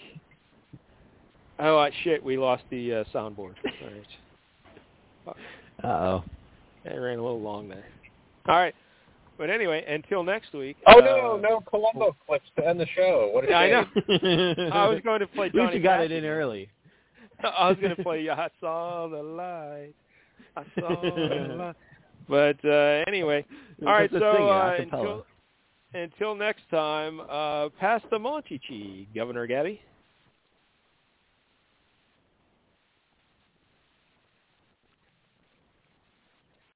Oh uh, shit, we lost the uh, soundboard. All right. Uh oh. It ran a little long there. All right. But anyway, until next week. Oh uh, no, no Columbo clips to end the show. What a Yeah, I know. I was going to play At least you got it in early. I was going to play I saw the light. I saw the light. But uh, anyway, all right. Just So uh, until until next time, uh, pass the Monchichi, Governor Gabby.